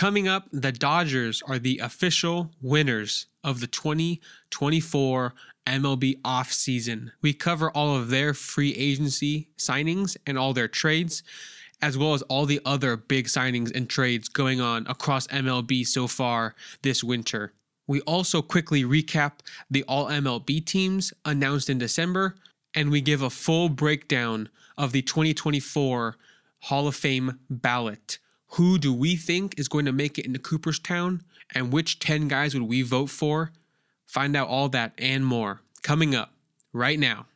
Coming up, the Dodgers are the official winners of the 2024 MLB offseason. We cover all of their free agency signings and all their trades, as well as all the other big signings and trades going on across MLB so far this winter. We also quickly recap the All MLB teams announced in December, and we give a full breakdown of the 2024 Hall of Fame ballot. Who do we think is going to make it into Cooperstown, and which 10 guys would we vote for? Find out all that and more coming up right now.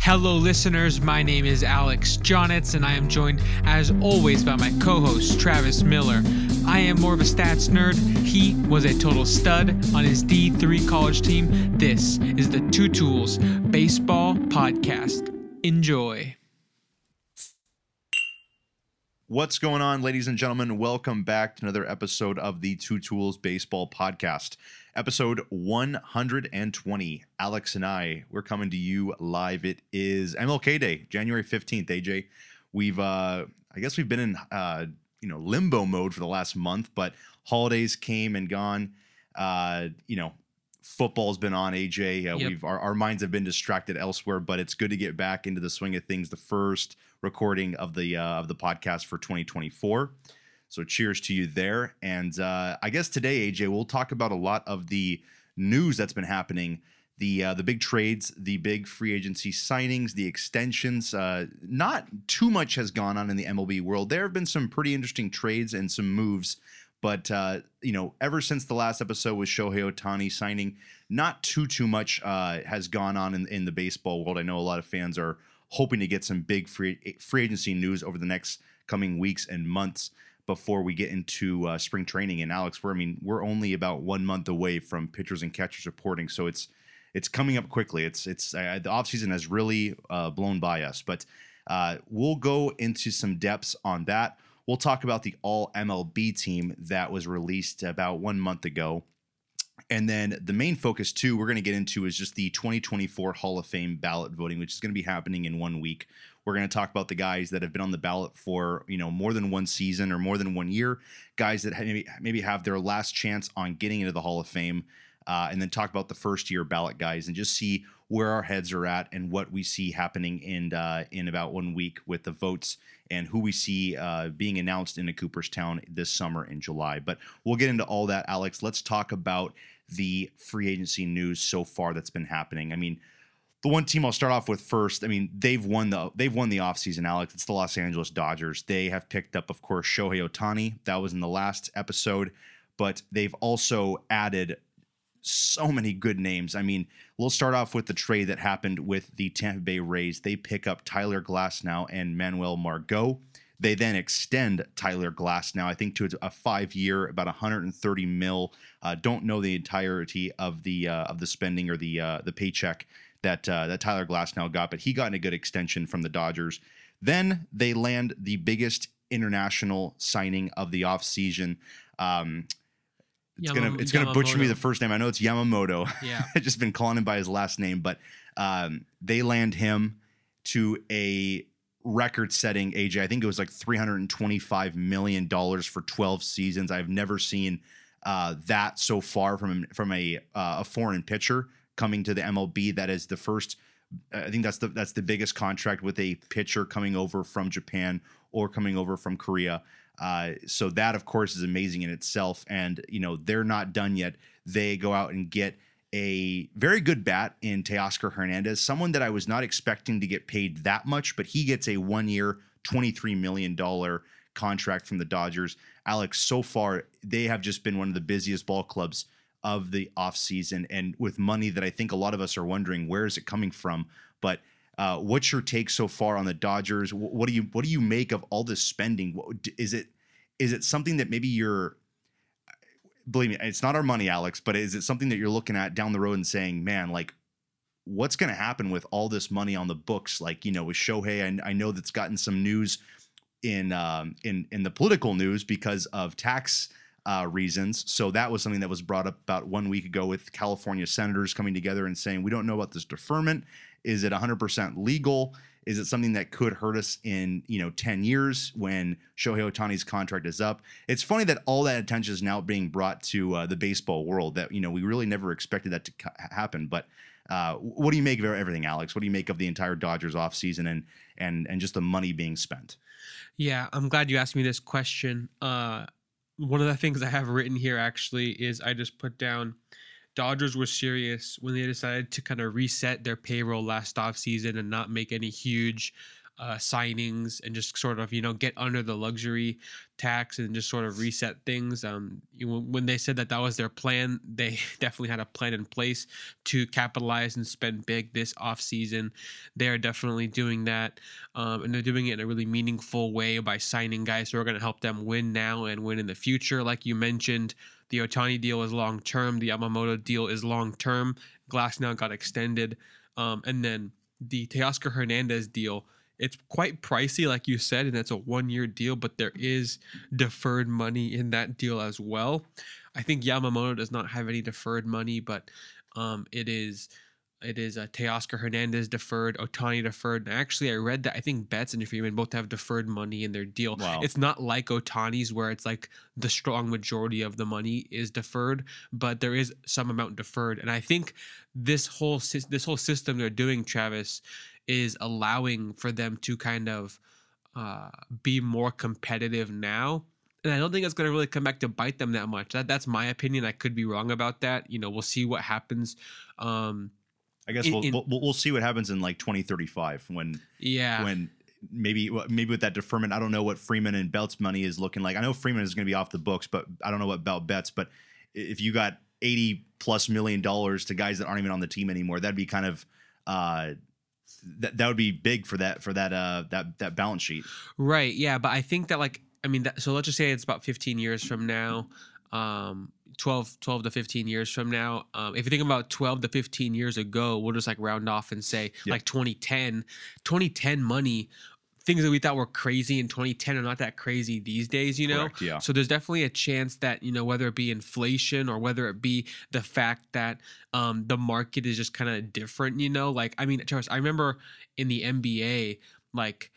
Hello, listeners. My name is Alex Jonitz, and I am joined, as always, by my co host, Travis Miller. I am more of a stats nerd. He was a total stud on his D3 college team. This is the Two Tools Baseball Podcast. Enjoy. What's going on, ladies and gentlemen? Welcome back to another episode of the Two Tools Baseball Podcast. Episode 120. Alex and I, we're coming to you live. It is MLK Day, January 15th, AJ. We've uh I guess we've been in uh you know limbo mode for the last month, but holidays came and gone. Uh, you know, football's been on AJ. Uh, Yep. We've our, our minds have been distracted elsewhere, but it's good to get back into the swing of things. The first recording of the uh, of the podcast for 2024. So cheers to you there. And uh, I guess today, AJ, we'll talk about a lot of the news that's been happening. The uh, the big trades, the big free agency signings, the extensions. Uh, not too much has gone on in the MLB world. There have been some pretty interesting trades and some moves, but uh, you know, ever since the last episode with Shohei Ohtani signing, not too too much uh, has gone on in, in the baseball world. I know a lot of fans are hoping to get some big free free agency news over the next coming weeks and months before we get into uh, spring training. And Alex, we're I mean we're only about one month away from pitchers and catchers reporting, so it's it's coming up quickly. It's it's uh, the offseason has really uh, blown by us, but uh, we'll go into some depths on that. We'll talk about the All MLB team that was released about one month ago. And then the main focus, too, we're going to get into is just the 2024 Hall of Fame ballot voting, which is going to be happening in one week. We're going to talk about the guys that have been on the ballot for you know more than one season or more than one year, guys that maybe maybe have their last chance on getting into the Hall of Fame, uh, and then talk about the first year ballot guys and just see where our heads are at and what we see happening in uh, in about one week with the votes and who we see uh, being announced into Cooperstown this summer in July. But we'll get into all that, Alex. Let's talk about the free agency news so far that's been happening. I mean, the one team I'll start off with first, I mean, they've won the they've won the offseason, Alex. It's the Los Angeles Dodgers. They have picked up, of course, Shohei Ohtani. That was in the last episode, but they've also added so many good names. I mean, we'll start off with the trade that happened with the Tampa Bay Rays. They pick up Tyler Glasnow and Manuel Margot. They then extend Tyler Glasnow, I think, to a five-year, about 130 mil. Uh, don't know the entirety of the uh, of the spending or the uh, the paycheck that uh, that Tyler Glasnow got, but he got a good extension from the Dodgers. Then they land the biggest international signing of the offseason. Um, it's gonna it's gonna butcher me the first name. I know it's Yamamoto. Yeah. I've just been calling him by his last name, but um, they land him to a record-setting AJ. I think it was like three hundred and twenty-five million dollars for twelve seasons. I've never seen uh, that so far from from a uh, a foreign pitcher coming to the MLB. That is the first. I think that's the that's the biggest contract with a pitcher coming over from Japan or coming over from Korea. Uh, so that, of course, is amazing in itself. And you know they're not done yet. They go out and get a very good bat in Teoscar Hernandez, someone that I was not expecting to get paid that much, but he gets a one-year, twenty-three million dollar contract from the Dodgers. Alex, so far they have just been one of the busiest ball clubs of the offseason and with money that I think a lot of us are wondering where is it coming from. But uh, what's your take so far on the Dodgers? What do you what do you make of all this spending? Is it is it something that maybe you're believe me, it's not our money, Alex, but is it something that you're looking at down the road and saying, man, like what's going to happen with all this money on the books? Like, you know, with Shohei, I, I know that's gotten some news in um, in in the political news because of tax uh, reasons. So that was something that was brought up about one week ago with California senators coming together and saying, we don't know about this deferment. Is it 100% legal? Is it something that could hurt us in you know 10 years when Shohei Ohtani's contract is up? It's funny that all that attention is now being brought to uh, the baseball world. That you know we really never expected that to happen. But uh, what do you make of everything, Alex? What do you make of the entire Dodgers offseason and and and just the money being spent? Yeah, I'm glad you asked me this question. Uh, one of the things I have written here actually is I just put down Dodgers were serious when they decided to kind of reset their payroll last offseason and not make any huge uh, signings and just sort of you know get under the luxury tax and just sort of reset things. Um, when they said that that was their plan, they definitely had a plan in place to capitalize and spend big this off season. They are definitely doing that, um, and they're doing it in a really meaningful way by signing guys who are going to help them win now and win in the future. Like you mentioned, the Ohtani deal is long term. The Yamamoto deal is long term. Glasnow got extended, um, and then the Teoscar Hernandez deal it's quite pricey, like you said, and it's a one year deal, but there is deferred money in that deal as well. I think Yamamoto does not have any deferred money, but um, it is it is a Teoscar Hernandez deferred, Ohtani deferred. And actually, I read that I think Betts and Freeman both have deferred money in their deal. Wow. It's not like Ohtani's where it's like the strong majority of the money is deferred, but there is some amount deferred. And I think this whole this whole system they're doing, Travis, is allowing for them to kind of uh, be more competitive now. And I don't think it's going to really come back to bite them that much. That that's my opinion. I could be wrong about that. You know, we'll see what happens. Um, I guess in- we'll, in- we'll we'll see what happens in like 2035 when yeah, when maybe maybe with that deferment. I don't know what Freeman and Belt's money is looking like. I know Freeman is going to be off the books, but I don't know what Belt bets. But if you got 80 plus million dollars to guys that aren't even on the team anymore, that'd be kind of uh, that that would be big for that for that uh that that balance sheet. Right. Yeah, but I think that like I mean that, so let's just say it's about 15 years from now. Um 12 12 to 15 years from now. Um if you think about 12 to 15 years ago, we'll just like round off and say Yeah. like 2010, 2010 money things that we thought were crazy in 2010 are not that crazy these days, you know? Correct, yeah. So there's definitely a chance that, you know, whether it be inflation or whether it be the fact that um, the market is just kind of different, you know? Like, I mean, Charles, I remember in the NBA, like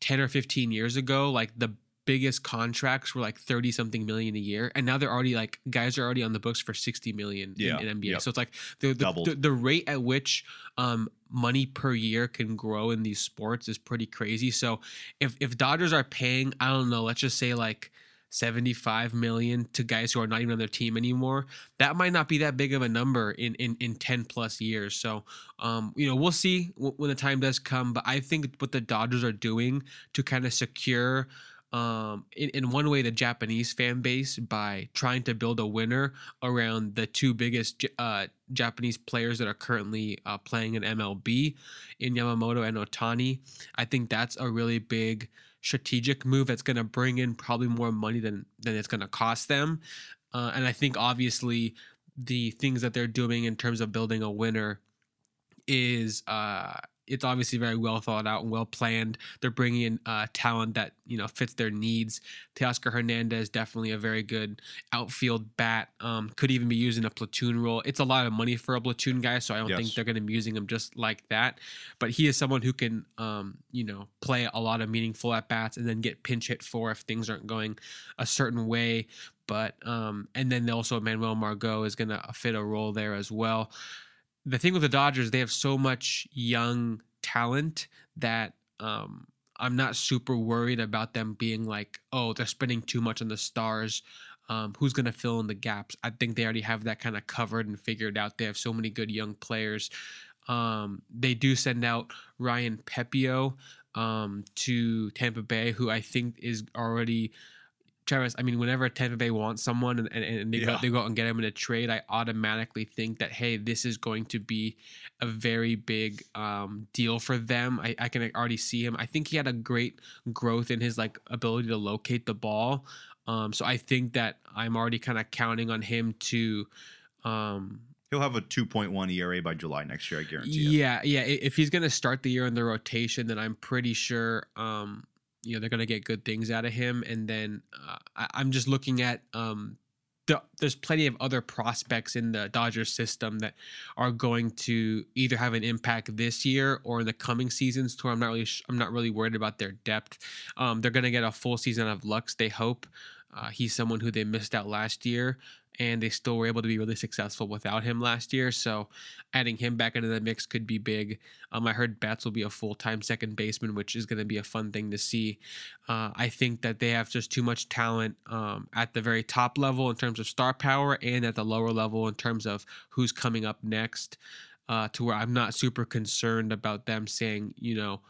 10 or 15 years ago, like the biggest contracts were like 30 something million a year and now they're already like guys are already on the books for 60 million Yeah, in, in NBA yep. so it's like the the, the the rate at which um money per year can grow in these sports is pretty crazy. So if if Dodgers are paying I don't know let's just say like 75 million to guys who are not even on their team anymore that might not be that big of a number in in, in 10 plus years. So um you know we'll see w- when the time does come but i think what the dodgers are doing to kind of secure um, in, in one way, the Japanese fan base by trying to build a winner around the two biggest uh, Japanese players that are currently uh, playing in MLB in Yamamoto and Ohtani. I think that's a really big strategic move that's going to bring in probably more money than than it's going to cost them. Uh, and I think obviously the things that they're doing in terms of building a winner is uh it's obviously very well thought out and well planned. They're bringing in uh, talent that you know fits their needs. Teoscar Hernandez definitely a very good outfield bat. Um, could even be used in a platoon role. It's a lot of money for a platoon guy, so I don't think they're going to be using him just like that. But he is someone who can, um, you know, play a lot of meaningful at bats and then get pinch hit for if things aren't going a certain way. But um, and then also Manuel Margot is going to fit a role there as well the thing with the Dodgers, they have so much young talent that um, I'm not super worried about them being like, oh, they're spending too much on the stars. Um, who's going to fill in the gaps? I think they already have that kind of covered and figured out. They have so many good young players. Um, they do send out Ryan Pepiot um, to Tampa Bay, who I think is already Travis, I mean, whenever Tampa Bay wants someone and, and, and they, go, they go out and get him in a trade, I automatically think that, hey, this is going to be a very big um, deal for them. I, I can already see him. I think he had a great growth in his like ability to locate the ball. Um, so I think that I'm already kind of counting on him to um, He'll have a 2.1 ERA by July next year, I guarantee. you. yeah, yeah. If he's gonna start the year in the rotation, then I'm pretty sure um, you know they're gonna get good things out of him. And then uh, I, I'm just looking at um, the, there's plenty of other prospects in the Dodgers system that are going to either have an impact this year or in the coming seasons. To where I'm not really I'm not really worried about their depth. Um, they're gonna get a full season of Lux. They hope. Uh, he's someone who they missed out last year, and they still were able to be really successful without him last year. So, adding him back into the mix could be big. Um, I heard Betts will be a full time second baseman, which is going to be a fun thing to see. Uh, I think that they have just too much talent um, at the very top level in terms of star power, and at the lower level in terms of who's coming up next. Uh, to where I'm not super concerned about them saying, you know,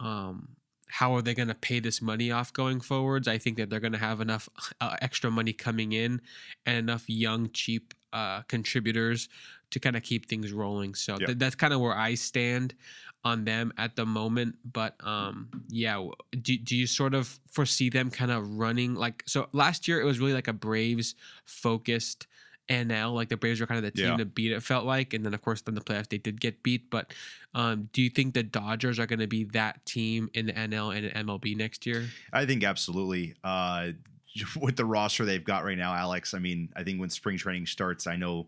um, how are they going to pay this money off going forwards? I think that they're going to have enough uh, extra money coming in and enough young, cheap uh, contributors to kind of keep things rolling. So Yep. th- that's kind of where I stand on them at the moment. But um, yeah, do, do you sort of foresee them kind of running like so? Last year it was really like a Braves focused. NL like the Braves were kind of the team Yeah. to beat. It felt like, and then of course, then the playoffs they did get beat. But um, do you think the Dodgers are going to be that team in the NL and MLB next year? I think absolutely. Uh, with the roster they've got right now, Alex. I mean, I think when spring training starts, I know,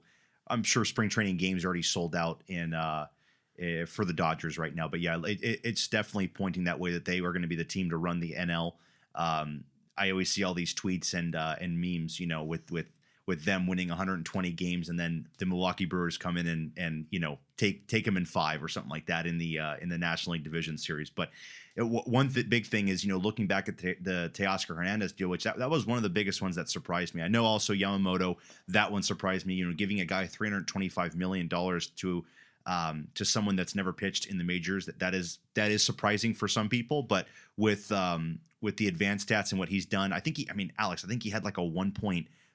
I'm sure spring training games are already sold out in uh, eh, for the Dodgers right now. But yeah, it, it, it's definitely pointing that way that they are going to be the team to run the NL. Um, I always see all these tweets and uh, and memes, you know, with with with them winning 120 games and then the Milwaukee Brewers come in and and you know take take them in five or something like that in the uh, in the National League Division Series. But it, w- one th- big thing is you know looking back at the, the Teoscar Hernandez deal, which that, that was one of the biggest ones that surprised me. I know also Yamamoto that one surprised me. You know, giving a guy 325 million dollars to um, to someone that's never pitched in the majors that that is that is surprising for some people. But with um, with the advanced stats and what he's done, I think he. I mean, Alex, I think he had like a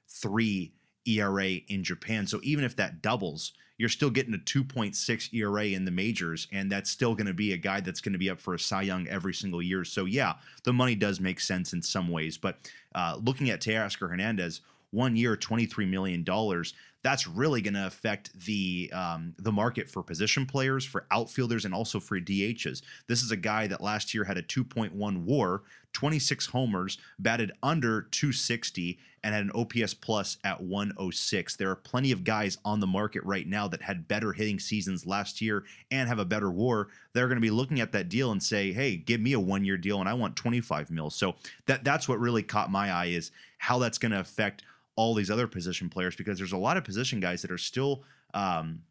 1.3 ERA in Japan. So even if that doubles, you're still getting a 2.6 ERA in the majors, and that's still going to be a guy that's going to be up for a Cy Young every single year. So yeah, the money does make sense in some ways. But uh, looking at Teoscar Hernandez, one year, 23 million dollars. That's really going to affect the um, the market for position players, for outfielders, and also for DHs. This is a guy that last year had a 2.1 WAR, 26 homers, batted under 260, and had an OPS plus at 106. There are plenty of guys on the market right now that had better hitting seasons last year and have a better WAR. They're going to be looking at that deal and say, "Hey, give me a one year deal, and I want 25 mil." So that that's what really caught my eye is how that's going to affect all these other position players because there's a lot of position guys that are still um,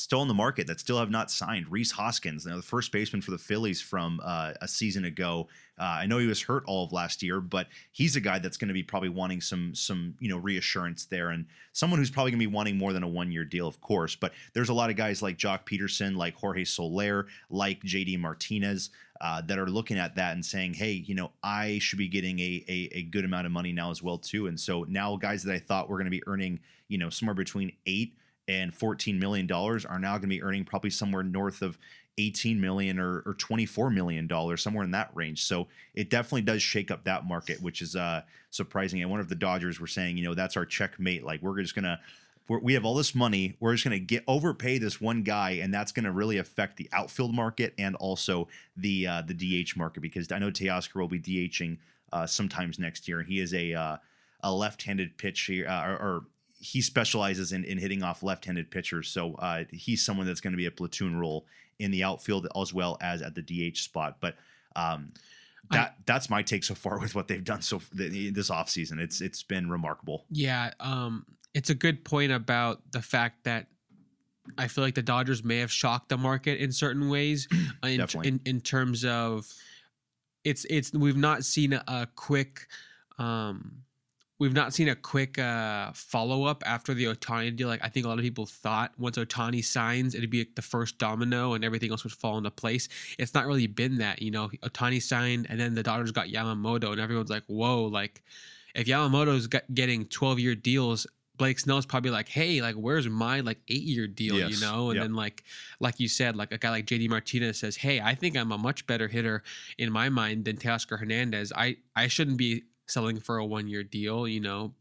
still in the market that still have not signed. Rhys Hoskins, you know, the first baseman for the Phillies from uh, a season ago. Uh, I know he was hurt all of last year, but he's a guy that's going to be probably wanting some some you know reassurance there, and someone who's probably going to be wanting more than a one year deal, of course. But there's a lot of guys like Joc Pederson, like Jorge Soler, like JD Martinez. Uh, that are looking at that and saying, "Hey, you know, I should be getting a, a a good amount of money now as well too." And so now, guys that I thought were going to be earning, you know, somewhere between eight and 14 million dollars are now going to be earning probably somewhere north of 18 million or, or 24 million dollars somewhere in that range. So it definitely does shake up that market which is uh surprising. And one of the dodgers were saying you know that's our checkmate. Like we're just gonna we're, we have all this money we're just gonna get overpay this one guy and that's gonna really affect the outfield market and also the uh the dh market because i know teoscar will be dhing uh sometimes next year and he is a uh a left-handed pitcher uh, or, or he specializes in, in hitting off left-handed pitchers, so uh, he's someone that's going to be a platoon role in the outfield as well as at the DH spot. But um, that that's my take so far with what they've done so th- this offseason. It's it's been remarkable. Yeah, um, it's a good point about the fact that I feel like the Dodgers may have shocked the market in certain ways, uh, in, in in terms of it's it's we've not seen a, a quick. Um, We've not seen a quick uh, follow up after the Ohtani deal. Like I think a lot of people thought once Ohtani signs, it'd be like the first domino and everything else would fall into place. It's not really been that. You know, Ohtani signed and then the Dodgers got Yamamoto, and everyone's like, "Whoa!" Like if Yamamoto's getting twelve year deals, Blake Snell's probably like, "Hey, like where's my like eight year deal?" Yes. You know, and Yep. then like like you said, like a guy like JD Martinez says, "Hey, I think I'm a much better hitter in my mind than Teoscar Hernandez. I I shouldn't be." selling for a one year deal, you know.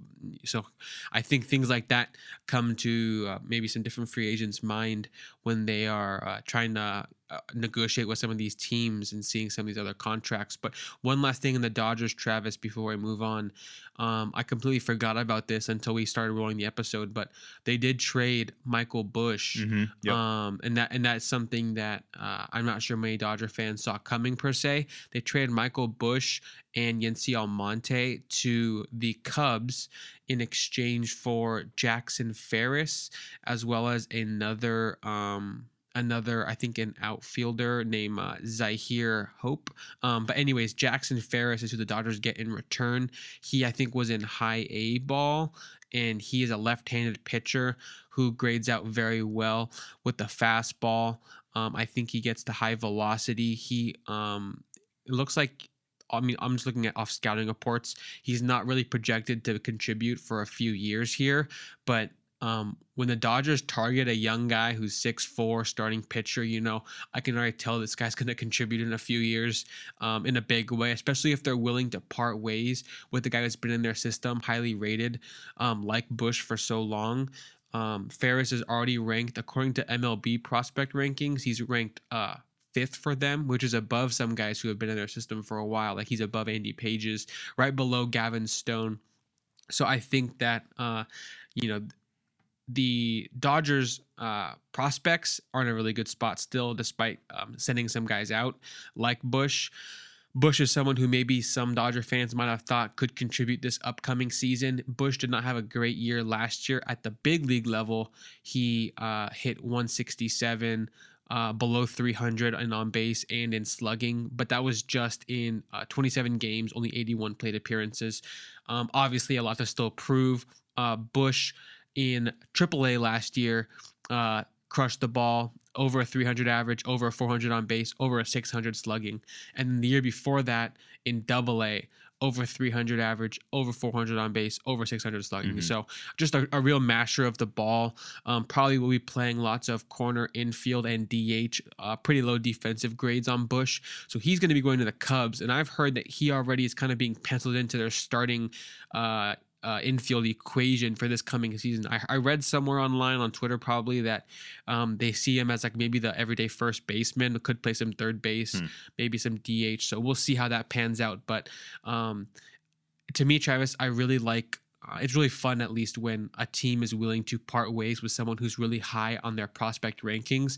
So I think things like that come to uh, maybe some different free agents' mind when they are uh, trying to uh, negotiate with some of these teams and seeing some of these other contracts. But one last thing in the Dodgers, Travis, before I move on, um, I completely forgot about this until we started rolling the episode. But they did trade Michael Busch, Mm-hmm. Yep. um, and that and that's something that uh, I'm not sure many Dodger fans saw coming per se. They traded Michael Busch and Yency Almonte to the Cubs in exchange for Jackson Ferris, as well as another um, another I think an outfielder named uh, Hope. Um, but anyways, Jackson Ferris is who the Dodgers get in return. He I think was in high A ball, and he is a left-handed pitcher who grades out very well with the fastball. Um, I think he gets the high velocity. He um, it looks like I mean, I'm just looking at off scouting reports. He's not really projected to contribute for a few years here, but um, when the Dodgers target a young guy who's six four, starting pitcher, you know, I can already tell this guy's going to contribute in a few years um, in a big way, especially if they're willing to part ways with the guy who's been in their system, highly rated, um, like Busch for so long. Um, Ferris is already ranked, according to MLB prospect rankings, he's ranked uh, fifth for them, which is above some guys who have been in their system for a while. Like he's above Andy Pages, right below Gavin Stone. So I think that uh, you know the Dodgers uh, prospects are in a really good spot still, despite um, sending some guys out like Busch. Busch is someone who maybe some Dodger fans might have thought could contribute this upcoming season. Busch did not have a great year last year at the big league level. He uh, hit 167, uh, below 300 and on base and in slugging, but that was just in uh, 27 games, only 81 plate appearances. Um, obviously, a lot to still prove. Uh, Busch in AAA last year uh, crushed the ball over a 300 average, over a 400 on base, over a 600 slugging, and then the year before that in AA over 300 average, over 400 on base, over 600 slugging. Mhm. So just a, a real master of the ball. Um, probably will be playing lots of corner, infield, and DH. Uh, pretty low defensive grades on Busch. So he's going to be going to the Cubs, and I've heard that he already is kind of being penciled into their starting. Uh, uh, infield equation for this coming season. I, I read somewhere online on Twitter probably that um, they see him as like maybe the everyday first baseman, could play some third base, Hmm. maybe some DH. So we'll see how that pans out. But um, to me, Travis, I really like. Uh, it's really fun, at least, when a team is willing to part ways with someone who's really high on their prospect rankings.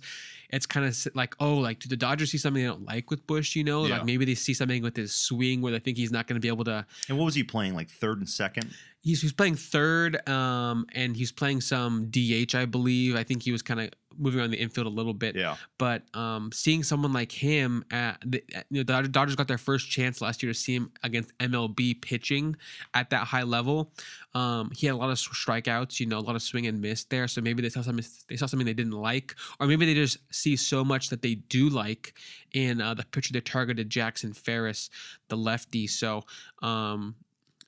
It's kind of like, oh, like, do the Dodgers see something they don't like with Busch? You know, Yeah. like maybe they see something with his swing where they think he's not going to be able to And what was he playing? Like third and second? He's he's playing third, um, and he's playing some DH, I believe. I think he was kind of moving around the infield a little bit. Yeah. But um, seeing someone like him, at the, you know, the Dodgers got their first chance last year to see him against MLB pitching at that high level. Um, he had a lot of strikeouts, you know, a lot of swing and miss there. So maybe they saw something they saw something they didn't like, or maybe they just see so much that they do like in uh, the pitcher they targeted, Jackson Ferris, the lefty. So. Um,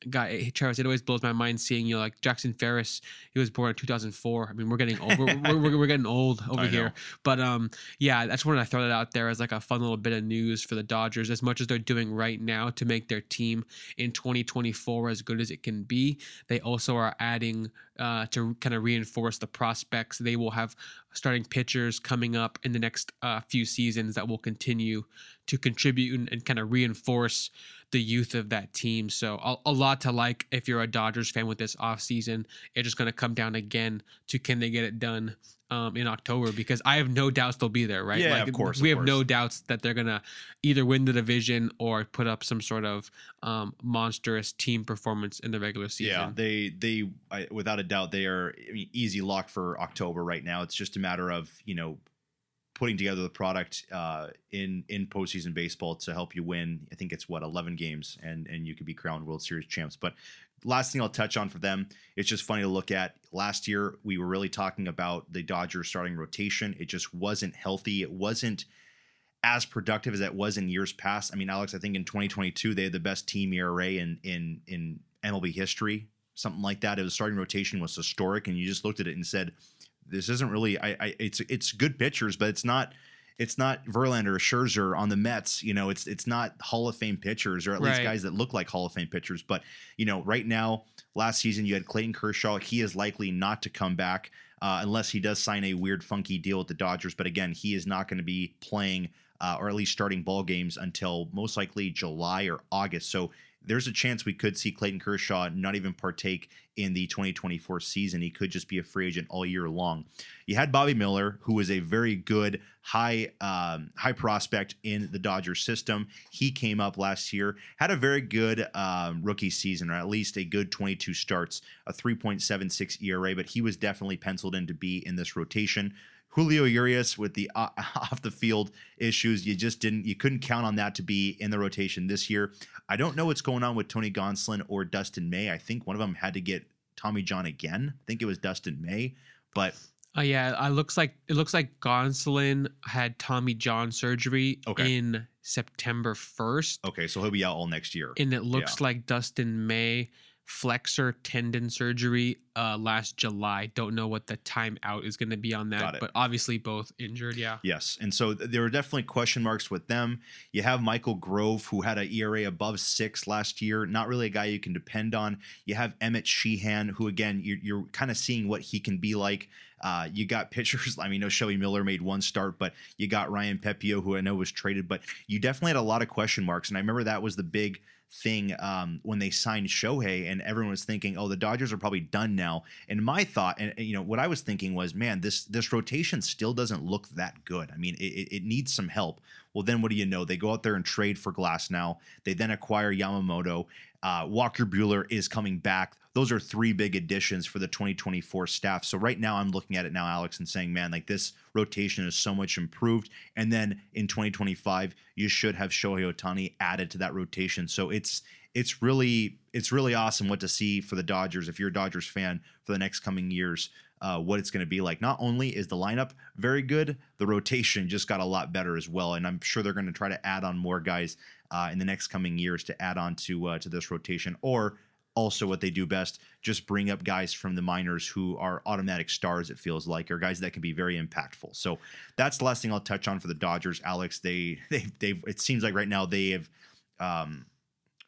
Guy Travis, it always blows my mind seeing you know, like Jackson Ferris. He was born in 2004. I mean, we're getting old. We're, we're, we're, getting old over I know. here. But um, yeah, I just wanted to throw that out there as like a fun little bit of news for the Dodgers. As much as they're doing right now to make their team in 2024 as good as it can be, they also are adding uh, to kind of reinforce the prospects. They will have starting pitchers coming up in the next uh, few seasons that will continue to contribute and, and kind of reinforce the youth of that team. So a, a lot to like if you're a Dodgers fan with this offseason. It's just going to come down again to can they get it done um, in October because I have no doubts they'll be there, right? Yeah, like, of course, We of have no doubts that they're going to either win the division or put up some sort of um, monstrous team performance in the regular season. Yeah, they they I, without a doubt they are I mean, easy lock for October right now. It's just a matter of you know putting together the product uh, in in postseason baseball to help you win. I think it's what eleven games, and and you could be crowned World Series champs. But last thing I'll touch on for them, it's just funny to look at. Last year we were really talking about the Dodgers starting rotation. It just wasn't healthy. It wasn't as productive as it was in years past. I mean, Alex, I think in 2022 they had the best team ERA in in in MLB history, something like that. It was starting rotation was historic, and you just looked at it and said, "This isn't really. I, I it's it's good pitchers, but it's not." it's not Verlander or Scherzer on the Mets. You know, it's it's not Hall of Fame pitchers or at least guys that look like Hall of Fame pitchers. But you know, right now, last season you had Clayton Kershaw. He is likely not to come back uh, unless he does sign a weird, funky deal with the Dodgers. But again, he is not going to be playing uh, or at least starting ball games until most likely July or August. So there's a chance we could see Clayton Kershaw not even partake in the 2024 season. He could just be a free agent all year long. You had Bobby Miller, who was a very good high um, high prospect in the Dodgers system. He came up last year, had a very good um, rookie season, or at least a good 22 starts, a 3.76 ERA. But he was definitely penciled in to be in this rotation. Julio Urias with the uh, off the field issues, you just didn't, you couldn't count on that to be in the rotation this year. I don't know what's going on with Tony Gonsolin or Dustin May. I think one of them had to get Tommy John again. I think it was Dustin May, but Uh, yeah, it looks like it looks like Gonsolin had Tommy John surgery Okay. in September first, okay, so he'll be out all next year. and it looks like Dustin May flexor tendon surgery uh last July. Don't know what the timeout is going to be on that, but obviously both injured. Yeah. Yes, and so th- there were definitely question marks with them. You have Michael Grove, who had an ERA above six last year, not really a guy you can depend on. You have Emmett Sheehan, who again you're, you're kind of seeing what he can be like. Uh, you got pitchers. I mean, no, Shelby Miller made one start, but you got Ryan Pepiot, who I know was traded, but you definitely had a lot of question marks, and I remember that was the big thing um, when they signed Shohei, and everyone was thinking, "Oh, the Dodgers are probably done now." And my thought, and and, you know, what I was thinking was, "Man, this this rotation still doesn't look that good. I mean, it, it- it needs some help." Well, then what do you know? They go out there and trade for Glasnow. They then acquire Yamamoto. Uh, Walker Buehler is coming back. Those are three big additions for the 2024 staff. So right now, I'm looking at it now, Alex, and saying, man, like this rotation is so much improved. And then in 2025, you should have Shohei Ohtani added to that rotation. So it's it's really it's really awesome what to see for the Dodgers. If you're a Dodgers fan for the next coming years, uh, what it's going to be like. Not only is the lineup very good, the rotation just got a lot better as well. And I'm sure they're going to try to add on more guys uh, in the next coming years to add on to uh, to this rotation, or also what they do best, just bring up guys from the minors who are automatic stars. It feels like, or guys that can be very impactful. So that's the last thing I'll touch on for the Dodgers. Alex, they they they've it seems like right now they have. Um,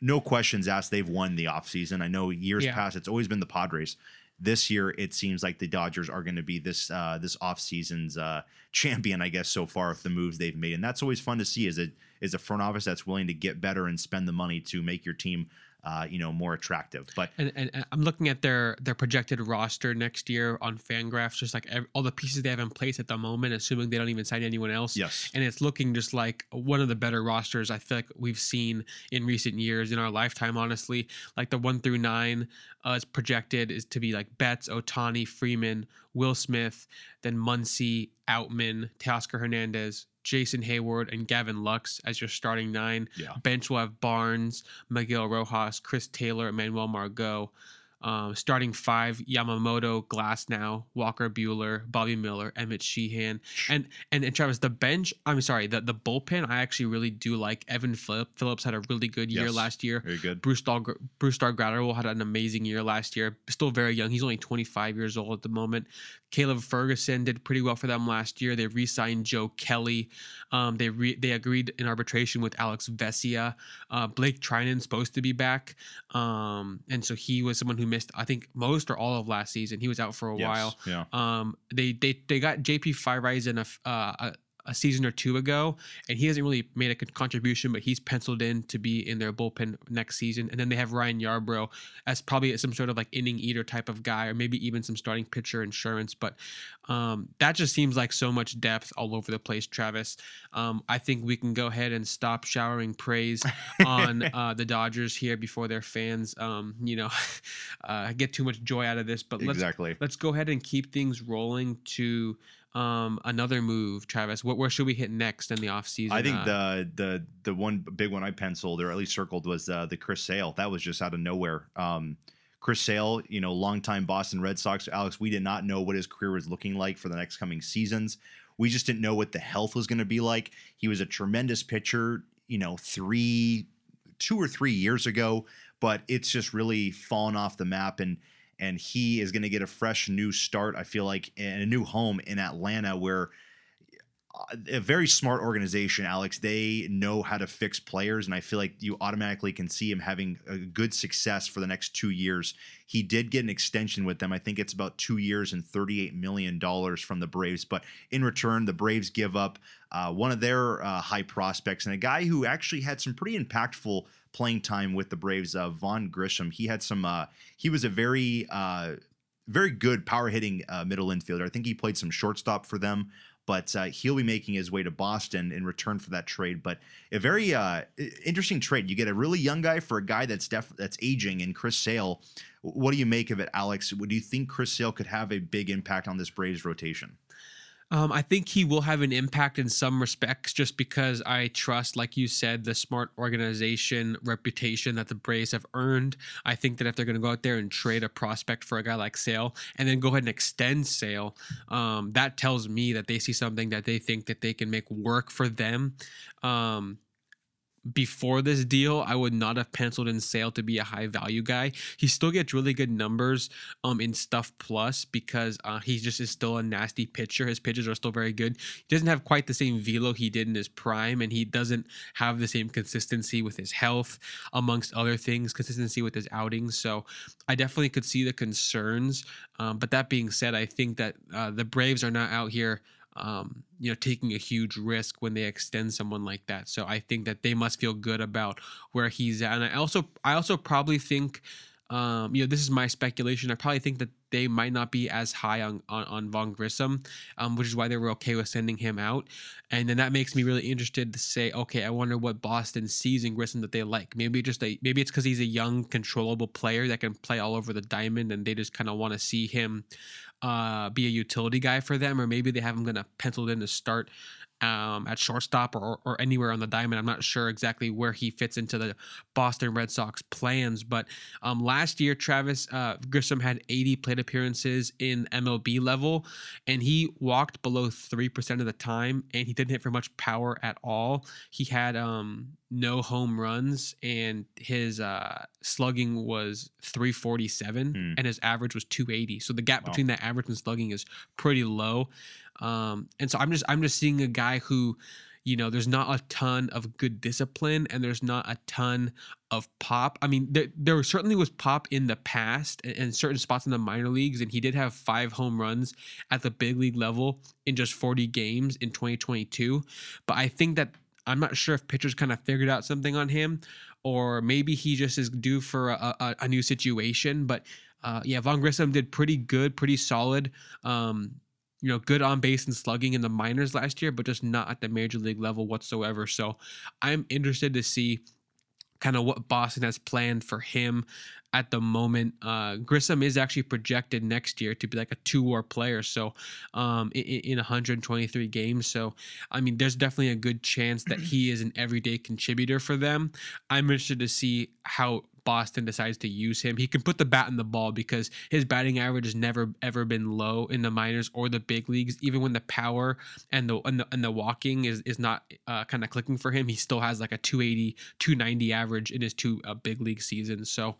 no questions asked. They've won the offseason. I know years Yeah. past it's always been the Padres. This year, it seems like the Dodgers are going to be this uh, this offseason's uh, champion, I guess, so far of the moves they've made, and that's always fun to see. Is a is a front office that's willing to get better and spend the money to make your team, uh, you know, more attractive. But And, and, and I'm looking at their their projected roster next year on Fangraphs, just like ev- all the pieces they have in place at the moment, assuming they don't even sign anyone else. yes, And it's looking just like one of the better rosters I feel like we've seen in recent years in our lifetime. Honestly, like the one through nine uh, is projected is to be like Betts, Ohtani, Freeman, Will Smith, then Muncy, Outman, Teoscar Hernandez, Jason Heyward, and Gavin Lux as your starting nine. yeah, Bench will have Barnes, Miguel Rojas, Chris Taylor, Emmanuel Margot. Um, starting five: Yamamoto, Glasnow, Walker Buehler, Bobby Miller, Emmett Sheehan, and and, and Travis. The bench. I'm sorry. The the bullpen. I actually really do like. Evan Phillip, Phillips had a really good year Yes. last year. very good. Brusdar Bruce Star Gratterall had an amazing year last year. Still very young. He's only 25 years old at the moment. Caleb Ferguson did pretty well for them last year. They re-signed Joe Kelly. Um, they re- they agreed in arbitration with Alex Vesia. Uh, Blake Treinen's supposed to be back, um, and so he was someone who missed I think most or all of last season. He was out for a Yes, while. yeah, Um, they they they got JP Feyereisen a, f- uh, a season or two ago, and he hasn't really made a contribution, but he's penciled in to be in their bullpen next season. And then they have Ryan Yarbrough as probably some sort of like inning eater type of guy, or maybe even some starting pitcher insurance. But um, that just seems like so much depth all over the place, Travis. Um, I think we can go ahead and stop showering praise on uh, the Dodgers here before their fans, um, you know, uh, get too much joy out of this. But let's exactly. let's go ahead and keep things rolling to um, another move, Travis. What where should we hit next in the offseason? I think Uh, the the the one big one I penciled or at least circled was uh, the Chris Sale. That was just out of nowhere. Um, Chris Sale, you know, longtime Boston Red Sox. Alex, we did not know what his career was looking like for the next coming seasons. We just didn't know what the health was going to be like. He was a tremendous pitcher, you know, three, two or three years ago, but it's just really fallen off the map. And and he is going to get a fresh new start. I feel like in a new home in Atlanta where a very smart organization, Alex. They know how to fix players, and I feel like you automatically can see him having a good success for the next two years. He did get an extension with them. I think it's about two years and $38 million from the Braves. But in return, the Braves give up uh, one of their uh, high prospects and a guy who actually had some pretty impactful playing time with the Braves, uh, Vaughn Grissom. He had some, uh, he was a very, uh, very good power hitting uh, middle infielder. I think he played some shortstop for them but uh, he'll be making his way to Boston in return for that trade. But a very uh, interesting trade. You get a really young guy for a guy that's def- that's aging, and Chris Sale. What do you make of it, Alex? Would you think Chris Sale could have a big impact on this Braves rotation? Um, I think he will have an impact in some respects just because I trust, like you said, the smart organization reputation that the Braves have earned. I think that if they're going to go out there and trade a prospect for a guy like Sale and then go ahead and extend Sale, um, that tells me that they see something that they think that they can make work for them. Um, before this deal, I would not have penciled in Sale to be a high value guy. He still gets really good numbers um in stuff plus because uh, he just is still a nasty pitcher. His pitches are still very good. He doesn't have quite the same velo he did in his prime, and he doesn't have the same consistency with his health, amongst other things, consistency with his outings. So I definitely could see the concerns. Um, but that being said, I think that uh, the Braves are not out here um, you know, taking a huge risk when they extend someone like that. So I think that they must feel good about where he's at. And I also, I also probably think, um, you know, this is my speculation. I probably think that they might not be as high on on, on Vaughn Grissom, um, which is why they were okay with sending him out. And then that makes me really interested to say, okay, I wonder what Boston sees in Grissom that they like. Maybe just a maybe it's because he's a young, controllable player that can play all over the diamond, and they just kind of want to see him uh, be a utility guy for them, or maybe they have him going to pencil in to start um, at shortstop or, or anywhere on the diamond. I'm not sure exactly where he fits into the Boston Red Sox plans, but um, last year Travis uh, Grissom had 80 plate appearances in MLB level, and he walked below three percent of the time, and he didn't hit for much power at all. He had um, no home runs, and his uh, slugging was 347, hmm. and his average was 280. So the gap wow. between that average and slugging is pretty low. Um, and so I'm just I'm just seeing a guy who, you know, there's not a ton of good discipline and there's not a ton of pop. I mean, there, there certainly was pop in the past and, and certain spots in the minor leagues, and he did have five home runs at the big league level in just 40 games in 2022. But I think that I'm not sure if pitchers kind of figured out something on him, or maybe he just is due for a, a, a new situation. But uh, yeah, Vaughn Grissom did pretty good, pretty solid. Um, you know, good on base and slugging in the minors last year, but just not at the major league level whatsoever. So I'm interested to see kind of what Boston has planned for him at the moment. Uh, Grissom is actually projected next year to be like a two war player. So um, in, in 123 games. So, I mean, there's definitely a good chance that he is an everyday contributor for them. I'm interested to see how Boston decides to use him, he can put the bat in the ball because his batting average has never ever been low in the minors or the big leagues. Even when the power and the and the, and the walking is is not uh, kind of clicking for him, he still has like a 280, 290 average in his two uh, big league seasons. So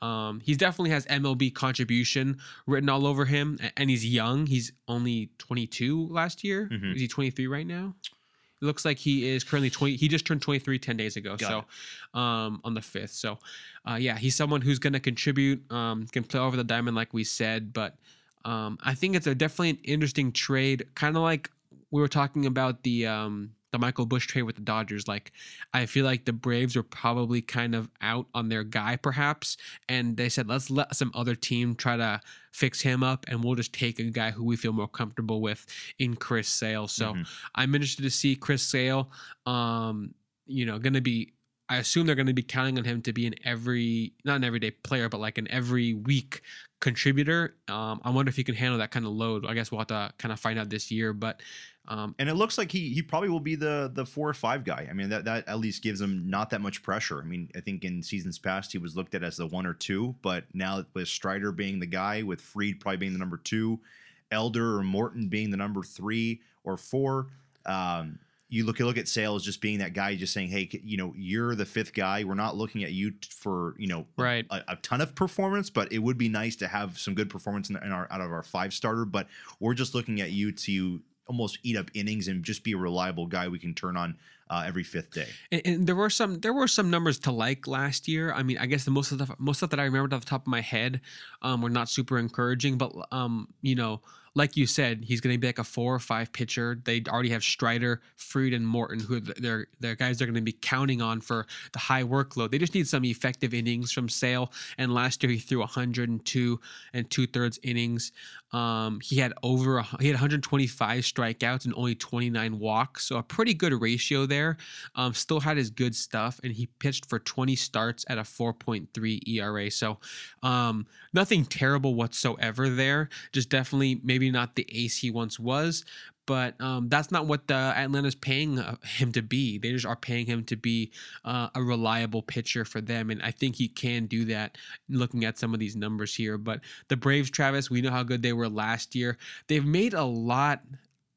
um, he definitely has MLB contribution written all over him, and he's young. He's only 22 last year. Mm-hmm. Is he 23 right now? Looks like he is currently 20. He just turned 23 10 days ago. Got so, um, on the 5th. So, uh, yeah, he's someone who's going to contribute, um, can play over the diamond, like we said. But um, I think it's a definitely an interesting trade, kind of like we were talking about the um, the Michael Busch trade with the Dodgers. Like, I feel like the Braves were probably kind of out on their guy, perhaps, and they said, let's let some other team try to fix him up, and we'll just take a guy who we feel more comfortable with in Chris Sale. So mm-hmm. I'm interested to see Chris Sale. Um, you know, going to be I assume they're going to be counting on him to be an every, not an everyday player, but like an every week contributor. Um, I wonder if he can handle that kind of load. I guess we'll have to kind of find out this year. But um, and it looks like he he probably will be the the four or five guy. I mean that that at least gives him not that much pressure. I mean I think in seasons past he was looked at as the one or two, but now with Strider being the guy, with Fried probably being the number two, Elder or Morton being the number three or four. Um, you look look at Sales just being that guy, just saying, "Hey, you know, you're the fifth guy. We're not looking at you for you know right. a, a ton of performance, but it would be nice to have some good performance in, in our out of our five starter. But we're just looking at you to almost eat up innings and just be a reliable guy we can turn on uh, every fifth day. And, and, there were some there were some numbers to like last year. I mean, I guess the most of the most stuff that I remembered off the top of my head um, were not super encouraging. But um, you know, like you said, he's going to be like a four or five pitcher. They already have Strider, Fried, and Morton, who they're they're guys they're going to be counting on for the high workload. They just need some effective innings from Sale. And last year he threw 102 and two thirds innings. Um, he had over he had 125 strikeouts and only 29 walks, so a pretty good ratio there. Um, still had his good stuff, and he pitched for 20 starts at a 4.3 ERA. So um, nothing terrible whatsoever there. Just definitely maybe not the ace he once was, but um, that's not what the Atlanta's paying uh, him to be. They just are paying him to be uh, a reliable pitcher for them, and I think he can do that. Looking at some of these numbers here, but the Braves, Travis, we know how good they were last year. They've made a lot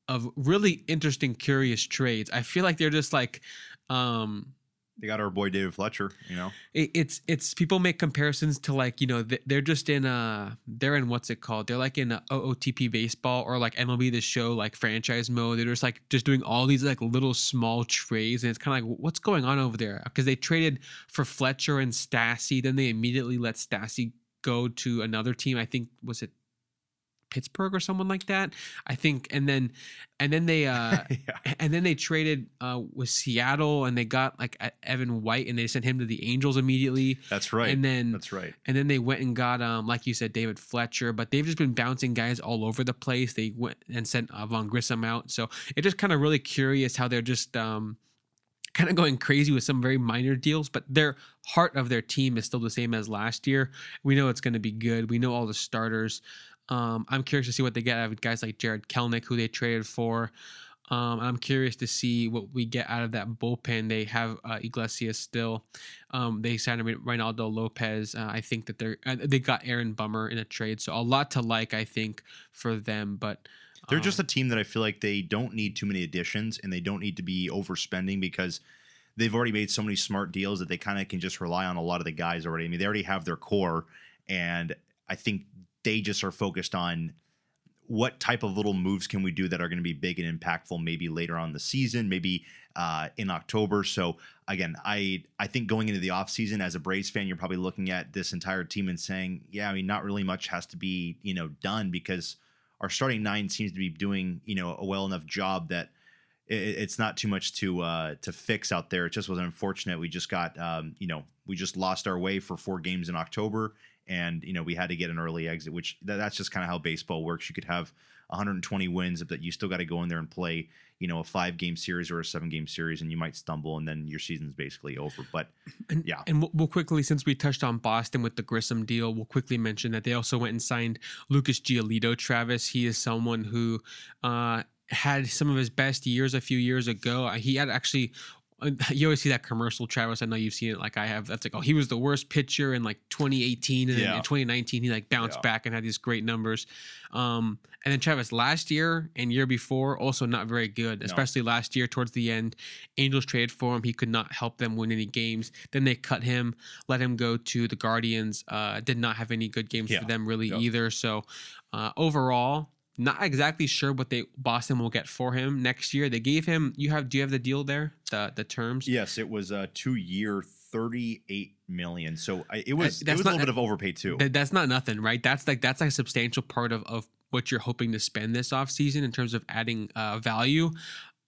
of really interesting, curious trades. I feel like they're just like. Um, they got our boy David Fletcher. You know, it, it's it's people make comparisons to like you know they're just in uh they're in what's it called? They're like in a OOTP baseball or like MLB the Show like franchise mode. They're just like just doing all these like little small trades, and it's kind of like what's going on over there? Because they traded for Fletcher and Stassi, then they immediately let Stassi go to another team. I think was it Pittsburgh or someone like that. I think, and then and then they uh yeah. and then they traded uh with Seattle and they got like Evan White and they sent him to the Angels immediately. That's right. And then that's right. And then they went and got um like you said David Fletcher, but they've just been bouncing guys all over the place. They went and sent uh, Vaughn Grissom out, so it just kind of really curious how they're just um kind of going crazy with some very minor deals, but their heart of their team is still the same as last year. We know it's going to be good. We know all the starters. Um, I'm curious to see what they get out of guys like Jarred Kelenic, who they traded for. Um, I'm curious to see what we get out of that bullpen. They have uh, Iglesias still. Um, they signed Reynaldo Lopez. Uh, I think that they're uh, they got Aaron Bummer in a trade, so a lot to like. I think for them, but they're just um, a team that I feel like they don't need too many additions and they don't need to be overspending because they've already made so many smart deals that they kind of can just rely on a lot of the guys already. I mean, they already have their core, and I think they just are focused on what type of little moves can we do that are going to be big and impactful maybe later on the season maybe uh, in october so again i i think going into the offseason as a braves fan you're probably looking at this entire team and saying yeah i mean not really much has to be you know done because our starting nine seems to be doing you know a well enough job that it, it's not too much to uh, to fix out there. It just was unfortunate. We just got um, you know we just lost our way for four games in October, and you know we had to get an early exit which th- that's just kind of how baseball works. You could have 120 wins but you still got to go in there and play you know a five game series or a seven game series and you might stumble and then your season's basically over. But and, yeah. and we'll quickly since we touched on boston with the grissom deal we'll quickly mention that they also went and signed lucas giolito travis. He is someone who uh had some of his best years a few years ago. He had actually you always see that commercial, Travis. I know you've seen it like I have. That's like, oh, he was the worst pitcher in like 2018, and yeah. in 2019 he like bounced yeah. back and had these great numbers. Um, and then Travis last year and year before also not very good, especially no. last year towards the end. Angels traded for him. He could not help them win any games. Then they cut him, let him go to the Guardians. Uh, did not have any good games yeah. for them really either. So uh, overall, not exactly sure what they Boston will get for him next year. They gave him. You have? Do you have the deal there? The the terms? Yes, it was a two year, thirty eight million. So I, it was. Uh, it was not, a little bit of overpay too. That, that's not nothing, right? That's like that's like a substantial part of of what you're hoping to spend this off season in terms of adding uh, value.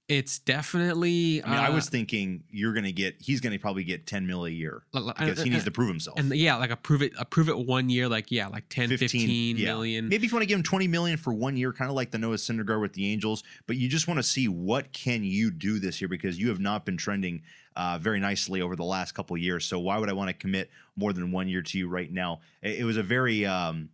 It's definitely. I mean, uh, I was thinking you're going to get. He's going to probably get 10 mil a year because he needs to prove himself. And yeah, like a prove it, a prove it one year, like yeah, like 10, 15, 15 yeah. million. Maybe if you want to give him 20 million for one year, kind of like the Noah Syndergaard with the Angels, but you just want to see what can you do this year because you have not been trending uh, very nicely over the last couple years. So why would I want to commit more than one year to you right now? It, it was a very. Um,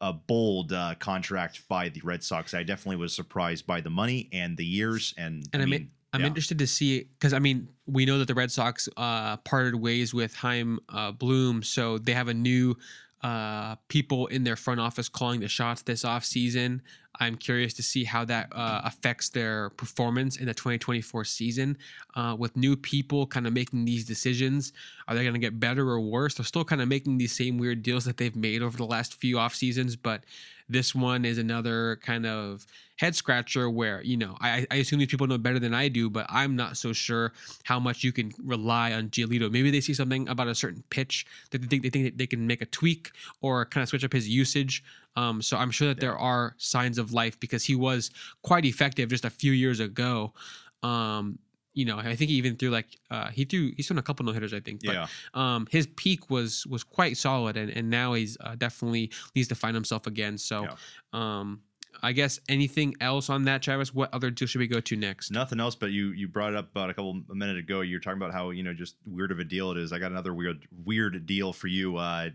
a bold uh, contract by the Red Sox. I definitely was surprised by the money and the years. And, and I mean, I'm yeah. interested to see because I mean we know that the Red Sox uh, parted ways with Chaim uh, Bloom, so they have a new uh, people in their front office calling the shots this off season. I'm curious to see how that uh, affects their performance in the 2024 season. Uh, with new people kind of making these decisions, are they going to get better or worse? They're still kind of making these same weird deals that they've made over the last few off seasons, but this one is another kind of head scratcher where, you know, I, I assume these people know better than I do, but I'm not so sure how much you can rely on Giolito. Maybe they see something about a certain pitch that they think they think they can make a tweak or kind of switch up his usage. Um, so I'm sure that there are signs of life because he was quite effective just a few years ago. Um, you know, I think he even threw like uh, he threw he's thrown a couple no hitters, I think. But yeah. um, his peak was was quite solid, and, and now he's uh, definitely needs to find himself again. So, Yeah. um, I guess anything else on that, Travis? What other deal should we go to next? Nothing else, but you you brought it up about a couple a minute ago. You're talking about how you know just weird of a deal it is. I got another weird weird deal for you. Uh,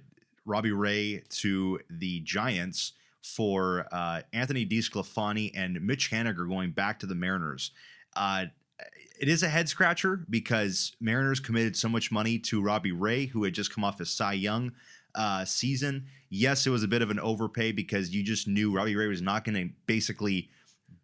Robbie Ray to the Giants for uh, Anthony DeSclafani and Mitch Haniger going back to the Mariners. Uh, it is a head scratcher because Mariners committed so much money to Robbie Ray, who had just come off his Cy Young uh, season. Yes, it was a bit of an overpay because you just knew Robbie Ray was not going to basically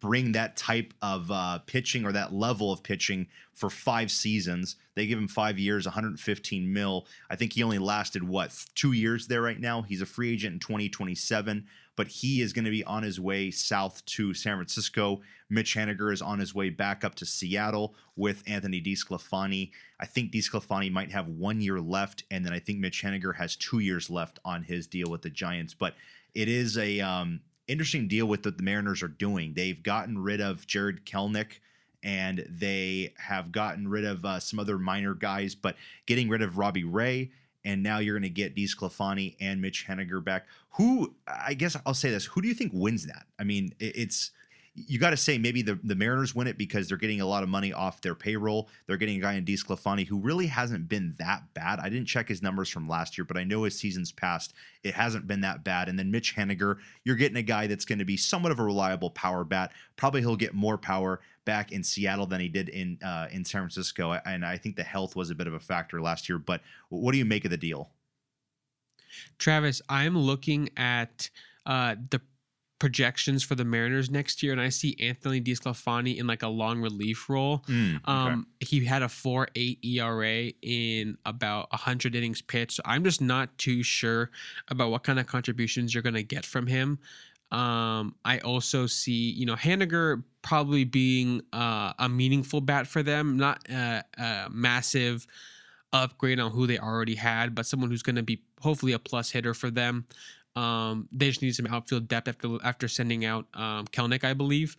bring that type of uh, pitching or that level of pitching for five seasons. They give him five years, 115 mil. I think he only lasted what two years there right now. He's a free agent in 2027, but he is going to be on his way south to San Francisco. Mitch Haniger is on his way back up to Seattle with Anthony DeSclafani. I think DeSclafani might have one year left, and then I think Mitch Haniger has two years left on his deal with the Giants. But it is a um, interesting deal with what the Mariners are doing. They've gotten rid of Jarred Kelenic and they have gotten rid of uh, some other minor guys, but getting rid of Robbie Ray. And now you're going to get DeSclafani and Mitch Haniger back. Who, I guess I'll say this, who do you think wins that? I mean, it's, you got to say maybe the, the Mariners win it because they're getting a lot of money off their payroll. They're getting a guy in DeSclafani who really hasn't been that bad. I didn't check his numbers from last year, but I know his seasons past, it hasn't been that bad. And then Mitch Haniger, you're getting a guy that's going to be somewhat of a reliable power bat. Probably he'll get more power back in Seattle than he did in uh, in San Francisco. And I think the health was a bit of a factor last year. But what do you make of the deal? Travis, I'm looking at uh, the projections for the Mariners next year, and I see Anthony DeSclafani in like a long relief role. Um, he had a four eight ERA in about hundred innings pitched. So I'm just not too sure about what kind of contributions you're gonna get from him. Um, I also see, you know, Haniger probably being uh, a meaningful bat for them, not a, a massive upgrade on who they already had, but someone who's going to be hopefully a plus hitter for them. Um, they just need some outfield depth after after sending out um, Kelenic, I believe.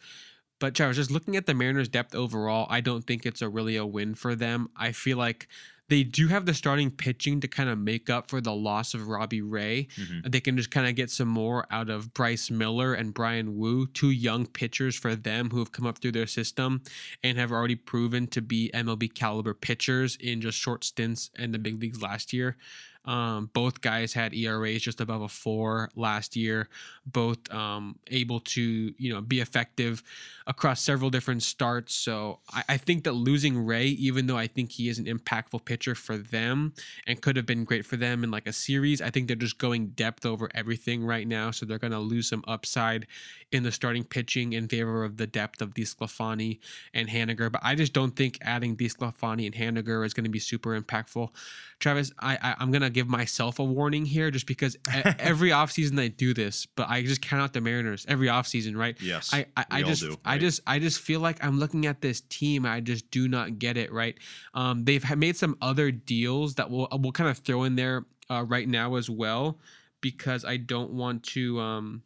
But Travis, just looking at the Mariners' depth overall, I don't think it's a really a win for them. I feel like they do have the starting pitching to kind of make up for the loss of Robbie Ray. Mhm. They can just kind of get some more out of Bryce Miller and Bryan Woo, two young pitchers for them who have come up through their system and have already proven to be MLB caliber pitchers in just short stints in the big leagues last year. Um, both guys had ERAs just above a four last year. Both um, able to you know be effective across several different starts. So I, I think that losing Ray, even though I think he is an impactful pitcher for them and could have been great for them in like a series, I think they're just going depth over everything right now. So they're going to lose some upside in the starting pitching in favor of the depth of DeSclafani and Haniger. But I just don't think adding DeSclafani and Haniger is going to be super impactful. Travis, I, I I'm gonna give myself a warning here, just because every offseason they do this, but I just count out the Mariners every offseason, right? Yes. I I, I just do, I? Just I just feel like I'm looking at this team. I just do not get it right. Um, they've made some other deals that we'll we'll kind of throw in there uh, right now as well, because I don't want to. Um,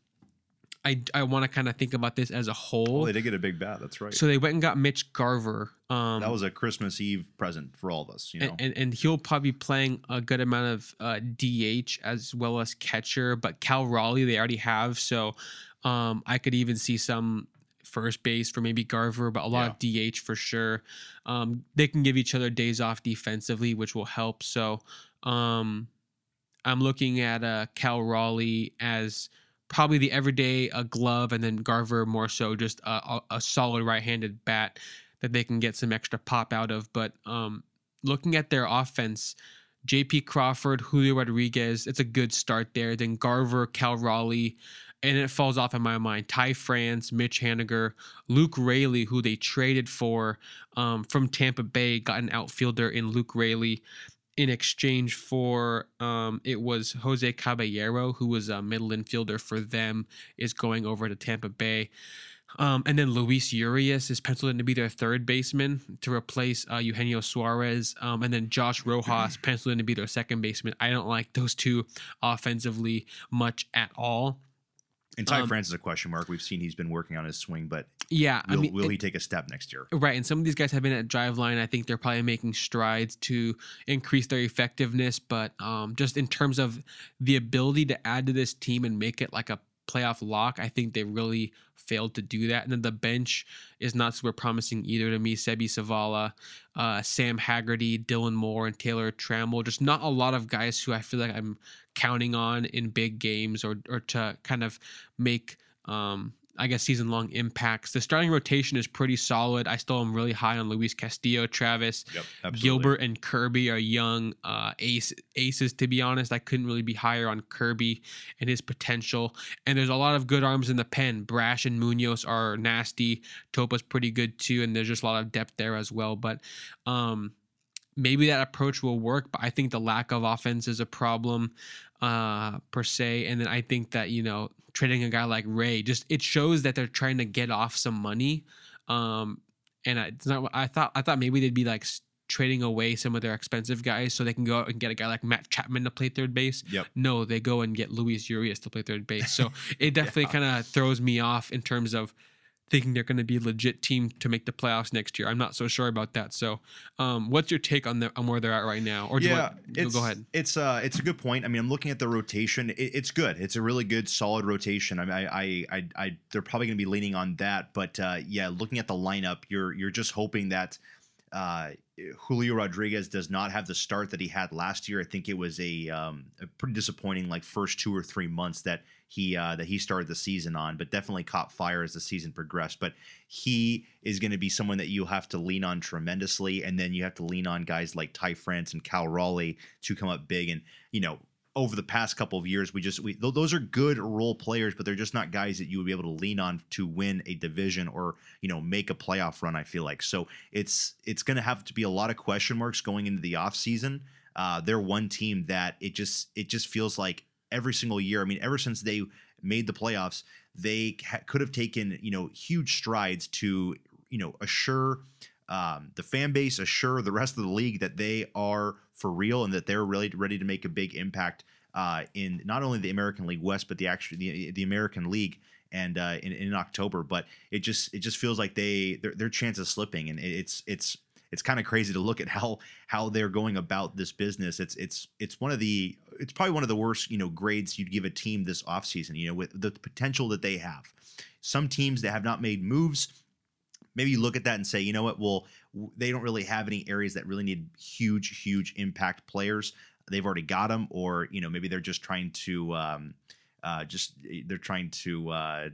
I I want to kind of think about this as a whole. Oh, they did get a big bat. That's right. so they went and got Mitch Garver. Um, that was a Christmas Eve present for all of us. You know, and, and, and he'll probably be playing a good amount of uh, DH as well as catcher. But Cal Raleigh they already have, so um, I could even see some first base for maybe Garver, but a lot of DH for sure. Um, they can give each other days off defensively, which will help. So um, I'm looking at uh, Cal Raleigh as probably the everyday uh, glove, and then Garver more so just a, a, a solid right-handed bat that they can get some extra pop out of. But um, looking at their offense, JP Crawford, Julio Rodriguez, it's a good start there. Then Garver, Cal Raleigh, and it falls off in my mind. Ty France, Mitch Haniger, Luke Raley, who they traded for um, from Tampa Bay, got an outfielder in Luke Raley in exchange for um, it was Jose Caballero, who was a middle infielder for them, is going over to Tampa Bay. Um, and then Luis Urias is penciled in to be their third baseman to replace uh, Eugenio Suarez. Um, and then Josh Rojas penciled in to be their second baseman. I don't like those two offensively much at all. And Ty Um, France is a question mark. We've seen he's been working on his swing, but Yeah, will, I mean, will it- he take a step next year? Right, and some of these guys have been at Driveline. I think they're probably making strides to increase their effectiveness, but um, just in terms of the ability to add to this team and make it like a playoff lock, I think they really failed to do that. And then the bench is not super promising either to me. Seby Zavala, uh, Sam Haggerty, Dylan Moore, and Taylor Trammell. Just not a lot of guys who I feel like I'm counting on in big games or or to kind of make um, I guess season long impacts. The starting rotation is pretty solid. I still am really high on Luis Castillo, Travis, Yep, Gilbert, and Kirby are young uh, ace aces. To be honest, I couldn't really be higher on Kirby and his potential. And there's a lot of good arms in the pen. Brash and Munoz are nasty. Topa's pretty good too, and there's just a lot of depth there as well. But um, maybe that approach will work. But I think the lack of offense is a problem uh, per se. And then I think that you know trading a guy like Ray just it shows that they're trying to get off some money. Um, and I, it's not. I thought I thought maybe they'd be like trading away some of their expensive guys so they can go out and get a guy like Matt Chapman to play third base. Yep. No, they go and get Luis Urias to play third base. So it definitely kind of throws me off in terms of thinking they're going to be a legit team to make the playoffs next year. I'm not so sure about that. So, um, what's your take on the on where they're at right now? Or do you yeah, want, go- go ahead. It's uh, it's a good point. I mean, I'm looking at the rotation. It, it's good. It's a really good, solid rotation. I mean, I, I, I, I they're probably going to be leaning on that. But uh, yeah, looking at the lineup, you're you're just hoping that uh, Julio Rodriguez does not have the start that he had last year. I think it was a, um, a pretty disappointing like first two or three months that he uh, that he started the season on, but definitely caught fire as the season progressed. But he is going to be someone that you'll have to lean on tremendously, and then you have to lean on guys like Ty France and Cal Raleigh to come up big. And you know, over the past couple of years, we just we th- those are good role players, but they're just not guys that you would be able to lean on to win a division or you know make a playoff run. I feel like so it's it's going to have to be a lot of question marks going into the offseason. Uh, they're one team that it just it just feels like every single year. I mean, ever since they made the playoffs, they ha- could have taken you know huge strides to you know assure um, the fan base, assure the rest of the league that they are for real and that they're really ready to make a big impact uh, in not only the American League West but the actual the, the American League and uh, in, in October. But it just it just feels like they their, their chance is slipping, and it's it's it's kind of crazy to look at how how they're going about this business. It's it's it's one of the it's probably one of the worst you know grades you'd give a team this offseason, you know, with the potential that they have. Some teams that have not made moves, maybe you look at that and say, you know what, well, they don't really have any areas that really need huge, huge impact players. They've already got them, or you know, maybe they're just trying to um, uh, just they're trying to uh,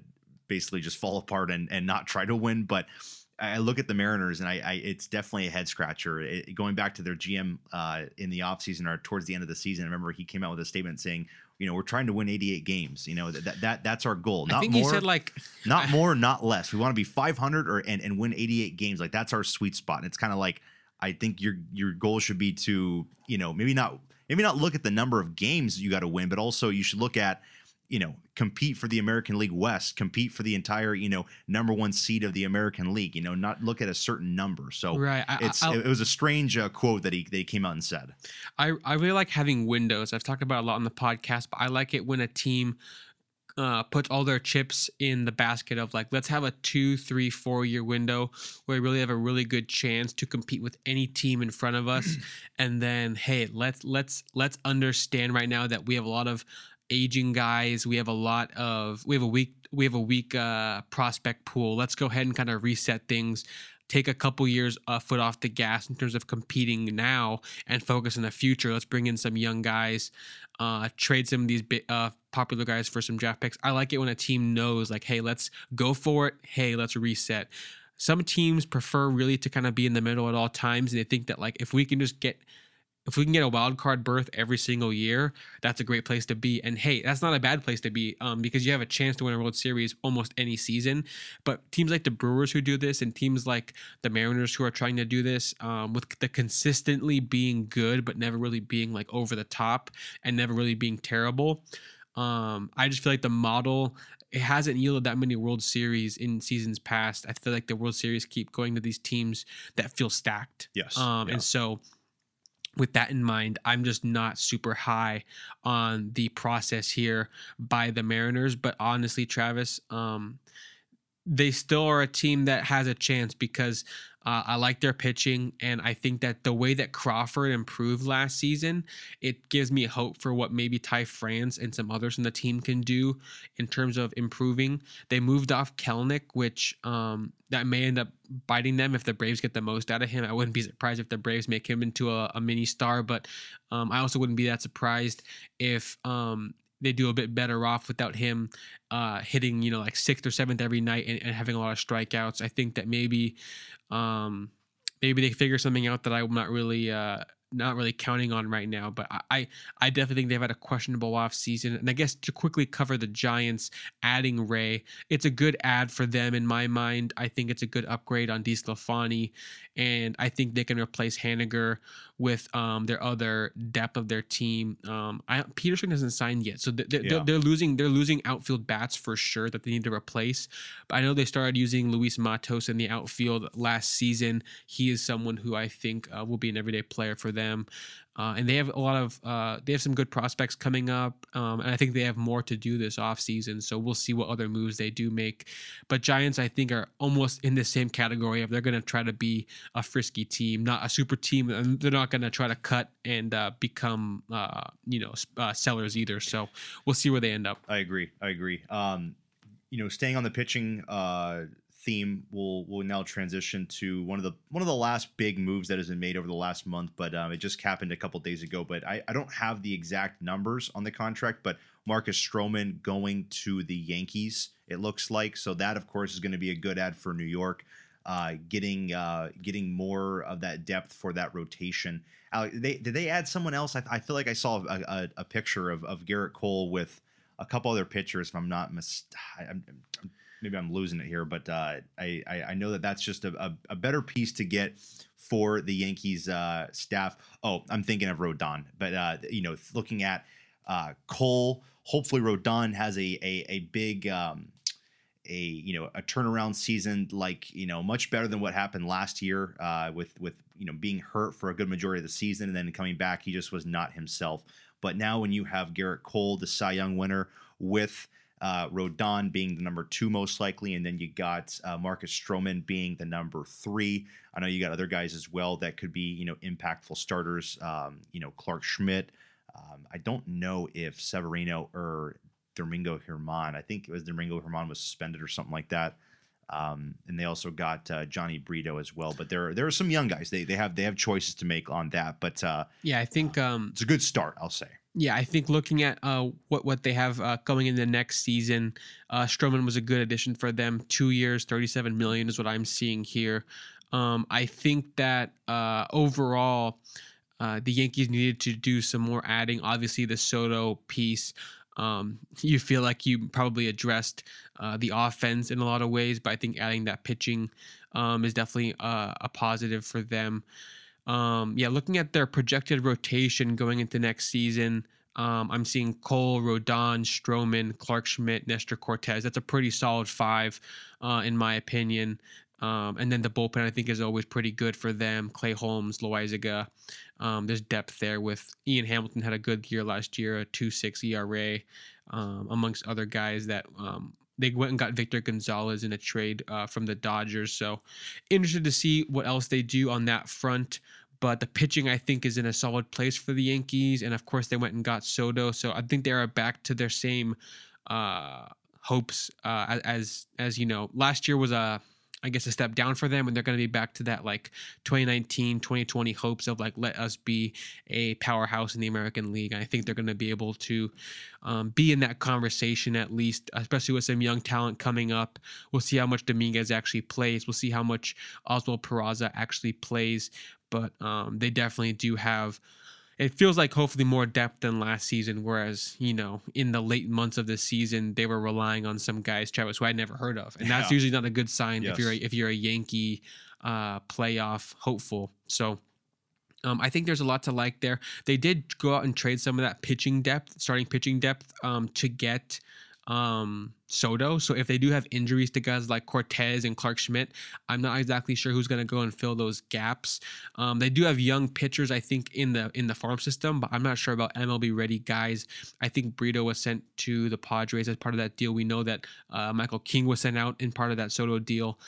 basically just fall apart and and not try to win, but. I look at the Mariners and I, I it's definitely a head scratcher. It, going back to their GM uh, in the offseason or towards the end of the season, I remember he came out with a statement saying, you know, we're trying to win 88 games. You know, that, that, that that's our goal. Not I think more, he said like not more, not less. We want to be 500 or and, and win 88 games. Like that's our sweet spot. And it's kind of like I think your your goal should be to you know maybe not maybe not look at the number of games you got to win, but also you should look at you know compete for the American League West, compete for the entire you know number one seed of the American League. You know, not look at a certain number. So right. I, it's I, it was a strange uh, quote that he they came out and said. I I really like having windows. I've talked about a lot on the podcast, but I like it when a team uh, puts all their chips in the basket of like, let's have a two, three, four year window where we really have a really good chance to compete with any team in front of us. and then, hey, let's let's let's understand right now that we have a lot of aging guys. We have a lot of we have a weak we have a weak uh, prospect pool. Let's go ahead and kind of reset things. Take a couple years uh, foot off the gas in terms of competing now and focus in the future. Let's bring in some young guys, uh, trade some of these big, uh, popular guys for some draft picks. I like it when a team knows, like, hey, let's go for it. Hey, let's reset. Some teams prefer really to kind of be in the middle at all times, and they think that like if we can just get if we can get a wild card berth every single year, that's a great place to be. And hey, that's not a bad place to be um, because you have a chance to win a World Series almost any season. But teams like the Brewers who do this, and teams like the Mariners who are trying to do this, um, with the consistently being good but never really being like over the top and never really being terrible. Um, I just feel like the model it hasn't yielded that many World Series in seasons past. I feel like the World Series keep going to these teams that feel stacked. Yes. Um, yeah. and so with that in mind, I'm just not super high on the process here by the Mariners. But honestly, Travis, um, they still are a team that has a chance because uh, I like their pitching, and I think that the way that Crawford improved last season, it gives me hope for what maybe Ty France and some others in the team can do in terms of improving. They moved off Kelenic, which um, that may end up biting them if the Braves get the most out of him. I wouldn't be surprised if the Braves make him into a, a mini star, but um, I also wouldn't be that surprised if um, they do a bit better off without him uh, hitting, you know, like sixth or seventh every night and, and having a lot of strikeouts. I think that maybe, um, maybe they figure something out that I'm not really, uh, not really counting on right now. But I, I, definitely think they've had a questionable off season. And I guess to quickly cover the Giants adding Ray, it's a good ad for them in my mind. I think it's a good upgrade on DeSclafani, and I think they can replace Haniger with um, their other depth of their team. Um, I, Pederson hasn't signed yet, so they're, they're, they're losing they're losing outfield bats for sure that they need to replace. But I know they started using Luis Matos in the outfield last season. He is someone who I think uh, will be an everyday player for them. Uh, and they have a lot of uh, they have some good prospects coming up, um, and I think they have more to do this offseason. So we'll see what other moves they do make. But Giants, I think, are almost in the same category of they're going to try to be a frisky team, not a super team, and they're not going to try to cut and uh, become uh, you know uh, sellers either. So we'll see where they end up. I agree. I agree. Um, you know, staying on the pitching uh, theme, we'll we'll now transition to one of the one of the last big moves that has been made over the last month, but um, it just happened a couple days ago. But I, I don't have the exact numbers on the contract, but Marcus Stroman going to the Yankees, it looks like. So that, of course, is going to be a good ad for New York. Uh, getting uh, getting more of that depth for that rotation. Alex, they, did they add someone else? I, I feel like I saw a, a, a picture of, of Gerrit Cole with a couple other pitchers. If I'm not mis- I'm, I'm- maybe I'm losing it here, but uh, I, I know that that's just a, a, a better piece to get for the Yankees uh, staff. Oh, I'm thinking of Rodon, but uh, you know, looking at uh, Cole, hopefully Rodon has a a, a big. Um, a you know a turnaround season like you know much better than what happened last year uh, with with you know being hurt for a good majority of the season and then coming back he just was not himself. But now when you have Gerrit Cole, the Cy Young winner, with uh, Rodon being the number two most likely, and then you got uh, Marcus Stroman being the number three. I know you got other guys as well that could be you know impactful starters. Um, you know Clarke Schmidt. Um, I don't know if Severino or Domingo German. I think it was Domingo German was suspended or something like that. Um, and they also got uh, Jhony Brito as well. But there, there are some young guys. They, they have they have choices to make on that. But uh, Yeah, I think um, it's a good start, I'll say. Yeah, I think looking at uh, what what they have uh, going in the next season, uh, Stroman was a good addition for them. Two years, thirty-seven million is what I'm seeing here. Um, I think that uh, overall, uh, the Yankees needed to do some more adding. Obviously, the Soto piece. Um, you feel like you probably addressed uh, the offense in a lot of ways, but I think adding that pitching um, is definitely uh, a positive for them. Um, yeah, looking at their projected rotation going into next season, um, I'm seeing Cole, Rodon, Stroman, Clarke Schmidt, Nestor Cortes. That's a pretty solid five, uh, in my opinion. Um, and then the bullpen, I think, is always pretty good for them. Clay Holmes, Loaisiga. Um, there's depth there with Ian Hamilton had a good year last year, a 2.6 ERA, um, amongst other guys that um, they went and got Victor Gonzalez in a trade uh, from the Dodgers. So interested to see what else they do on that front. But the pitching, I think, is in a solid place for the Yankees, and of course, they went and got Soto. So I think they are back to their same uh, hopes uh, as as you know. Last year was a I guess a step down for them and they're going to be back to that like 2019 2020 hopes of like let us be a powerhouse in the American League. And I think they're going to be able to um, be in that conversation at least, especially with some young talent coming up. We'll see how much Dominguez actually plays. We'll see how much Oswald Peraza actually plays. But um, they definitely do have it feels like hopefully more depth than last season. Whereas you know in the late months of the season they were relying on some guys, Travis, who I'd never heard of, and that's Yeah. usually not a good sign if you're a, if you're a Yankee uh, playoff hopeful. So. Um, I think there's a lot to like there. They did go out and trade some of that pitching depth, starting pitching depth, um, to get um, Soto. So if they do have injuries to guys like Cortes and Clarke Schmidt, I'm not exactly sure who's going to go and fill those gaps. Um, they do have young pitchers, I think, in the in the farm system, but I'm not sure about MLB ready guys. I think Brito was sent to the Padres as part of that deal. We know that uh, Michael King was sent out in part of that Soto deal.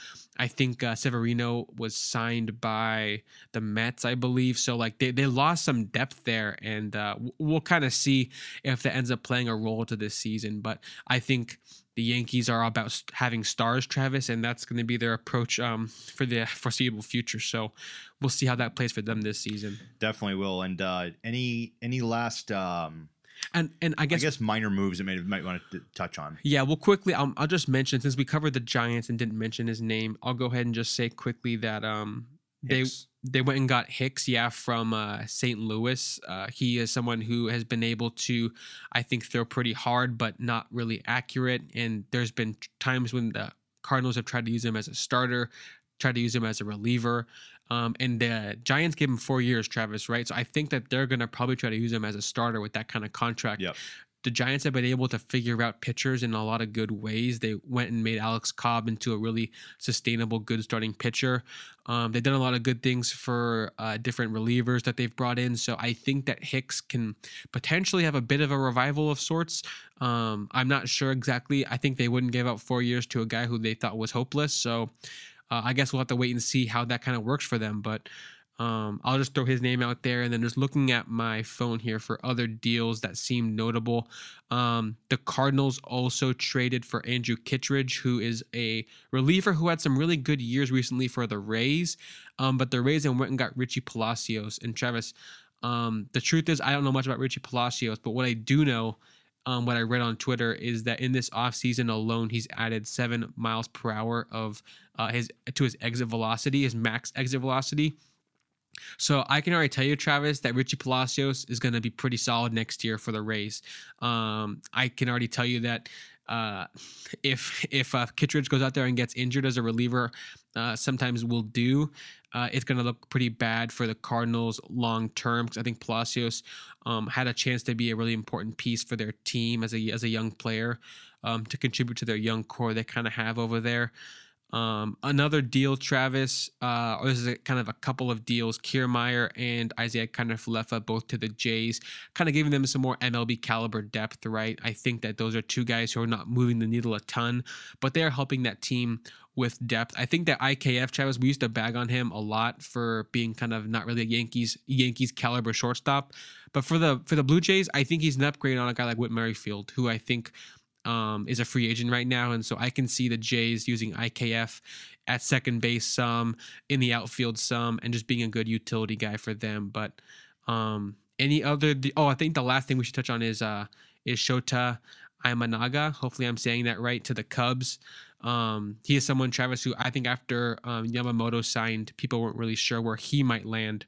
I think uh, Severino was signed by the Mets, I believe. So like they, they lost some depth there, and uh, we'll kind of see if that ends up playing a role to this season. But I think the Yankees are about having stars, Travis, and that's going to be their approach um, for the foreseeable future. So we'll see how that plays for them this season. Definitely will. And uh, any any last um, And and I guess I guess, minor moves that may might want to touch on. yeah, well, quickly, I'll, I'll just mention since we covered the Giants and didn't mention his name, I'll go ahead and just say quickly that um they Hicks. they went and got Hicks, yeah, from uh, St. Louis. Uh, he is someone who has been able to, I think, throw pretty hard, but not really accurate. And there's been times when the Cardinals have tried to use him as a starter, tried to use him as a reliever. Um, and the Giants gave him four years, Travis, right? So I think that they're going to probably try to use him as a starter with that kind of contract. Yep. The Giants have been able to figure out pitchers in a lot of good ways. They went and made Alex Cobb into a really sustainable, good starting pitcher. Um, they've done a lot of good things for uh, different relievers that they've brought in. So I think that Hicks can potentially have a bit of a revival of sorts. Um, I'm not sure exactly. I think they wouldn't give up four years to a guy who they thought was hopeless. So uh, I guess we'll have to wait and see how that kind of works for them. But um, I'll just throw his name out there, and then just looking at my phone here for other deals that seem notable. Um, the Cardinals also traded for Andrew Kittredge, who is a reliever who had some really good years recently for the Rays. Um, but the Rays then went and got Richie Palacios and Travis. Um, the truth is, I don't know much about Richie Palacios, but what I do know, um, what I read on Twitter, is that in this offseason alone, he's added seven miles per hour of uh, his to his exit velocity, his max exit velocity. So I can already tell you, Travis, that Richie Palacios is going to be pretty solid next year for the Rays. Um, I can already tell you that uh, if if uh, Kittredge goes out there and gets injured as a reliever, uh, sometimes will do. Uh, it's going to look pretty bad for the Cardinals long term because I think Palacios um, had a chance to be a really important piece for their team as a as a young player um, to contribute to their young core they kind of have over there. Um, another deal, Travis, uh, or this is a, kind of a couple of deals, Kiermaier and Isaiah Kiner-Falefa, both to the Jays, kind of giving them some more MLB caliber depth, right? I think that those are two guys who are not moving the needle a ton, but they are helping that team with depth. I think that IKF, Chavez, we used to bag on him a lot for being kind of not really a Yankees Yankees caliber shortstop, but for the for the Blue Jays, I think he's an upgrade on a guy like Whit Merrifield, who I think um, is a free agent right now, and so I can see the Jays using IKF at second base some, in the outfield some, and just being a good utility guy for them. But um, any other? Oh, I think the last thing we should touch on is uh, is Shota Imanaga. Hopefully, I'm saying that right to the Cubs. Um, he is someone, Travis, who I think after um, Yamamoto signed, people weren't really sure where he might land,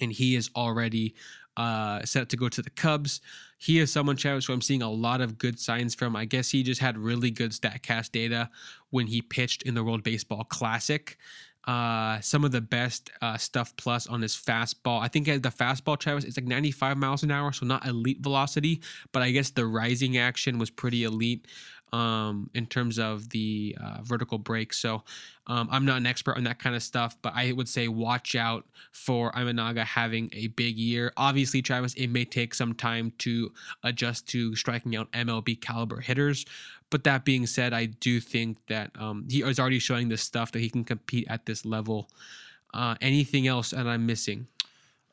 and he is already uh, set to go to the Cubs. He is someone, Travis, who I'm seeing a lot of good signs from. I guess he just had really good StatCast data when he pitched in the World Baseball Classic. Uh, some of the best uh, stuff plus on his fastball. I think the fastball, Travis, it's like 95 miles an hour, so not elite velocity, but I guess the rising action was pretty elite um, in terms of the uh, vertical break. So um, I'm not an expert on that kind of stuff, but I would say watch out for Imanaga having a big year. Obviously, Travis, it may take some time to adjust to striking out MLB caliber hitters. But that being said, I do think that um, he is already showing this stuff that he can compete at this level. Uh, anything else that I'm missing?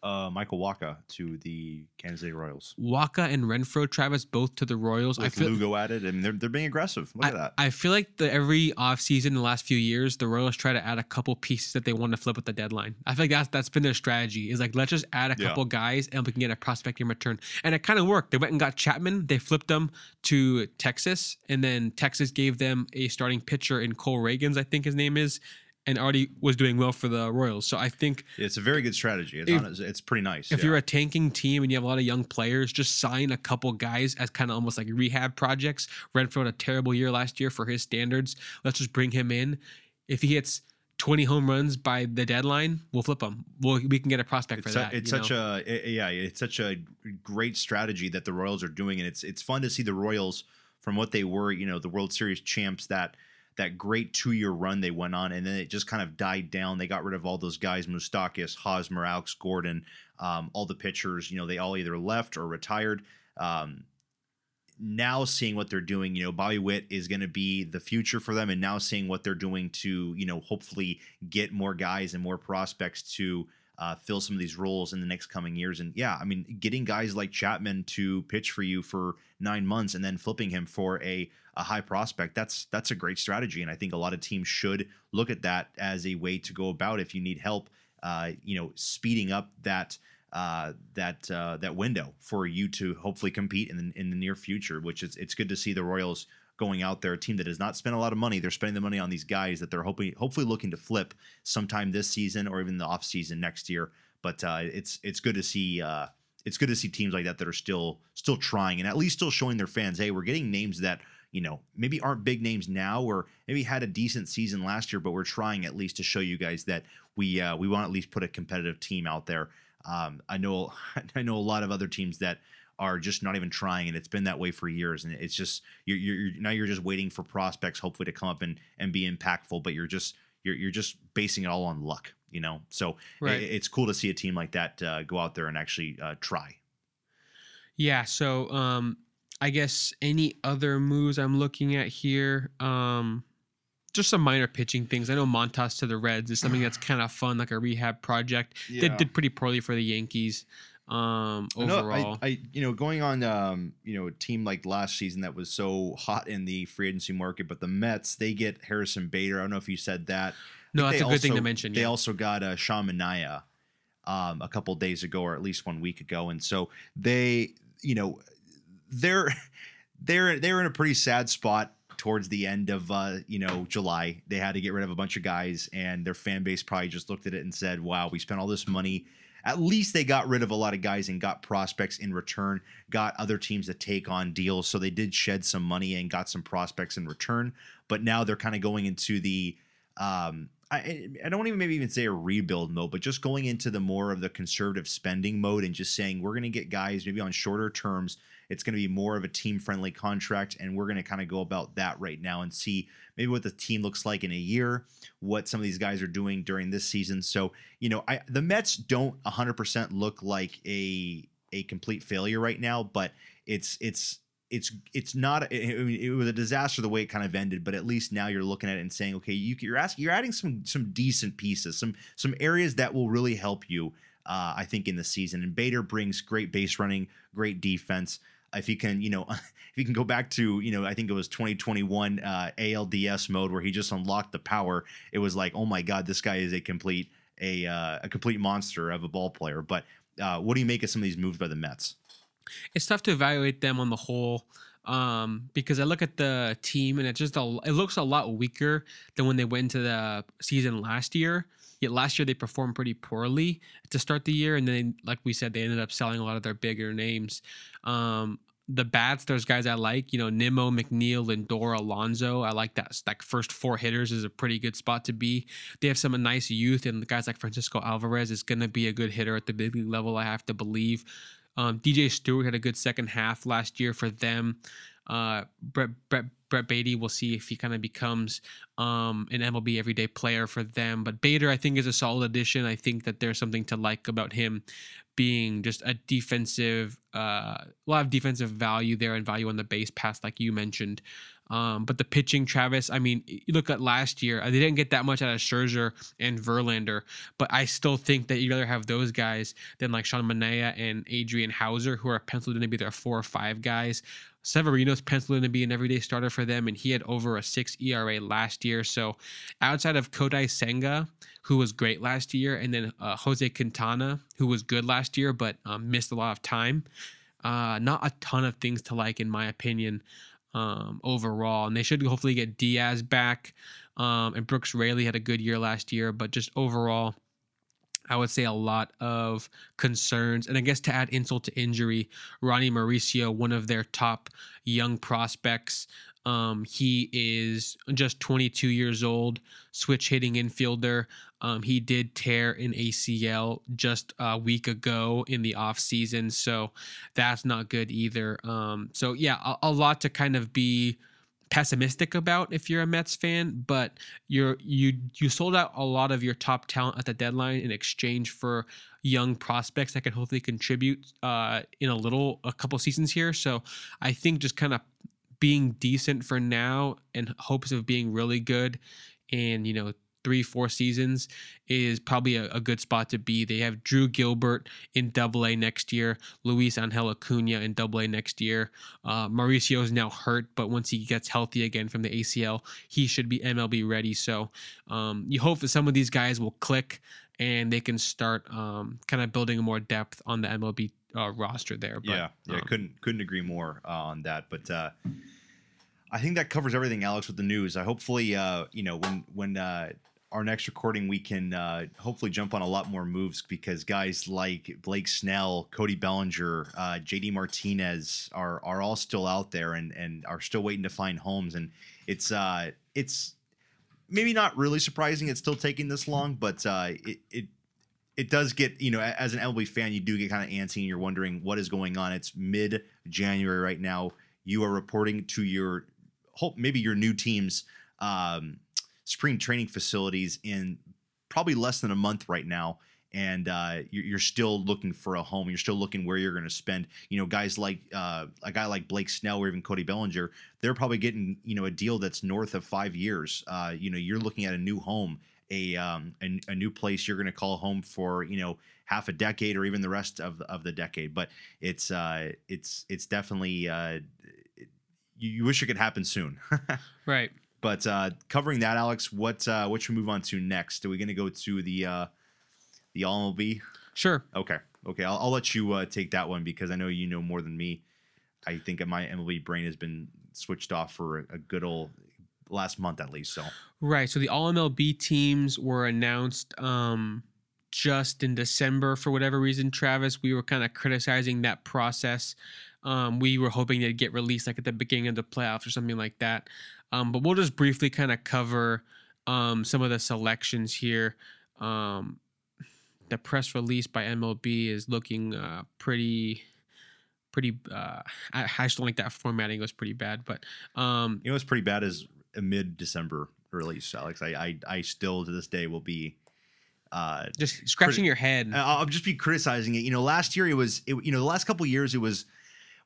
Uh, Michael Wacha to the Kansas City Royals. Wacha and Renfroe, Travis, both to the Royals. I feel Lugo at it, and they're they're being aggressive. Look at that. I feel like the every offseason in the last few years, the Royals try to add a couple pieces that they want to flip at the deadline. I feel like that's that's been their strategy. Is like let's just add a Yeah. couple guys and we can get a prospect in return. And it kind of worked. They went and got Chapman. They flipped them to Texas, and then Texas gave them a starting pitcher in Cole Ragans, I think his name is. And already was doing well for the Royals. So I think It's a very good strategy. It's, If- honest, it's pretty nice. if yeah. you're a tanking team and you have a lot of young players, just sign a couple guys as kind of almost like rehab projects. Renfroe had a terrible year last year for his standards. Let's just bring him in. If he hits 20 home runs by the deadline, we'll flip him. Well, we can get a prospect it's for that. it's such know? a i- yeah it's such a great strategy that the royals are doing and it's it's fun to see the royals from what they were you know the world series champs that that great two year run they went on and then it just kind of died down. They got rid of all those guys moustakas hosmer alex gordon um, all the pitchers you know they all either left or retired. Um, now seeing what they're doing, you know, Bobby Witt is going to be the future for them, and now seeing what they're doing to, you know, hopefully get more guys and more prospects to uh, fill some of these roles in the next coming years. And yeah, I mean, getting guys like Chapman to pitch for you for nine months and then flipping him for a a high prospect, that's that's a great strategy, and I think a lot of teams should look at that as a way to go about if you need help. Uh, you know, speeding up that uh, that uh, that window for you to hopefully compete in the, in the near future. Which is it's good to see the Royals going out there, a team that has not spent a lot of money. They're spending the money on these guys that they're hoping hopefully looking to flip sometime this season or even the off season next year. But uh, it's it's good to see. Uh, it's good to see teams like that that are still still trying and at least still showing their fans, hey, we're getting names that you know maybe aren't big names now or maybe had a decent season last year, but we're trying at least to show you guys that we uh, we want to at least put a competitive team out there. Um, I know I know a lot of other teams that are just not even trying, and it's been that way for years. And it's just you're, you're now you're just waiting for prospects, hopefully, to come up and and be impactful. But you're just you're you're just basing it all on luck, you know. So Right. it- it's cool to see a team like that uh, go out there and actually uh, try. Yeah, so um I guess any other moves I'm looking at here um just some minor pitching things. I know Montas to the Reds is something that's kind of fun, like a rehab project. Did did pretty poorly for the Yankees um overall. I, I you know going on um you know a team like last season that was so hot in the free agency market, but the Mets they get Harrison Bader. I don't know if you said that. no, that's a they good thing to also- mention. They Yeah. also got uh, Sean um, a couple days ago, or at least one week ago, and so they, you know, they're they're they're in a pretty sad spot towards the end of uh, you know July. They had to get rid of a bunch of guys, and their fan base probably just looked at it and said, "Wow, we spent all this money." At least they got rid of a lot of guys and got prospects in return, got other teams to take on deals. So they did shed some money and got some prospects in return. But now they're kind of going into the um, I, I don't even maybe even say a rebuild mode, but just going into the more of the conservative spending mode and just saying we're going to get guys maybe on shorter terms. It's going to be more of a team friendly contract, and we're going to kind of go about that right now and see maybe what the team looks like in a year, what some of these guys are doing during this season. So you know, I the Mets don't 100% look like a a complete failure right now, but it's it's it's it's not it, it was a disaster the way it kind of ended but at least now you're looking at it and saying okay you, you're asking you're adding some some decent pieces some some areas that will really help you uh, I think in the season. And Bader brings great base running great defense. If he can you know if he can go back to you know I think it was 2021 uh, ALDS mode where he just unlocked the power it was like oh my god this guy is a complete a uh, a complete monster of a ball player. But uh, what do you make of some of these moves by the Mets it's tough to evaluate them on the whole um, because I look at the team and it just a, it looks a lot weaker than when they went into the season last year. Yet last year they performed pretty poorly to start the year, and then like we said, they ended up selling a lot of their bigger names. Um, the bats, there's guys I like, you know, Nimmo, McNeil, Lindor, Alonso. I like that. Like first four hitters is a pretty good spot to be. They have some nice youth, and guys like Francisco Alvarez is to be a good hitter at the big league level. I have to believe. Um, DJ Stewart had a good second half last year for them. Uh, Brett, Brett, Brett Baty, we'll see if he kind of becomes um, an MLB everyday player for them. But Bader, I think, is a solid addition. I think that there's something to like about him being just a defensive, uh, a lot of defensive value there and value on the base pass, like you mentioned. Um, but the pitching, Travis, I mean, you look at last year, they didn't get that much out of Scherzer and Verlander, but I still think that you'd rather have those guys than like Sean Manaea and Adrian Houser, who are penciled in to be their four or five guys. Severino's penciled in to be an everyday starter for them, and he had over a six ERA last year. So, outside of Kodai Senga, who was great last year, and then uh, Jose Quintana, who was good last year but um, missed a lot of time, uh, not a ton of things to like, in my opinion. Um, overall, and they should hopefully get Diaz back. Um, and Brooks Raley had a good year last year, but just overall, I would say a lot of concerns. And I guess to add insult to injury, Ronnie Mauricio, one of their top young prospects, um, he is just 22 years old, switch hitting infielder. Um, he did tear an ACL just a week ago in the off season, so that's not good either. Um, so yeah, a, a lot to kind of be pessimistic about if you're a Mets fan, but you're you you sold out a lot of your top talent at the deadline in exchange for young prospects that can hopefully contribute uh, in a little a couple seasons here. So I think just kind of being decent for now and hopes of being really good in, you know three, four seasons is probably a, a, good spot to be. They have Drew Gilbert in Double A next year, Luis Angel Acuna in Double A next year. Uh, Mauricio is now hurt, but once he gets healthy again from the ACL, he should be MLB ready. So um, you hope that some of these guys will click and they can start um, kind of building more depth on the MLB uh, roster there. But, yeah, yeah, um, couldn't couldn't agree more uh, on that. But uh, I think that covers everything, Alex, with the news. I hopefully, uh, you know, when when uh, our next recording, we can uh, hopefully jump on a lot more moves because guys like Blake Snell, Cody Bellinger, uh, JD Martinez are are all still out there and and are still waiting to find homes. And it's uh, it's maybe not really surprising it's still taking this long, but uh, it it it does get you know as an MLB fan, you do get kind of antsy and you're wondering what is going on. It's mid January right now. You are reporting to your hope maybe your new team's um, spring training facilities in probably less than a month right now and uh, you're, still looking for a home. You're still looking where you're going to spend. You know, guys like uh, a guy like Blake Snell or even Cody Bellinger, they're probably getting you know a deal that's north of five years. Uh, you know, you're looking at a new home, a um, a, a new place you're going to call home for you know half a decade or even the rest of of the decade. But it's uh, it's it's definitely uh, you, you wish it could happen soon. right. But uh, covering that, Alex, what uh, what should we move on to next? Are we going to go to the uh, the All MLB? Sure. Okay. Okay. I'll, I'll let you uh, take that one because I know you know more than me. I think my MLB brain has been switched off for a good old last month at least. So right. So the All MLB teams were announced um, just in December for whatever reason. Travis, we were kind of criticizing that process um, we were hoping they'd get released like at the beginning of the playoffs or something like that. Um, but we'll just briefly kind of cover um, some of the selections here. Um, the press release by MLB is looking uh, pretty, pretty. Uh, I, I, just don't like that formatting. It was pretty bad. But um, you know what's pretty bad is a mid-December release, Alex. I, I, I still to this day will be uh, just scratching your head. I'll just be criticizing it. You know, last year it was, it, you know, the last couple years it was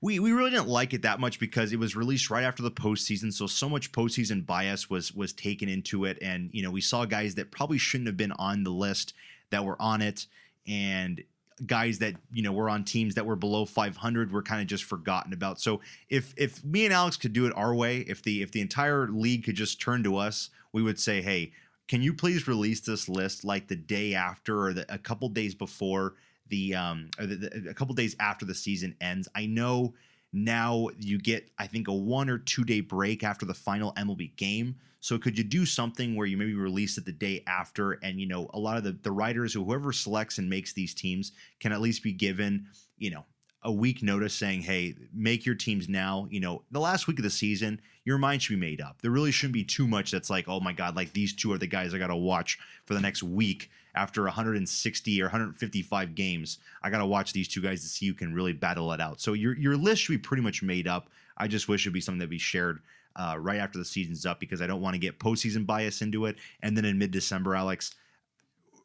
we we really didn't like it that much because it was released right after the postseason, so so much postseason bias was was taken into it, and you know we saw guys that probably shouldn't have been on the list that were on it, and guys that you know were on teams that were below 500 were kind of just forgotten about. So if if me and Alex could do it our way, if the if the entire league could just turn to us, we would say, hey, can you please release this list like the day after or the, a couple days before the um the, the, a couple days after the season ends. I know now you get I think a one or two day break after the final MLB game. So could you do something where you maybe release it the day after and you know a lot of the the writers or whoever selects and makes these teams can at least be given, you know, a week notice saying, hey, make your teams now. You know, the last week of the season, your mind should be made up. There really shouldn't be too much that's like, oh my God, like these two are the guys I got to watch for the next week after 160 or 155 games. I got to watch these two guys to see who can really battle it out. So your, your list should be pretty much made up. I just wish it'd be something that be shared uh, right after the season's up because I don't want to get postseason bias into it. And then in mid December, Alex,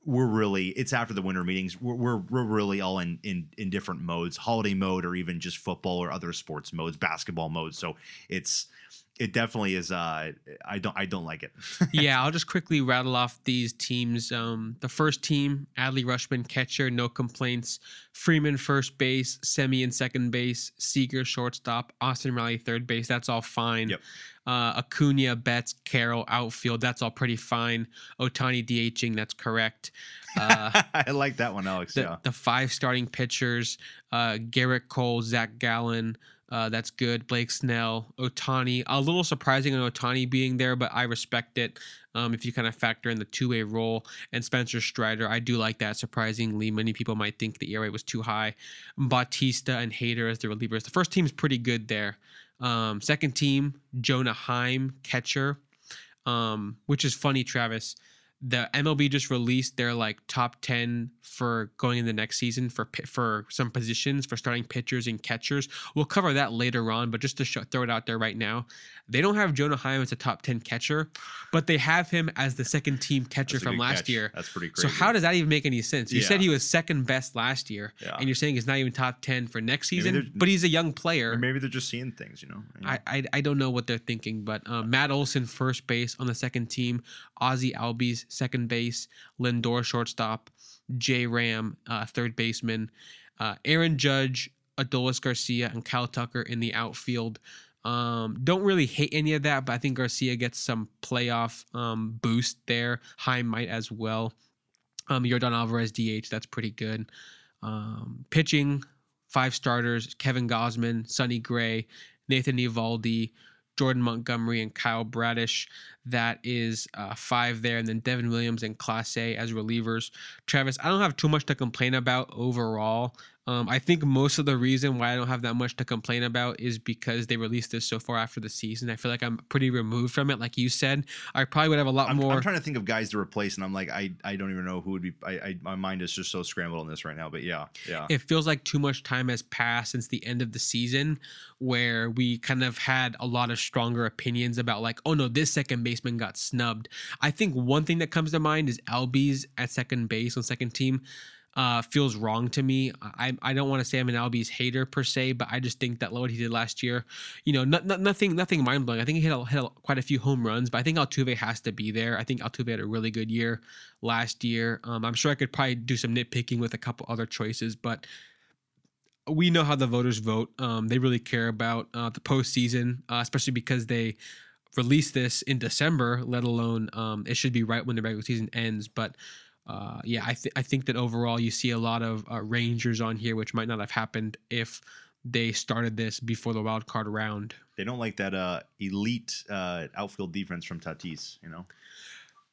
we're really it's after the winter meetings. We're, we're we're, really all in in in different modes, holiday mode, or even just football or other sports modes, basketball modes. So it's it definitely is. Uh, I don't I don't like it. yeah, I'll just quickly rattle off these teams. Um, the first team: Adley Rutschman, catcher, no complaints. Freeman, first base. Semien, second base. Seager, shortstop. Austin Riley, third base. That's all fine. Yep. Uh, Acuna, Betts, Carroll, outfield. That's all pretty fine. Ohtani DHing. That's correct. Uh, I like that one, Alex. The, yeah. the five starting pitchers: uh, Gerrit Cole, Zach Gallen Uh, that's good. Blake Snell, Ohtani. A little surprising on Ohtani being there, but I respect it. Um, if you kind of factor in the two-way role and Spencer Strider, I do like that. Surprisingly, many people might think the ERA was too high. Bautista and Hader as the relievers. The first team's pretty good there. Um, second team, Jonah Heim, catcher. Um, which is funny, Travis the MLB just released their like top 10 for going in the next season for for some positions for starting pitchers and catchers. We'll cover that later on, but just to show, throw it out there right now, they don't have Jonah Heim as a top 10 catcher, but they have him as the second team catcher from last catch. year. That's pretty crazy. So how does that even make any sense? You Yeah. said he was second best last year, Yeah. and you're saying he's not even top 10 for next season, but he's a young player. Maybe they're just seeing things, you know. I, I I don't know what they're thinking, but um, Matt Olson first base on the second team, Ozzy Albies second base, Lindor shortstop, J Ram uh, third baseman, uh, Aaron Judge, Adolis Garcia, and Kyle Tucker in the outfield. Um, don't really hate any of that, but I think Garcia gets some playoff um, boost there. High might as well. Um, Jordan Alvarez DH, that's pretty good. Um, pitching, five starters: Kevin Gausman, Sonny Gray, Nathan Eovaldi, Jordan Montgomery, and Kyle Bradish. That is uh, five there, and then Devin Williams and Clase as relievers. Travis, I don't have too much to complain about overall. Um, I think most of the reason why I don't have that much to complain about is because they released this so far after the season. I feel like I'm pretty removed from it. Like you said, I probably would have a lot I'm, more. I'm trying to think of guys to replace, and I'm like, I, I don't even know who would be. I, I my mind is just so scrambled on this right now. But yeah, yeah. it feels like too much time has passed since the end of the season where we kind of had a lot of stronger opinions about like oh no this second baseman got snubbed i think one thing that comes to mind is albies at second base on second team uh, feels wrong to me. I I don't want to say I'm an Albies hater per se, but I just think that what he did last year, you know, not, not, nothing nothing mind blowing. I think he hit, a, hit a, quite a few home runs, but I think Altuve has to be there. I think Altuve had a really good year last year. Um, I'm sure I could probably do some nitpicking with a couple other choices, but we know how the voters vote. Um, they really care about uh, the postseason, uh, especially because they release this in December. Let alone um, it should be right when the regular season ends. But uh, yeah, I th- I think that overall you see a lot of uh, Rangers on here, which might not have happened if they started this before the wild card round. They don't like that uh, elite uh, outfield defense from Tatis. You know,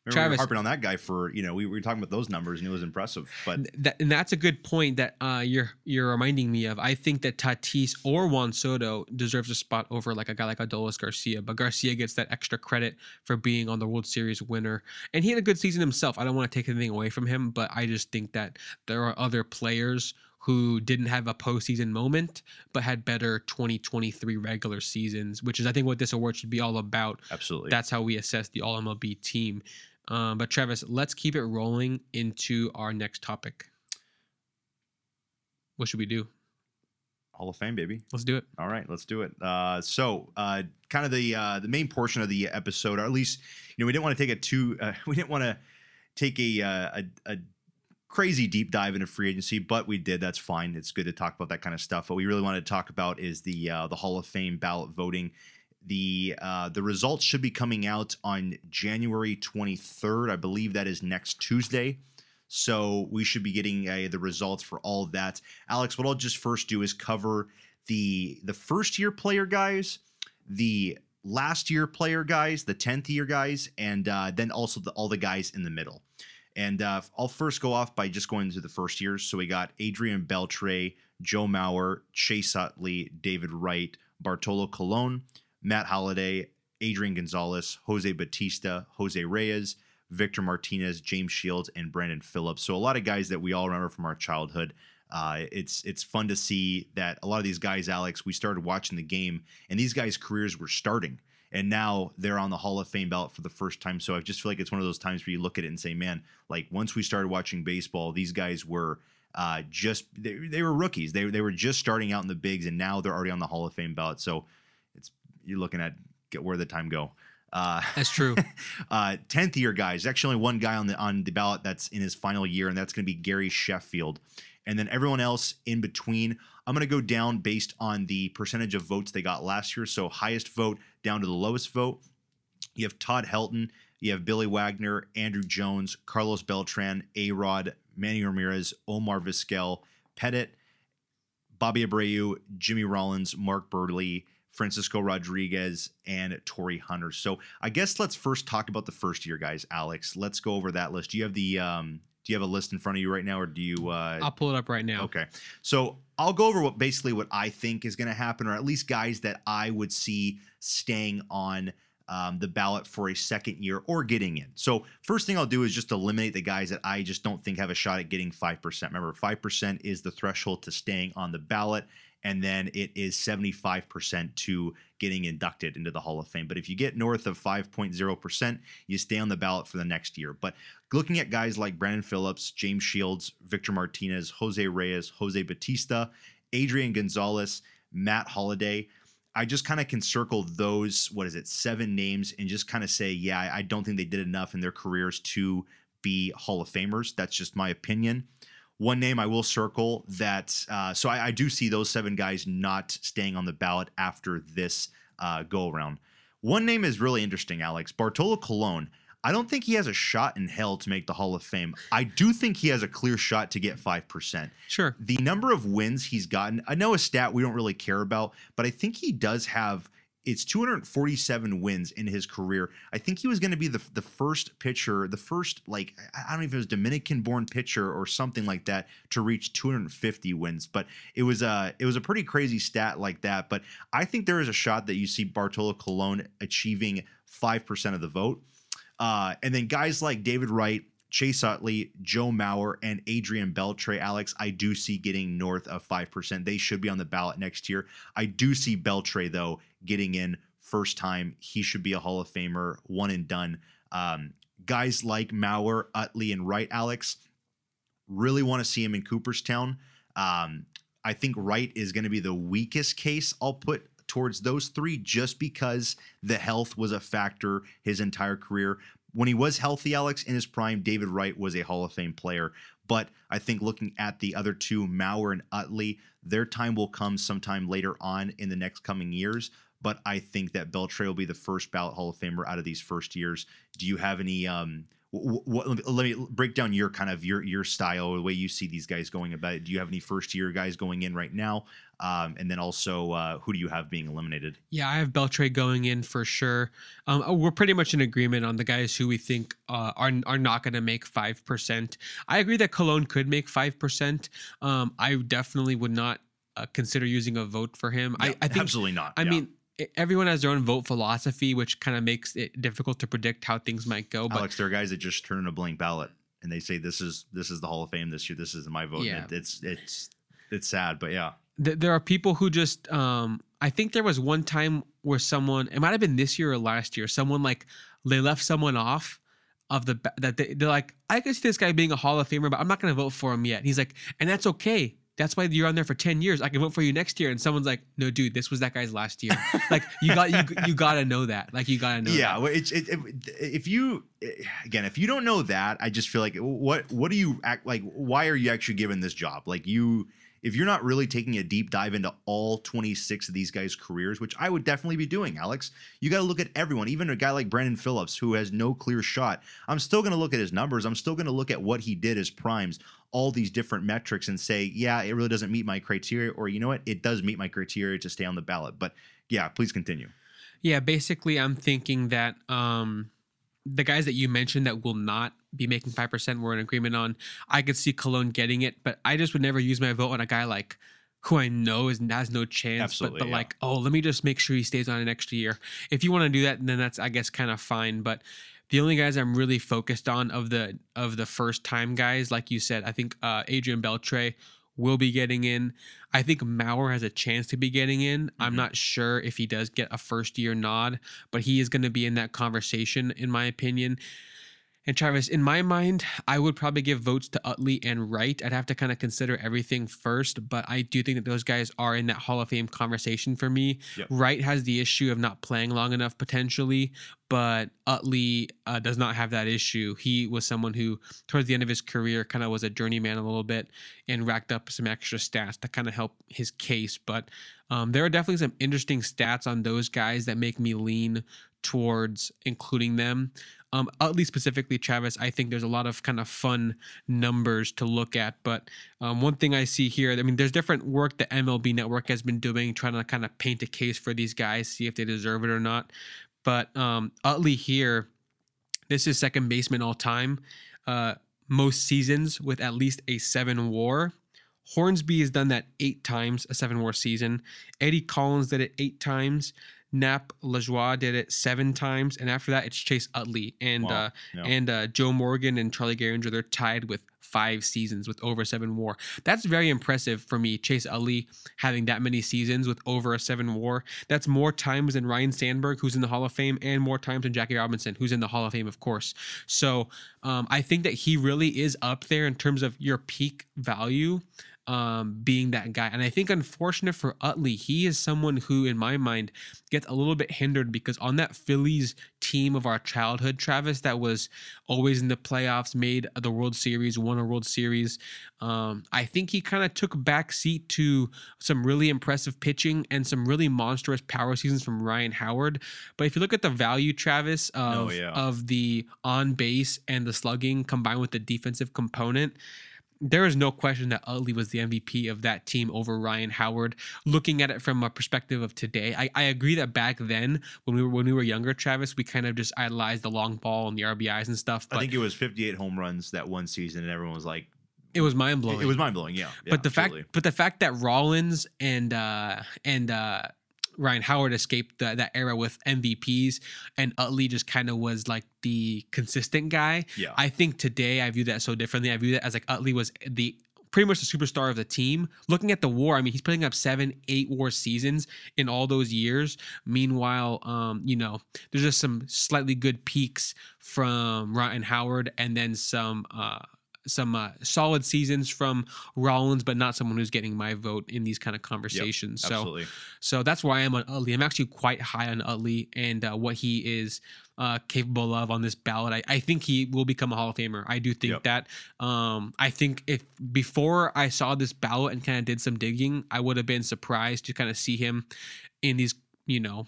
Remember we Travis- were harping on that guy for you know we were talking about those numbers and it was impressive. But That, and that's a good point that uh, you're you're reminding me of. I think that Tatis or Juan Soto deserves a spot over like a guy like Adolis Garcia, but Garcia gets that extra credit for being on the World Series winner, and he had a good season himself. I don't want to take anything away from him, but I just think that there are other players who didn't have a postseason moment but had better 2023 regular seasons, which is I think what this award should be all about. absolutely, That's how we assess the All MLB team. Um, but Travis, let's keep it rolling into our next topic. What should we do? Hall of Fame, baby. Let's do it. All right, let's do it. Uh, so, uh, kind of the uh, the main portion of the episode, or at least you know, we didn't want to take a too, uh, we didn't want to take a, uh, a a crazy deep dive into free agency, but we did. That's fine. It's good to talk about that kind of stuff. What we really wanted to talk about is the uh, the Hall of Fame ballot voting. The uh, the results should be coming out on January 23rd. I believe that is next Tuesday. So we should be getting uh, the results for all of that. Alex, what I'll just first do is cover the the first year player guys, the last year player guys, the 10th year guys, and uh, then also the, all the guys in the middle. And uh, I'll first go off by just going to the first years. So we got Adrian Beltre, Joe Mauer, Chase Utley, David Wright, Bartolo Colon, Matt Holliday, Adrian Gonzalez, Jose Bautista, Jose Reyes, Victor Martinez, James Shields, and Brandon Phillips. So a lot of guys that we all remember from our childhood. Uh, it's it's fun to see that a lot of these guys, Alex, we started watching the game, and these guys' careers were starting, and now they're on the Hall of Fame ballot for the first time. So I just feel like it's one of those times where you look at it and say, man, like once we started watching baseball, these guys were uh, just they, they were rookies. They they were just starting out in the bigs, and now they're already on the Hall of Fame ballot. So you're looking at get where the time go. Uh, That's true. uh, 10th year guys. There's actually only one guy on the on the ballot that's in his final year, and that's going to be Gary Sheffield. And then everyone else in between, I'm going to go down based on the percentage of votes they got last year. So highest vote down to the lowest vote. You have Todd Helton, you have Billy Wagner, Andruw Jones, Carlos Beltran, A Rod, Manny Ramirez, Omar Vizquel, Pettitte, Bobby Abreu, Jimmy Rollins, Mark Buehrle, Francisco Rodriguez, and Torii Hunter. So I guess let's first talk about the first year guys, Alex. Let's go over that list. Do you have the um, do you have a list in front of you right now, or do you? Uh, I'll pull it up right now. Okay. So I'll go over what basically what I think is going to happen, or at least guys that I would see staying on um, the ballot for a second year or getting in. So first thing I'll do is just eliminate the guys that I just don't think have a shot at getting five percent. Remember, five percent is the threshold to staying on the ballot. And then it is 75% to getting inducted into the Hall of Fame. But if you get north of 5.0%, you stay on the ballot for the next year. But looking at guys like Brandon Phillips, James Shields, Victor Martinez, Jose Reyes, Jose Bautista, Adrian Gonzalez, Matt Holliday, I just kind of can circle those, what is it, seven names and just kind of say, yeah, I don't think they did enough in their careers to be Hall of Famers. That's just my opinion. One name I will circle that, uh, so I, I, do see those seven guys not staying on the ballot after this uh, go around. One name is really interesting, Alex Bartolo Colon. I don't think he has a shot in hell to make the Hall of Fame. I do think he has a clear shot to get 5%. Sure. The number of wins he's gotten, I know a stat we don't really care about, but I think he does have it's 247 wins in his career. I think he was going to be the the first pitcher, the first like I don't know if it was Dominican born pitcher or something like that to reach 250 wins, but it was a it was a pretty crazy stat like that. But I think there is a shot that you see Bartolo Colon achieving five percent of the vote. Uh, and then guys like David Wright, Chase Utley, Joe Mauer, and Adrian Beltre, Alex, I do see getting north of 5%. They should be on the ballot next year. I do see Beltre, though, getting in first time. He should be a Hall of Famer, one and done. Um, guys like Mauer, Utley, and Wright, Alex, really want to see him in Cooperstown. Um, I think Wright is going to be the weakest case I'll put towards those three just because the health was a factor his entire career. When he was healthy, Alex, in his prime, David Wright was a Hall of Fame player. But I think looking at the other two, Mauer and Utley, their time will come sometime later on in the next coming years. But I think that Beltre will be the first ballot Hall of Famer out of these first years. Do you have any um, what, let me break down your kind of your your style the way you see these guys going about it. Do you have any first year guys going in right now? Um, and then also uh, who do you have being eliminated? Yeah i have beltre going in for sure. Um, uh, we're pretty much in agreement on the guys who we think uh, are, are not going to make 5% i agree that Colon could make 5% um, i definitely would not uh, consider using a vote for him. Yeah, I, I think absolutely not. I yeah. mean everyone has their own vote philosophy, which kind of makes it difficult to predict how things might go. But Alex, there are guys that just turn in a blank ballot and they say this is this is the Hall of Fame this year. This is my vote. Yeah. It, it's it's it's sad, but yeah. There are people who just um I think there was one time where someone it might have been this year or last year, someone like they left someone off of the that they, they're like I can see this guy being a Hall of Famer, but I'm not going to vote for him yet. He's like, and that's okay that's why you're on there for 10 years. I can vote for you next year. And someone's like, no, dude, this was that guy's last year. like you got, you, you gotta know that. Like you gotta know. Yeah. Well, it's, it, it, if you, again, if you don't know that, I just feel like what, what do you act like? Why are you actually given this job? Like you, if you're not really taking a deep dive into all 26 of these guys' careers, which I would definitely be doing, Alex, you got to look at everyone, even a guy like Brandon Phillips, who has no clear shot. I'm still going to look at his numbers. I'm still going to look at what he did as primes, all these different metrics, and say, yeah, it really doesn't meet my criteria, or you know what, it does meet my criteria to stay on the ballot. But yeah, please continue. Yeah, basically, I'm thinking that um, the guys that you mentioned that will not be making 5% we're in agreement on i could see Colon getting it but i just would never use my vote on a guy like who i know is has no chance Absolutely, but, but yeah. like oh let me just make sure he stays on an extra year if you want to do that then that's i guess kind of fine but the only guys i'm really focused on of the of the first time guys like you said i think uh, adrian beltre will be getting in. I think Mauer has a chance to be getting in. Mm-hmm. I'm not sure if he does get a first year nod, but he is going to be in that conversation, in my opinion. And Travis, in my mind, I would probably give votes to Utley and Wright. I'd have to kind of consider everything first, but I do think that those guys are in that Hall of Fame conversation for me. Yep. Wright has the issue of not playing long enough potentially, but Utley uh, does not have that issue. He was someone who, towards the end of his career, kind of was a journeyman a little bit and racked up some extra stats to kind of help his case. But um, there are definitely some interesting stats on those guys that make me lean towards including them. Um, Utley specifically, Travis, I think there's a lot of kind of fun numbers to look at. But um, one thing I see here, I mean, there's different work that MLB Network has been doing, trying to kind of paint a case for these guys, see if they deserve it or not. But um, Utley here, this is second baseman all time. Uh, most seasons with at least a seven war. Hornsby has done that eight times, a seven war season. Eddie Collins did it eight times. Nap Lajoie did it seven times, and after that, it's Chase Utley and Wow. uh, Yeah. and uh, Joe Morgan and Charlie Gehringer. They're tied with five seasons with over seven WAR. That's very impressive for me. Chase Utley having that many seasons with over a seven WAR. That's more times than Ryne Sandberg, who's in the Hall of Fame, and more times than Jackie Robinson, who's in the Hall of Fame, of course. So um, I think that he really is up there in terms of your peak value um, being that guy. And I think, unfortunate for Utley, he is someone who, in my mind, gets a little bit hindered because on that Phillies team of our childhood, Travis, that was always in the playoffs, made the World Series, won a World Series. Um, I think he kind of took a back seat to some really impressive pitching and some really monstrous power seasons from Ryan Howard. But if you look at the value, Travis, of, Oh, yeah. of the on base and the slugging combined with the defensive component, there is no question that Utley was the MVP of that team over Ryan Howard. Looking at it from a perspective of today, I, I agree that back then when we were when we were younger, Travis, we kind of just idolized the long ball and the RBIs and stuff. But I think it was 58 home runs that one season, and everyone was like, it was mind it, blowing. it was mind blowing. Yeah, yeah, but the absolutely. fact but the fact that Rollins and uh and uh Ryan Howard escaped the, that era with MVPs and Utley just kind of was like the consistent guy. yeah, I think today I view that so differently. I view that as like Utley was the pretty much the superstar of the team. Looking at the war, I mean, he's putting up seven, eight war seasons in all those years. Meanwhile, um, you know, there's just some slightly good peaks from Ryan Howard and then some uh some uh, solid seasons from Rollins, but not someone who's getting my vote in these kind of conversations. so so that's why I am on Utley. I'm actually quite high on Utley and uh, what he is uh, capable of on this ballot. I, I think he will become a Hall of Famer. I do think Yep. that. Um, I think if before I saw this ballot and kind of did some digging, I would have been surprised to kind of see him in these, you know,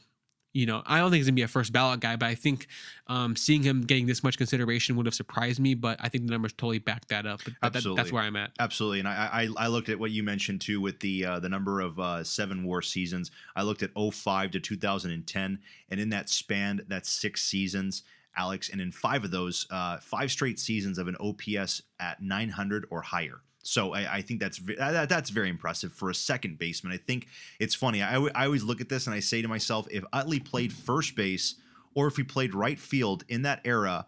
you know, I don't think he's gonna be a first ballot guy, but I think um, seeing him getting this much consideration would have surprised me. But I think the numbers totally back that up. But that- that- that's where I'm at. Absolutely, and I, I I looked at what you mentioned too with the uh, the number of uh, seven war seasons. I looked at 05 to 2010, and in that span, that's six seasons, Alex, and in five of those, uh, five straight seasons of an OPS at 900 or higher. So I, I think that's that, that's very impressive for a second baseman. I think it's funny. I, I always look at this and I say to myself, if Utley played first base or if he played right field in that era,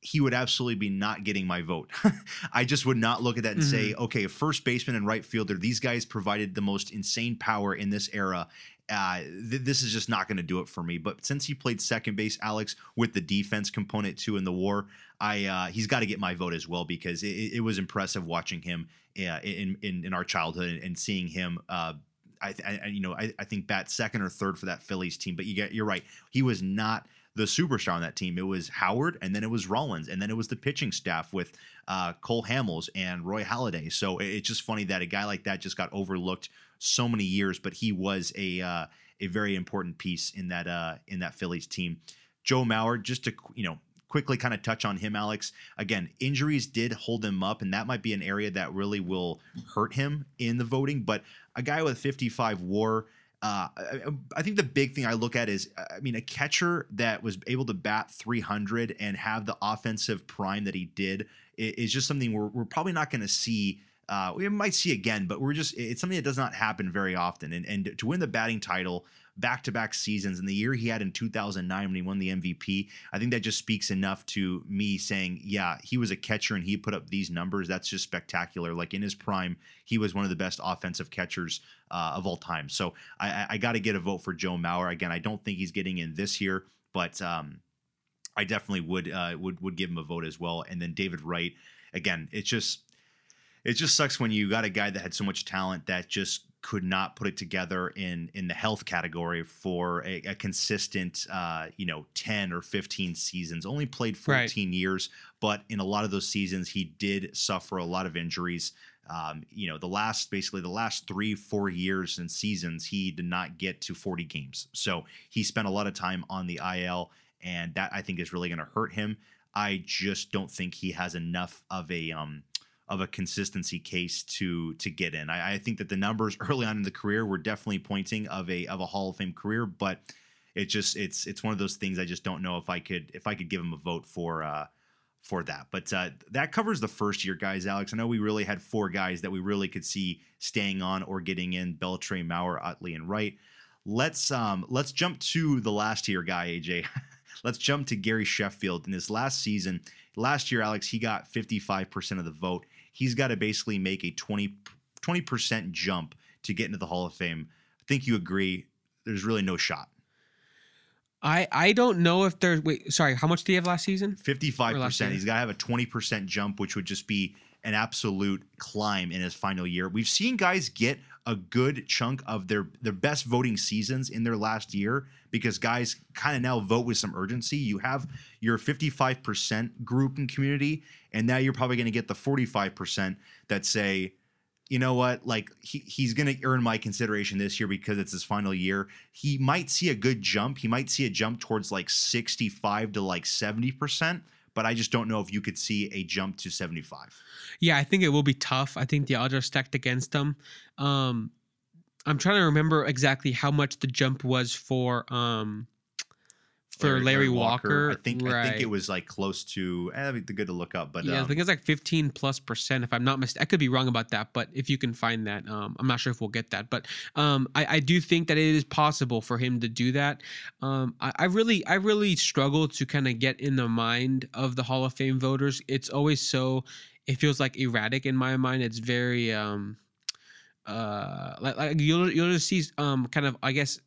he would absolutely be not getting my vote. I just would not look at that and say, okay, a first baseman and right fielder, these guys provided the most insane power in this era. Uh, th- this is just not going to do it for me. But since he played second base, Alex, with the defense component too in the war, I uh, he's got to get my vote as well because it, it was impressive watching him uh, in, in in our childhood and, seeing him. Uh, I, I you know I, I think bat second or third for that Phillies team. But you get you're right. He was not the superstar on that team. It was Howard, and then it was Rollins, and then it was the pitching staff with uh, Cole Hamels and Roy Halladay. So it- it's just funny that a guy like that just got overlooked so many years, but he was a uh, a very important piece in that uh, in that Phillies team. Joe Mauer, just to you know quickly kind of touch on him, Alex. Again, injuries did hold him up, and that might be an area that really will hurt him in the voting. But a guy with 55 WAR. Uh, I, think the big thing I look at is, I mean, a catcher that was able to bat 300 and have the offensive prime that he did is just something we're, we're probably not going to see. Uh, we might see again, but we're just, it's something that does not happen very often. And, and to win the batting title back to back seasons and the year he had in 2009 when he won the MVP, I think that just speaks enough to me saying, yeah, he was a catcher and he put up these numbers. That's just spectacular. Like in his prime, he was one of the best offensive catchers uh, of all time. So I, I, got to get a vote for Joe Mauer. Again, I don't think he's getting in this year, but um, I definitely would uh, would would give him a vote as well. And then David Wright, again, it's just it just sucks when you got a guy that had so much talent that just could not put it together in in the health category for a, a consistent uh, you know 10 or 15 seasons only played Right. 14 years but in a lot of those seasons he did suffer a lot of injuries um, you know the last basically the last three four years and seasons he did not get to 40 games so he spent a lot of time on the il and that I think is really going to hurt him. I just don't think he has enough of a um of a consistency case to to get in. I, I think that the numbers early on in the career were definitely pointing of a of a Hall of Fame career, but it just it's it's one of those things I just don't know if I could if I could give him a vote for uh for that. But uh, that covers the first year guys, Alex. I know we really had four guys that we really could see staying on or getting in: Beltre, Mauer, Utley, and Wright. Let's um let's jump to the last year guy, AJ. let's jump to Gary Sheffield in his last season. Last year, Alex, he got 55% of the vote. He's got to basically make a 20 20% jump to get into the Hall of Fame. I think you agree. There's really no shot. I I don't know if there's wait sorry how much did he have last season? Fifty five percent. He's got to have a twenty percent jump, which would just be an absolute climb in his final year. We've seen guys get a good chunk of their their best voting seasons in their last year because guys kind of now vote with some urgency. You have your fifty five percent group and community, and now you're probably going to get the forty five percent that say you know what? Like he, he's going to earn my consideration this year because it's his final year. He might see a good jump. He might see a jump towards like 65 to like 70%, but I just don't know if you could see a jump to 75. Yeah, I think it will be tough. I think the odds are stacked against them. Um, I'm trying to remember exactly how much the jump was for um, for Larry, Walker. I think I think it was like close to eh, that'd be good to look up, but yeah, I um, think it's like 15 plus percent. If I'm not mistaken, I could be wrong about that, but if you can find that, um, I'm not sure if we'll get that. But um, I, I do think that it is possible for him to do that. Um, I, I really, I really struggle to kind of get in the mind of the Hall of Fame voters. It's always so. It feels like erratic in my mind. It's very um, uh, like, like you'll you'll just see um, kind of I guess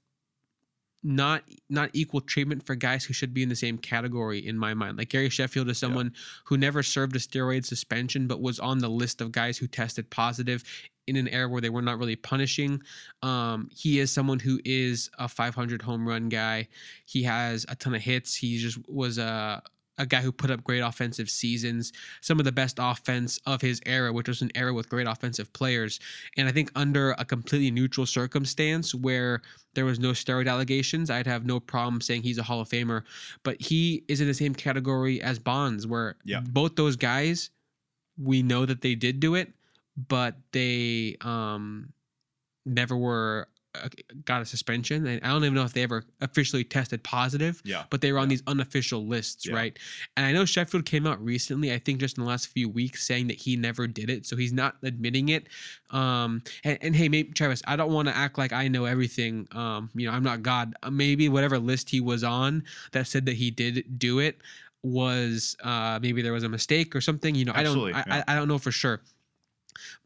not not equal treatment for guys who should be in the same category in my mind. Like Gary Sheffield is someone who never served a steroid suspension but was on the list of guys who tested positive in an era where they were not really punishing. Um, he is someone who is a 500 home run guy. He has a ton of hits. He just was a a guy who put up great offensive seasons, some of the best offense of his era, which was an era with great offensive players. And I think under a completely neutral circumstance where there was no steroid allegations, I'd have no problem saying he's a Hall of Famer. But he is in the same category as Bonds, where both those guys, we know that they did do it, but they um never were got a suspension. And I don't even know if they ever officially tested positive yeah. but they were on Yeah. these unofficial lists, Yeah. right? And I know Sheffield came out recently, I think just in the last few weeks, saying that he never did it, so he's not admitting it. Um, and, and hey, maybe Travis, I don't want to act like I know everything. Um, you know, I'm not God. Uh, Maybe whatever list he was on that said that he did do it was uh maybe there was a mistake or something. You know, Absolutely, I don't, I, yeah. I, I don't know for sure.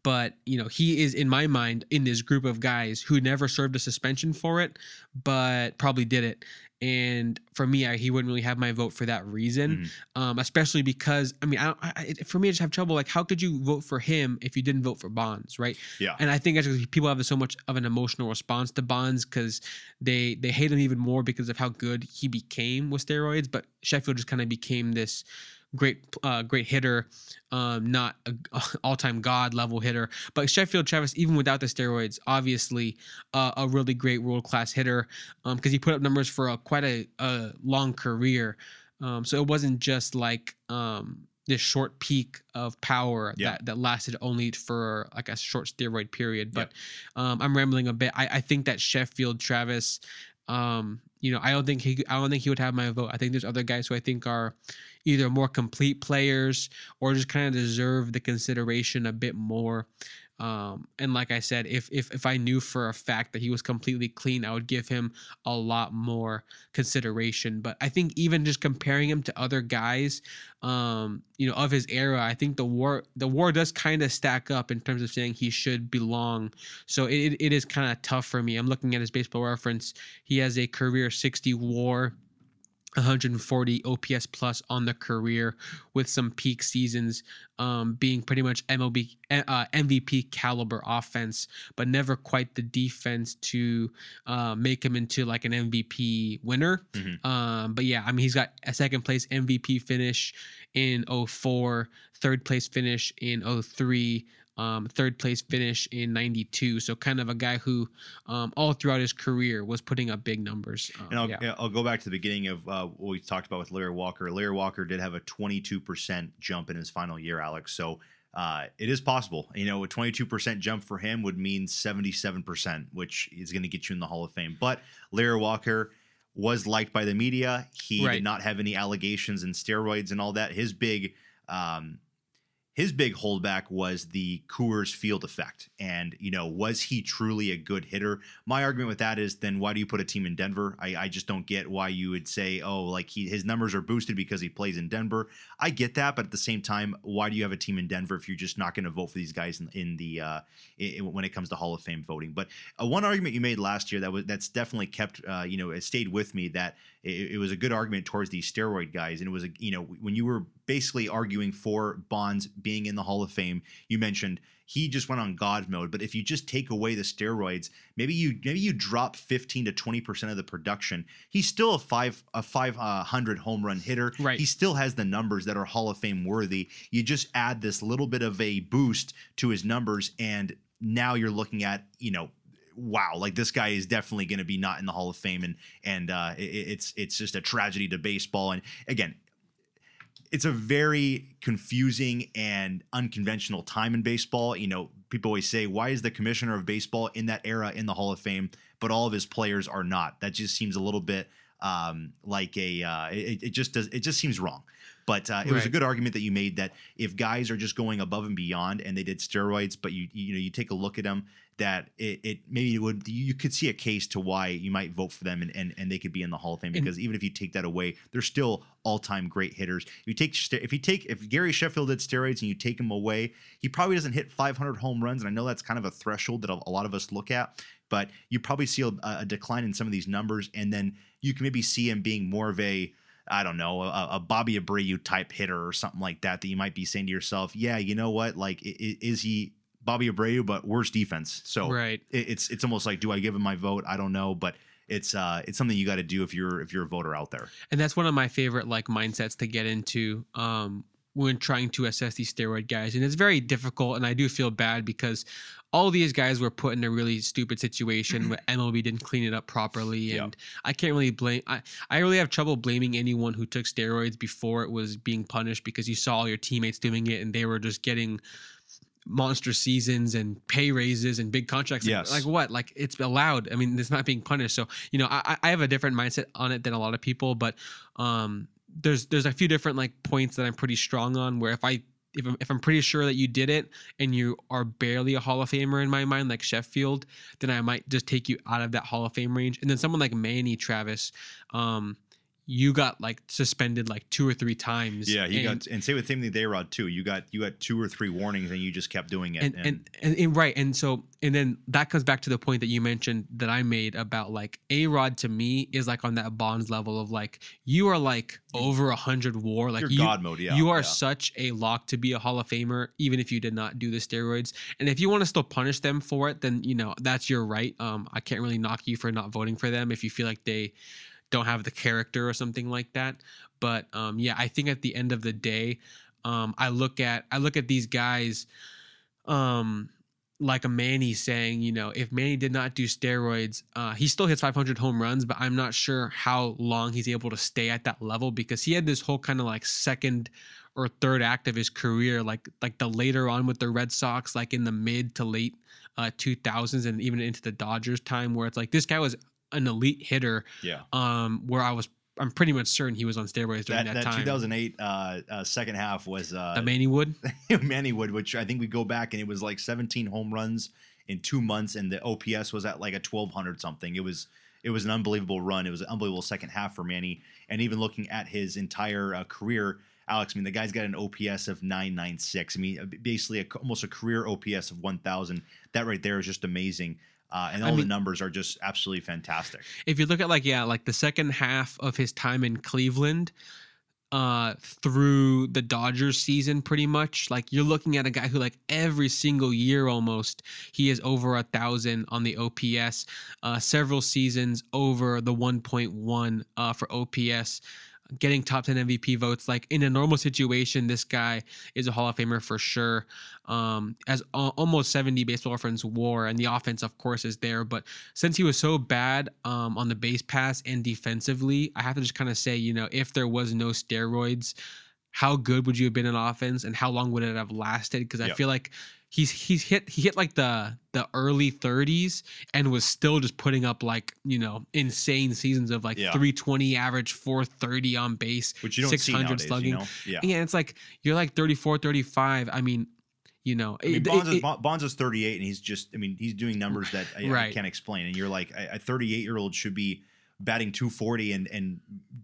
But you know, he is in my mind in this group of guys who never served a suspension for it, but probably did it. And for me, I, he wouldn't really have my vote for that reason, Mhm. um, especially because I mean, I, I, I- for me, I just have trouble. Like, how could you vote for him if you didn't vote for Bonds, right? Yeah. And I think actually people have so much of an emotional response to Bonds because they they hate him even more because of how good he became with steroids. But Sheffield just kind of became this great uh, great hitter, um, not a all time god level hitter. But Sheffield Travis, even without the steroids, obviously uh, a really great world class hitter because he put up numbers for a, quite a, a long career. Um, so it wasn't just like um, this short peak of power Yeah. that, that lasted only for like a short steroid period. But um, I'm rambling a bit. I, I think that Sheffield Travis, um, you know, I don't think he I don't think he would have my vote. I think there's other guys who I think are either more complete players or just kind of deserve the consideration a bit more. Um, and like I said, if if if I knew for a fact that he was completely clean, I would give him a lot more consideration. But I think even just comparing him to other guys, um, you know, of his era, I think the war the war does kind of stack up in terms of saying he should belong. So it, it is kind of tough for me. I'm looking at his baseball reference. He has a career 60 war. 140 OPS plus on the career, with some peak seasons um, being pretty much MLB uh, MVP caliber offense, but never quite the defense to uh, make him into like an MVP winner. Mhm. Um, but yeah, I mean he's got a second place MVP finish in 04, third place finish in 03. Um, third place finish in 92. So kind of a guy who um, all throughout his career was putting up big numbers. Um, And I'll, yeah. I'll go back to the beginning of uh, what we talked about with Larry Walker. Larry Walker did have a 22% jump in his final year, Alex. So uh, it is possible. You know, a 22% jump for him would mean 77%, which is going to get you in the Hall of Fame. But Larry Walker was liked by the media. He Right. did not have any allegations and steroids and all that. His big um, his big holdback was the Coors Field effect. And, you know, was he truly a good hitter? My argument with that is then why do you put a team in Denver? I, I just don't get why you would say, oh, like he, his numbers are boosted because he plays in Denver. I get that, but at the same time, why do you have a team in Denver if you're just not going to vote for these guys in, in the uh, i when it comes to Hall of Fame voting? But uh, one argument you made last year that was that's definitely kept, uh, you know, it stayed with me that it, it was a good argument towards these steroid guys, and it was a you know when you were basically arguing for Bonds being in the Hall of Fame, you mentioned he just went on God mode. But if you just take away the steroids, maybe you maybe you drop fifteen to twenty percent of the production. He's still a five a five uh, hundred home run hitter. Right. He still has the numbers that are Hall of Fame worthy. You just add this little bit of a boost to his numbers, and now you're looking at you know wow, like this guy is definitely going to be not in the Hall of Fame, and and uh, it, it's it's just a tragedy to baseball. And again, it's a very confusing and unconventional time in baseball. You know, people always say, why is the commissioner of baseball in that era in the Hall of Fame, but all of his players are not? That just seems a little bit um, like a uh, it, it just does it just seems wrong. But uh, it was a good argument that you made that if guys are just going above and beyond and they did steroids, but you you know you take a look at them, that it, it maybe it would you could see a case to why you might vote for them and, and, and they could be in the Hall of Fame And- because even if you take that away, they're still all time great hitters. If you take if you take if Gary Sheffield did steroids and you take him away, he probably doesn't hit 500 home runs, and I know that's kind of a threshold that a, lot of us look at. But you probably see a, a decline in some of these numbers, and then you can maybe see him being more of a I don't know, a, a Bobby Abreu type hitter or something like that. That you might be saying to yourself, "Yeah, you know what? Like, is he Bobby Abreu but worse defense?" So Right. it, it's it's almost like, do I give him my vote? I don't know, but it's uh it's something you got to do if you're if you're a voter out there. and that's one of my favorite like mindsets to get into um when trying to assess these steroid guys and it's very difficult and i do feel bad because all these guys were put in a really stupid situation where mlb didn't clean it up properly and i can't really blame I, I really have trouble blaming anyone who took steroids before it was being punished because you saw all your teammates doing it and they were just getting monster seasons and pay raises and big contracts. Like- Yes. Like, what? Like it's allowed. I mean, it's not being punished. So, you know, I, I have a different mindset on it than a lot of people, but um there's there's a few different like points that I'm pretty strong on where if I if I'm, if I'm pretty sure that you did it and you are barely a Hall of Famer in my mind, like Sheffield, then I might just take you out of that Hall of Fame range. And then someone like Manny Travis, um, you got like suspended like two or three times. Yeah, he and- got and same with Timothy Dayrod too. You got you got two or three warnings and you just kept doing it. and, and, and and right and so and then that comes back to the point that you mentioned that i made about like a rod to me is like on that bonds level of like you are like over a hundred war like you, God mode. Yeah, you are yeah. such a lock to be a hall of famer even if you did not do the steroids and if you want to still punish them for it then you know that's your right um i can't really knock you for not voting for them if you feel like they don't have the character or something like that. But um yeah i think at the end of the day um i look at i look at these guys um like a Manny saying, you know, if Manny did not do steroids, uh, he still hits 500 home runs, but I'm not sure how long he's able to stay at that level because he had this whole kind of like second or third act of his career, like like the later on with the Red Sox, like in the mid to late uh, 2000s and even into the Dodgers time, where it's like this guy was an elite hitter, yeah. um, where I was I'm pretty much certain he was on steroids during That, that, that, time. 2008 uh, uh, second half was uh, the Mannywood. Mannywood, which I think we go back and it was like 17 home runs in two months, and the OPS was at like a 1200 something. It was it was an unbelievable run. It was an unbelievable second half for Manny, and even looking at his entire uh, career. Alex, I mean, the guy's got an OPS of 996. I mean, uh, basically a, almost a career OPS of 1,000. That right there is just amazing. Uh, and I all the numbers are just absolutely fantastic. if you look at like yeah like the second half of his time in cleveland uh through the dodgers season pretty much like you're looking at a guy who like every single year almost he is over a thousand on the ops uh several seasons over the 1.1 uh for ops getting top 10 MVP votes. Like in a normal situation, this guy is a Hall of Famer for sure. Um, as a- almost 70 baseball reference war, and the offense, of course, is there. But since he was so bad um, on the base pass and defensively, I have to just kind of say, you know, if there was no steroids, how good would you have been in offense and how long would it have lasted? Because I Yep. feel like he's he's hit he hit like the the early 30s and was still just putting up like you know insane seasons of like Yeah. 320 average 430 on base which you don't see 600 nowadays. slugging. You know? Yeah. yeah it's like you're like 34 35 i mean you know I mean, Bonds, it- is, it- Bon- Bonds is 38, and he's just, I mean, he's doing numbers that I, I can't explain. And you're like, a 38 year old should be batting 240 and, and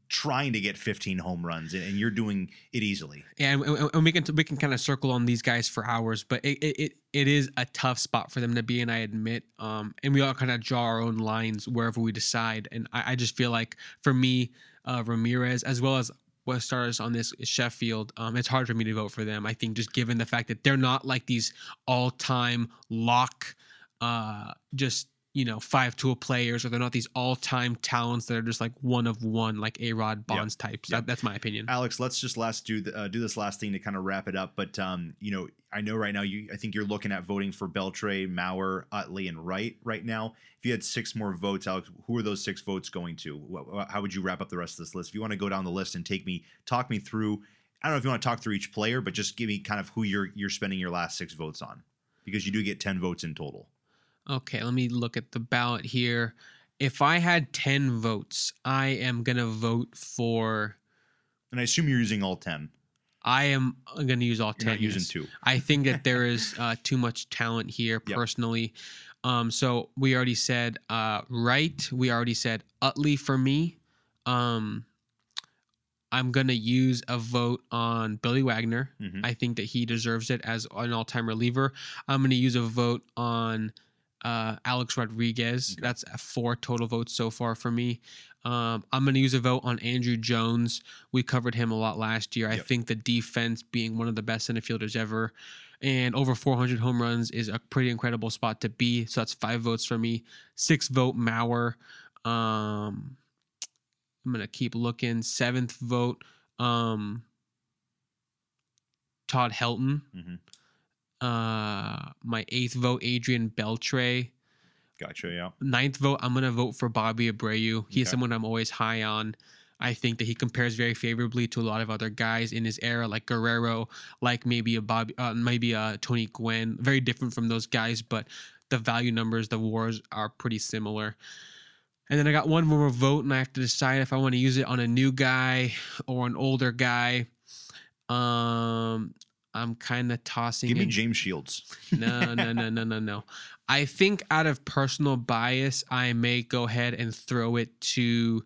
trying to get 15 home runs, and, you're doing it easily. and, and and we can we can kind of circle on these guys for hours, but it, it, it, is a tough spot for them to be and I admit, um, and we all kind of draw our own lines wherever we decide. And I, I just feel like for me, uh, Ramirez as well as what stars on this Sheffield, um, it's hard for me to vote for them. I think just given the fact that they're not like these all time lock, uh, just you know five tool players, or they're not these all time talents that are just like one of one, like A Rod Bonds types. Yep. That, that's my opinion. Alex, let's just last do the, uh, do this last thing to kind of wrap it up. But um, you know, I know right now you I think you're looking at voting for Beltre, Mauer, Utley, and Wright right now. If you had six more votes, Alex, who are those six votes going to? How would you wrap up the rest of this list? If you want to go down the list and take me, talk me through. I don't know if you want to talk through each player, but just give me kind of who you're you're spending your last six votes on, because you do get ten votes in total. Okay, let me look at the ballot here. If I had 10 votes, I am going to vote for And I assume you're using all ten. I am going to use all You're 10. not using two. I think that there is uh, too much talent here Yep. personally. Um, so we already said uh, Wright. We already said Utley for me. Um, I'm gonna use a vote on Billy Wagner. Mhm. I think that he deserves it as an all-time reliever. I'm gonna use a vote on uh, Alex Rodriguez. That's four total votes so far for me. Um, I'm going to use a vote on Andruw Jones. We covered him a lot last year. I Yep. think the defense being one of the best center fielders ever and over 400 home runs is a pretty incredible spot to be. So that's five votes for me. Six vote Mauer. Um, I'm gonna keep looking. Seventh vote, um, Todd Helton. Mhm. Uh, my eighth vote, Adrian Beltre. Gotcha. Yeah. Ninth vote, I'm gonna vote for Bobby Abreu. He's Okay. someone I'm always high on. I think that he compares very favorably to a lot of other guys in his era, like Guerrero, like maybe a Bobby, uh, maybe a Tony Gwynn. Very different from those guys, but the value numbers, the wars are pretty similar. And then I got one more vote, and I have to decide if I want to use it on a new guy or an older guy. Um, I'm kind of tossing. Give me in- James Shields. no, no, no, no, no, no. I think out of personal bias, I may go ahead and throw it to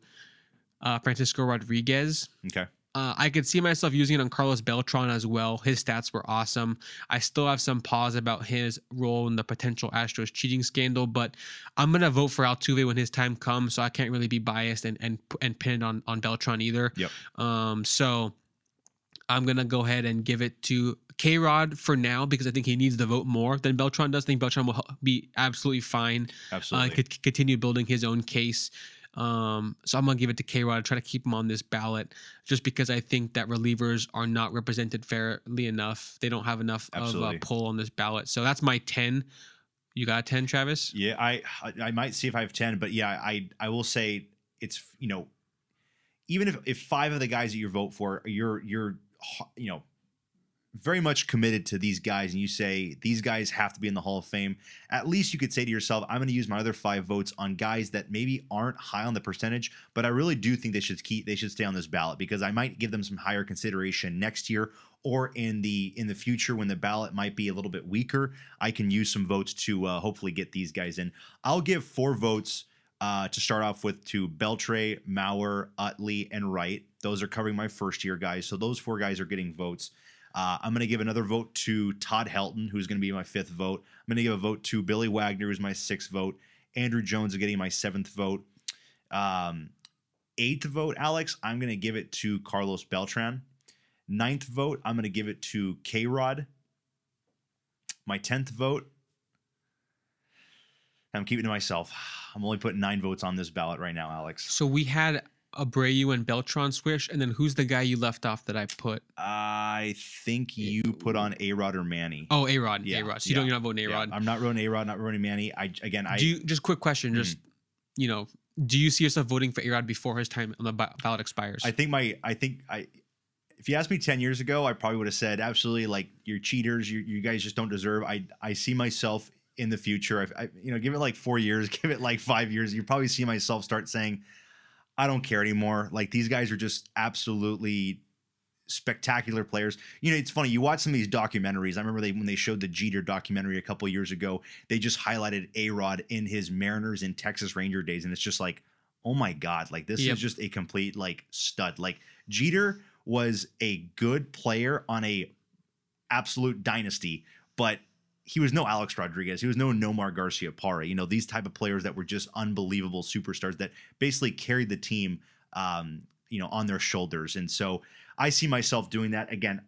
uh, Francisco Rodriguez. Okay. Uh, I could see myself using it on Carlos Beltran as well. His stats were awesome. I still have some pause about his role in the potential Astros cheating scandal, but I'm gonna vote for Altuve when his time comes. So I can't really be biased and and and pin it on on Beltran either. Yep. Um. So I'm gonna go ahead and give it to K Rod for now because I think he needs the vote more than Beltran does. I think Beltran will be absolutely fine. Uh, Absolutely. could continue building his own case. Um, so I'm gonna give it to K Rod. Try to keep him on this ballot, just because I think that relievers are not represented fairly enough. They don't have enough of a pull on this ballot. So that's my ten. You got ten, Travis? Yeah, I I- I might see if I have ten, but yeah, I I will say it's you know, even if if five of the guys that you vote for, you're you're you know very much committed to these guys, and you say these guys have to be in the Hall of Fame. At least you could say to yourself, I'm going to use my other five votes on guys that maybe aren't high on the percentage, but I really do think they should keep they should stay on this ballot because I might give them some higher consideration next year or in the in the future when the ballot might be a little bit weaker. I can use some votes to uh, hopefully get these guys in. I'll give four votes uh, to start off with to Beltre, Mauer, Utley, and Wright. Those are covering my first year guys. So those four guys are getting votes. Uh, I'm going to give another vote to Todd Helton, who's going to be my fifth vote. I'm going to give a vote to Billy Wagner, who's my sixth vote. Andruw Jones is getting my seventh vote. Um, eighth vote, Alex, I'm going to give it to Carlos Beltran. Ninth vote, I'm going to give it to K Rod. My tenth vote, I'm keeping to myself. I'm only putting nine votes on this ballot right now, Alex. So we had Abreu and Beltran switch, and then who's the guy you left off that I put? I think you put on A Rod or Manny. Oh, A Rod. Yeah, A Rod. So you yeah, don't you're not voting A Rod. I'm not running A Rod, not running Manny. I again, I do you just quick question? Mm. Just you know, do you see yourself voting for A Rod before his time on the ba- ballot expires? I think my I think I if you asked me 10 years ago, I probably would have said absolutely like you're cheaters, you you guys just don't deserve. I I see myself in the future. I, I you know, give it like 4 years, give it like 5 years, you probably see myself start saying I don't care anymore. Like these guys are just absolutely spectacular players. You know, it's funny. You watch some of these documentaries. I remember they when they showed the Jeter documentary a couple years ago. They just highlighted A Rod in his Mariners and Texas Ranger days, and it's just like, oh my god, like this Yep. is just a complete like stud. Like Jeter was a good player on a absolute dynasty, but he was no Alex Rodriguez. He was no Nomar Garciaparra. You know, these type of players that were just unbelievable superstars that basically carried the team, um, you know, on their shoulders. And so I see myself doing that again.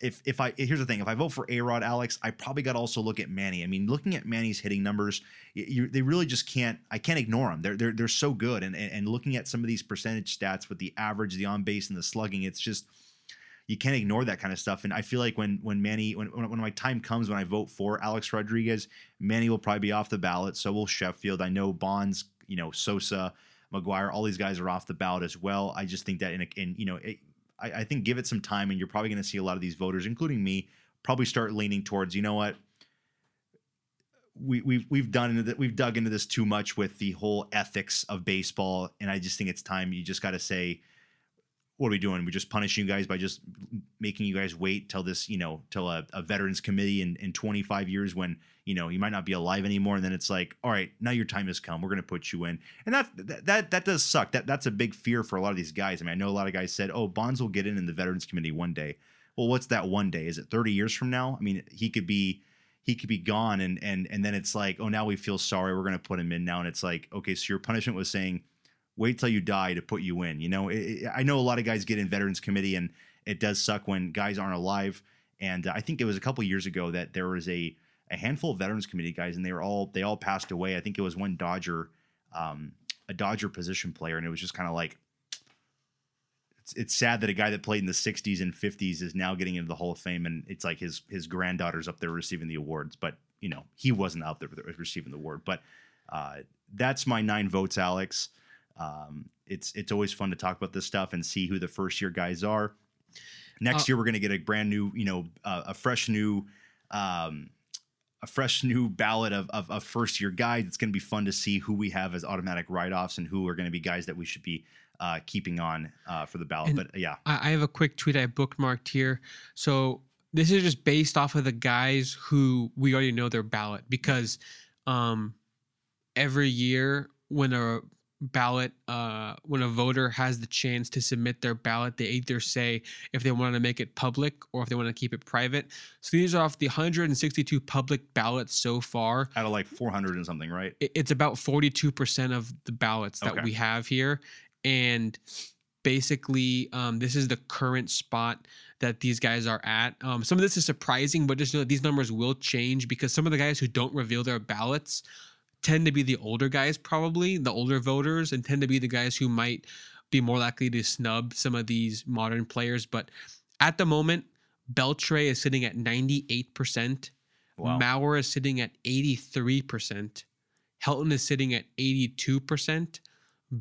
If if I here's the thing, if I vote for A Rod Alex, I probably got to also look at Manny. I mean, looking at Manny's hitting numbers, you, they really just can't. I can't ignore them. They're they're they're so good. And, and and looking at some of these percentage stats with the average, the on base, and the slugging, it's just you can't ignore that kind of stuff. And I feel like when when Manny when when, my time comes when I vote for Alex Rodriguez, Manny will probably be off the ballot. So will Sheffield. I know Bonds, you know Sosa, McGwire, all these guys are off the ballot as well. I just think that in a, in you know it, I, I think give it some time, and you're probably going to see a lot of these voters, including me, probably start leaning towards you know what. We, we've we've done into that we've dug into this too much with the whole ethics of baseball, and I just think it's time. You just got to say, what are we doing? We're just punishing you guys by just making you guys wait till this, you know, till a, a veterans committee in, in 25 years when, you know, you might not be alive anymore. And then it's like, all right, now your time has come. We're going to put you in. And that, that, that, does suck. That, that's a big fear for a lot of these guys. I mean, I know a lot of guys said, oh, Bonds will get in in the veterans committee one day. Well, what's that one day? Is it 30 years from now? I mean, he could be, he could be gone. And, and, and then it's like, oh, now we feel sorry. We're going to put him in now. And it's like, okay, so your punishment was saying, wait till you die to put you in. You know, it, it- I know a lot of guys get in veterans committee, and it does suck when guys aren't alive. And uh, I think it was a couple years ago that there was a a handful of veterans committee guys, and they were all they all passed away. I think it was one Dodger, um, a Dodger position player, and it was just kind of like. It's, it's sad that a guy that played in the 60s and 50s is now getting into the Hall of Fame, and it's like his his granddaughter's up there receiving the awards, but you know he wasn't out there receiving the award. But uh, that's my nine votes, Alex. Um, it's it's always fun to talk about this stuff and see who the first year guys are. Next Uh, year we're going to get a brand new, you know, uh, a fresh new, um, a fresh new ballot of, of, of first year guys. It's going to be fun to see who we have as automatic write offs and who are going to be guys that we should be uh, keeping on uh, for the ballot. And- but yeah, I, I have a quick tweet I bookmarked here. So this is just based off of the guys who we already know their ballot because um, every year when a ballot uh, when a voter has the chance to submit their ballot they either say if they want to make it public or if they want to keep it private so these are off the 162 public ballots so far out of like 400 and something, right? it's about 42% of the ballots that Okay. we have here and basically um, this is the current spot that these guys are at um, some of this is surprising but just know that these numbers will change because some of the guys who don't reveal their ballots tend to be the older guys probably the older voters and tend to be the guys who might be more likely to snub some of these modern players but at the moment Beltre is sitting at 98% Wow. Mauer is sitting at 83%. Helton is sitting at 82%.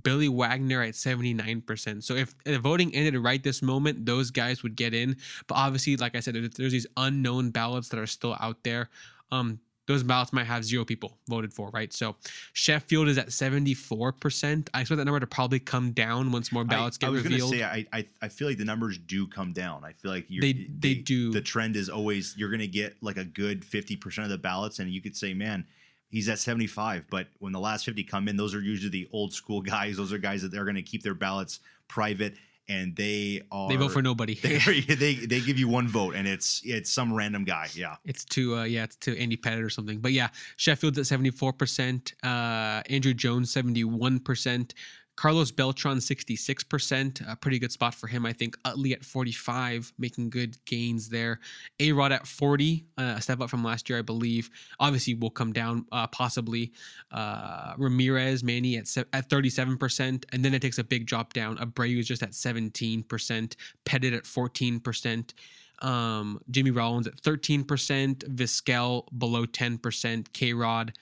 Billy Wagner at 79%. So if the voting ended right this moment, those guys would get in. But obviously, like I said, there's these unknown ballots that are still out there. Um, those ballots might have zero people voted for, right? So Sheffield is at 74%. I expect that number to probably come down once more ballots I, get I was revealed. gonna say I, I I feel like the numbers do come down. I feel like you're, They- they do. The trend is always you're gonna get like a good fifty percent of the ballots, and you could say, man, he's at seventy five. But when the last fifty come in, those are usually the old school guys. Those are guys that they're gonna keep their ballots private, and they are they vote for nobody. They, they they give you one vote, and it's it's some random guy. Yeah. It's to uh yeah, it's to Andy Pettitte or something. But yeah, Sheffield's at 74%, uh Andruw Jones 71%, Carlos Beltran, 66%, a pretty good spot for him. I think Utley at 45, making good gains there. A Rod at 40, uh, a step up from last year, I believe. Obviously, will come down uh, possibly. Uh, Ramirez, Manny at, se- at 37%, and then it takes a big drop down. Abreu is just at 17%, Pettitte at 14%. Um, Jimmy Rollins at 13%, Vizquel below 10%, K Rod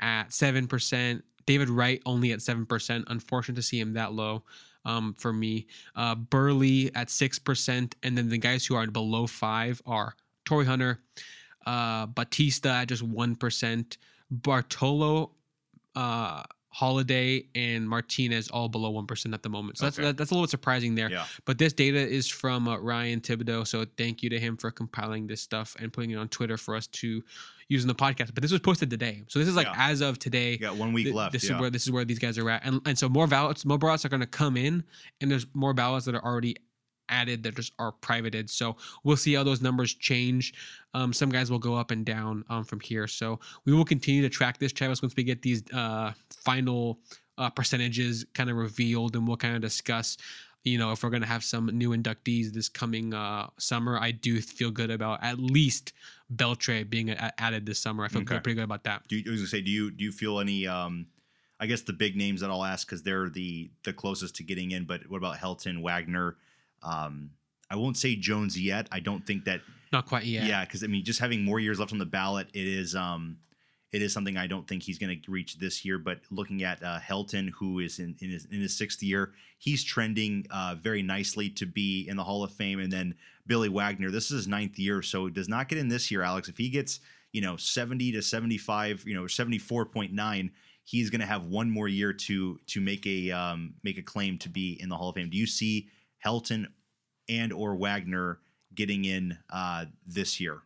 at 7%, David Wright only at 7%. Unfortunate to see him that low um, for me. Uh, Buehrle at 6%. And then the guys who are below 5 are Torii Hunter, uh, Bautista at just 1%, Bartolo, uh, Holliday, and Martinez all below 1% at the moment. So that's, Okay. that, that's a little surprising there. Yeah. But this data is from uh, Ryan Thibodaux. So thank you to him for compiling this stuff and putting it on Twitter for us to use in the podcast. But this was posted today. So this is like Yeah. as of today. You got one week Th- left. This yeah. is where this is where these guys are at, and and so more ballots, more ballots are going to come in, and there's more ballots that are already added that just are privated. So we'll see how those numbers change. Um, some guys will go up and down um, from here. So we will continue to track this, Travis, once we get these uh, final uh, percentages kind of revealed, and we'll kind of discuss. You know, if we're going to have some new inductees this coming uh, summer, I do feel good about at least Beltre being a- added this summer. I feel Okay. pretty good about that. do you, I was gonna say, do you do you feel any? Um, I guess the big names that I'll ask because they're the the closest to getting in. But what about Helton, Wagner? Um, I won't say Jones yet. I don't think that. Not quite yet. Yeah, because I mean, just having more years left on the ballot, it is um, it is something I don't think he's going to reach this year. But looking at uh, Helton, who is in in his, in his sixth year, he's trending uh, very nicely to be in the Hall of Fame. And then Billy Wagner, this is his ninth year, so does not get in this year. Alex, if he gets you know seventy to seventy five, you know seventy four point nine. He's going to have one more year to to make a um, make a claim to be in the Hall of Fame. Do you see Helton and or Wagner getting in uh, this year?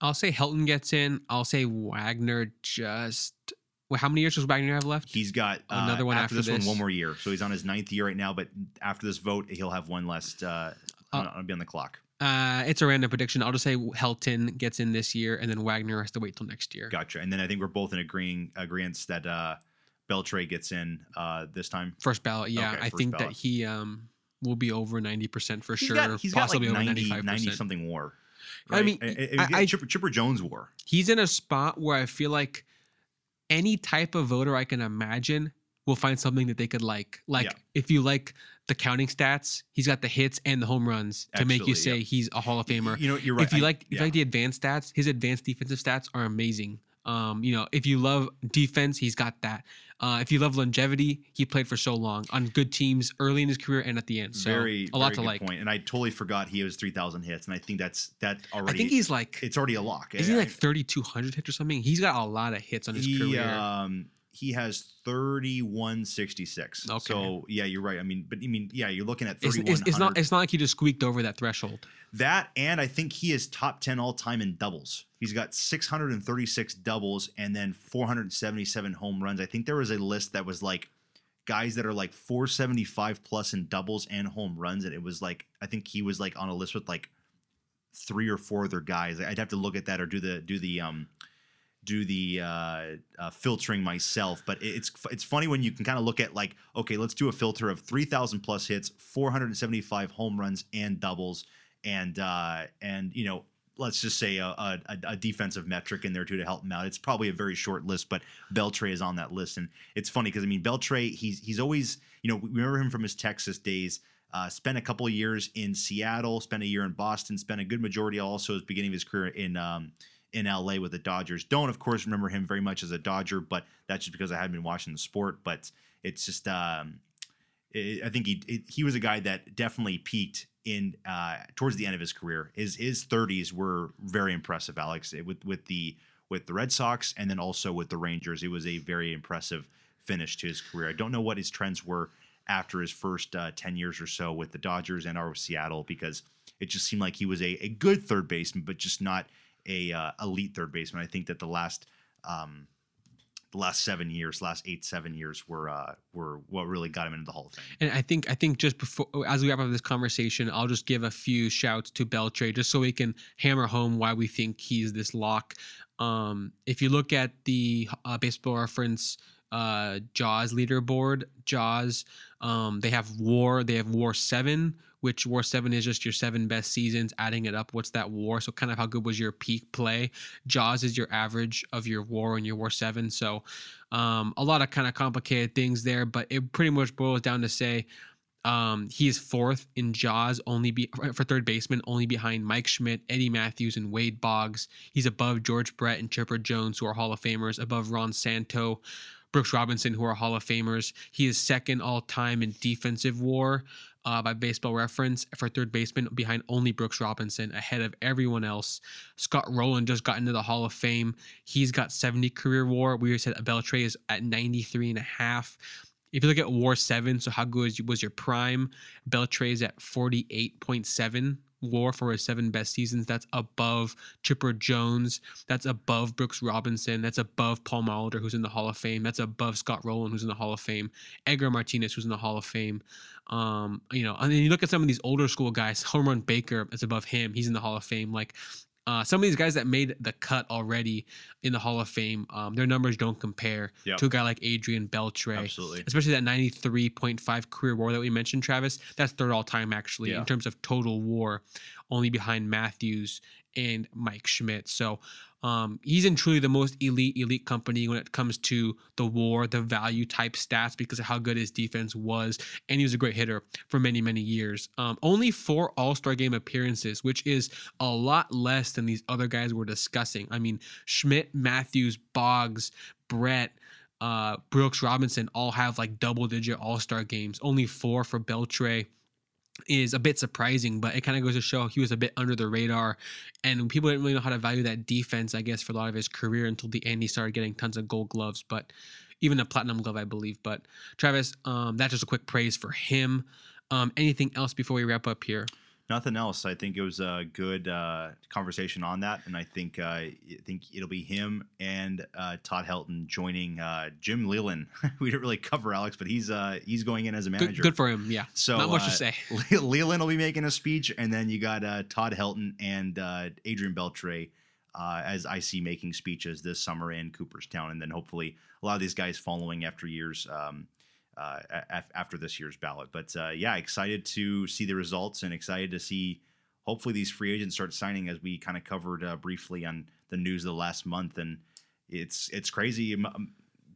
I'll say Helton gets in. I'll say Wagner just. Well, how many years does Wagner have left? He's got uh, Another one after this, one, this. one more year. So he's on his ninth year right now. But after this vote, he'll have one less. Uh, Uh, on- be on the clock. Uh, it's a random prediction. I'll just say Helton gets in this year, and then Wagner has to wait till next year. Gotcha. And then I think we're both in agreeing agreement that uh, Beltre gets in uh, this time. First ballot, yeah. Okay, I think that he um will be over ninety percent for He's sure. got, he's got possibly like over 90, ninety five 90 percent. something war. I mean, I, I- I- Chipper, Chipper Jones war. He's in a spot where I feel like any type of voter I can imagine will find something that they could like. Like Yeah. if you like the counting stats, he's got the hits and the home runs to make you Absolutely, say he's a Hall of Famer. You know, you're right. if you I- like if yeah. you like the advanced stats, his advanced defensive stats are amazing. Um, you know, if you love defense, he's got that. Uh, if you love longevity, he played for so long on good teams early in his career and at the end. So very a lot to like. point. And I totally forgot he has three thousand hits, and I think that's that already. I think he's like it's already a lock. is he like thirty two hundred hits or something? He's got a lot of hits on his he, career. Um, he has thirty one sixty six. Okay. So yeah, you're right. I mean, but I mean, yeah, you're looking at It's, it's, it's not it's not like he just squeaked over that threshold. That, and I think he is top ten all time in doubles. He's got six hundred and thirty six doubles, and then four hundred seventy seven home runs. I think there was a list that was like guys that are like 475 plus in doubles and home runs and it was like i think he was like on a list with like three or four other guys i'd have to look at that or do the do the um do the uh, uh, filtering myself, but it's it's funny when you can kind of look at like, okay, let's do a filter of three thousand plus hits, four hundred and seventy five home runs and doubles, and uh, and you know, let's just say a, a, a defensive metric in there too to help him out. It's probably a very short list, but Beltre is on that list, and it's funny because I mean Beltre, he's he's always you know we remember him from his Texas days. Uh, spent a couple years in Seattle, spent a year in Boston, spent a good majority also his beginning of his career in um, in LA with the Dodgers. Don't, of course, remember him very much as a Dodger, but that's just because I hadn't been watching the sport. But it's just, um, I think he he was a guy that definitely peaked in uh, towards the end of his career. His his 30s were very impressive, Alex, with with the with the Red Sox and then also with the Rangers. It was a very impressive finish to his career. I don't know what his trends were after his first uh, 10 years or so with the Dodgers and or Seattle because it just seemed like he was a, a good third baseman, but just not a uh, elite third baseman. I think that the last um, the last seven years, last eight seven years were uh, were what really got him into the Hall of Fame. And I think I think just before as we wrap up this conversation, I'll just give a few shouts to Beltre just so we can hammer home why we think he's this lock. Um, if you look at the uh, baseball reference uh, Jaws leaderboard. Jaws, um, they have War. They have War Seven, which War Seven is just your seven best seasons. Adding it up, what's that War? So kind of how good was your peak play? Jaws is your average of your War and your War Seven. So um, a lot of kind of complicated things there, but it pretty much boils down to say um, he is fourth in Jaws, only be for third baseman, only behind Mike Schmidt, Eddie Mathews, and Wade Boggs. He's above George Brett and Chipper Jones, who are Hall of Famers, above Ron Santo, Brooks Robinson, who are Hall of Famers. He is second all time in defensive war uh, by baseball reference for third baseman, behind only Brooks Robinson, ahead of everyone else. Scott Rolen just got into the Hall of Fame. He's got 70 career war. We said Beltre is at 93 and a half. If you look at War 7, so how good was your prime? Beltre is at 48.7 War for his seven best seasons. That's above Chipper Jones. That's above Brooks Robinson. That's above Paul Molitor, who's in the Hall of Fame. That's above Scott Rolen, who's in the Hall of Fame. Edgar Martinez, who's in the Hall of Fame. Um, you know, and then you look at some of these older school guys. Home Run Baker is above him. He's in the Hall of Fame. Like uh, some of these guys that made the cut already in the Hall of Fame, um, their numbers don't compare Yep. to a guy like Adrian Beltre. Absolutely. Especially that 93.5 career war that we mentioned, Travis. That's third all time, actually, Yeah. in terms of total war, only behind Mathews and Mike Schmidt. So um, he's in truly the most elite, elite company when it comes to the war, the value type stats because of how good his defense was. And he was a great hitter for many, many years. Um, only four All Star game appearances, which is a lot less than these other guys we're discussing. I mean, Schmidt, Mathews, Boggs, Brett, uh, Brooks Robinson all have like double digit All Star games. Only four for Beltre is a bit surprising, but it kind of goes to show he was a bit under the radar. And people didn't really know how to value that defense, I guess, for a lot of his career until the end. He started getting tons of gold gloves, but even a platinum glove, I believe. But Travis, um, that's just a quick praise for him. Um, anything else before we wrap up here? Nothing else. I think it was a good uh, conversation on that, and I think uh, I think it'll be him and uh, Todd Helton joining uh, Jim Leyland. we didn't really cover Alex, but he's uh, he's going in as a manager. good for him. Yeah. So Not much uh, to say. Leyland will be making a speech, and then you got uh, Todd Helton and uh, Adrian Beltre uh, as I see making speeches this summer in Cooperstown, and then hopefully a lot of these guys following after years um, uh, a- after this year's ballot. But uh, yeah, excited to see the results and excited to see hopefully these free agents start signing as we kind of covered uh, briefly on the news of the last month, and it's it's crazy.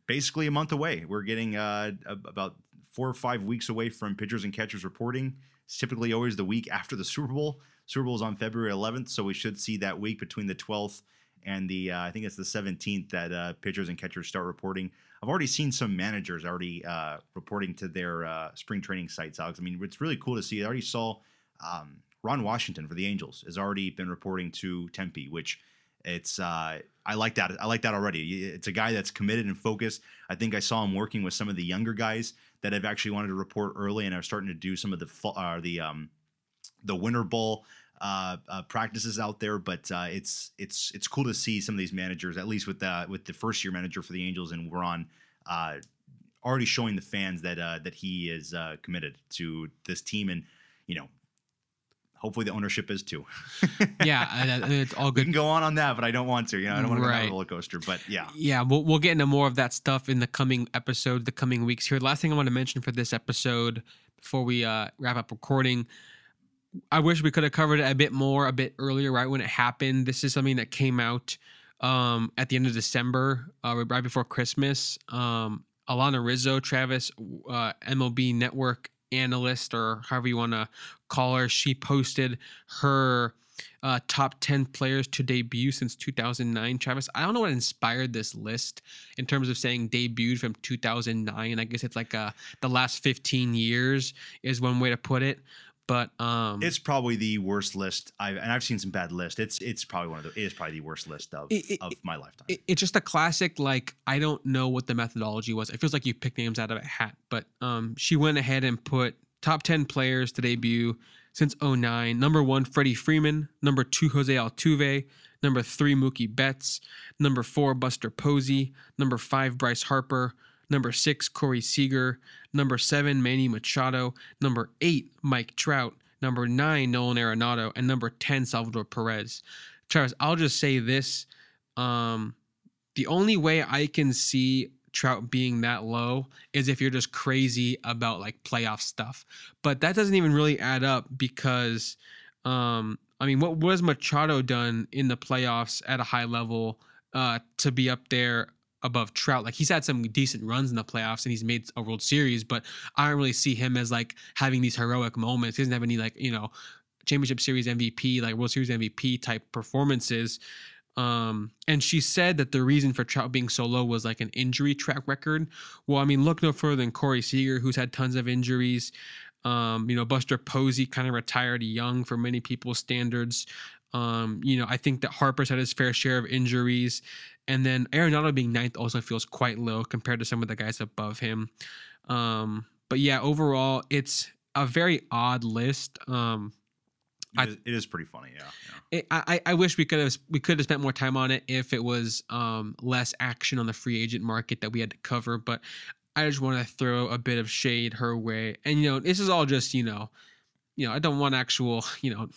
Basically, a month away. We're getting about four or five weeks away from pitchers and catchers reporting. It's typically always the week after the Super Bowl. Super Bowl is on February 11th, so we should see that week between the 12th and the uh, I think it's the 17th that uh, pitchers and catchers start reporting. I've already seen some managers already uh, reporting to their uh, spring training sites, Alex. I mean, it's really cool to see. I already saw um, Ron Washington for the Angels has already been reporting to Tempe, which it's uh, I like that. I like that already. It's a guy that's committed and focused. I think I saw him working with some of the younger guys that have actually wanted to report early and are starting to do some of the uh, the um, the Winter Bowl uh, uh, practices out there. But uh, it's it's it's cool to see some of these managers, at least with the with the first year manager for the Angels and Ron. Uh, already showing the fans that uh, that he is uh, committed to this team, and you know, hopefully the ownership is too. yeah, it's all we good. can go on on that, but I don't want to. You know, I don't want to go on Right. a roller coaster. But yeah, Yeah, we'll, we'll get into more of that stuff in the coming episodes, the coming weeks here. The last thing I want to mention for this episode before we uh, wrap up recording, I wish we could have covered it a bit more, a bit earlier, right when it happened. This is something that came out um, at the end of December, uh, right before Christmas. Um, Alana Rizzo, Travis, uh, MLB Network analyst, or however you want to call her, she posted her uh, top 10 players to debut since 2009. Travis, I don't know what inspired this list in terms of saying debuted from 2009. I guess it's like uh, the last 15 years is one way to put it. But um, it's probably the worst list I've and I've seen some bad lists. It's it's probably one of the it is probably the worst list of It- it- of my lifetime. it, it's just a classic like i don't know what the methodology was. It feels like you picked names out of a hat but um she went ahead and put top 10 players to debut since 09 number one freddie freeman. Number two jose altuve. Number three mookie betts. Number four buster posey. Number five bryce harper number six corey seager. Number seven manny machado. Number eight mike trout. Number nine nolan arenado. And number 10 salvador perez. Travis i'll just say this um, the only way I can see Trout being that low is if you're just crazy about like playoff stuff. But that doesn't even really add up because um I mean what was Machado done in the playoffs at a high level uh to be up there above Trout? Like he's had some decent runs in the playoffs and he's made a World Series, but I don't really see him as like having these heroic moments. He doesn't have any like, you know, championship series MVP, like World Series MVP type performances. Um, and she said that the reason for Trout being so low was like an injury track record. Well, I mean, look no further than Corey Seager, who's had tons of injuries. Um, you know, Buster Posey kind of retired young for many people's standards. Um, you know, I think that Harper's had his fair share of injuries. And then Arenado being ninth also feels quite low compared to some of the guys above him. Um, but yeah, overall, it's a very odd list. Um, I- It is, it is pretty funny. Yeah. yeah. it, I, I wish we could have we could have spent more time on it if it was um, less action on the free agent market that we had to cover. But I just want to throw a bit of shade her way, and you know this is all just you know, you know I don't want actual you know.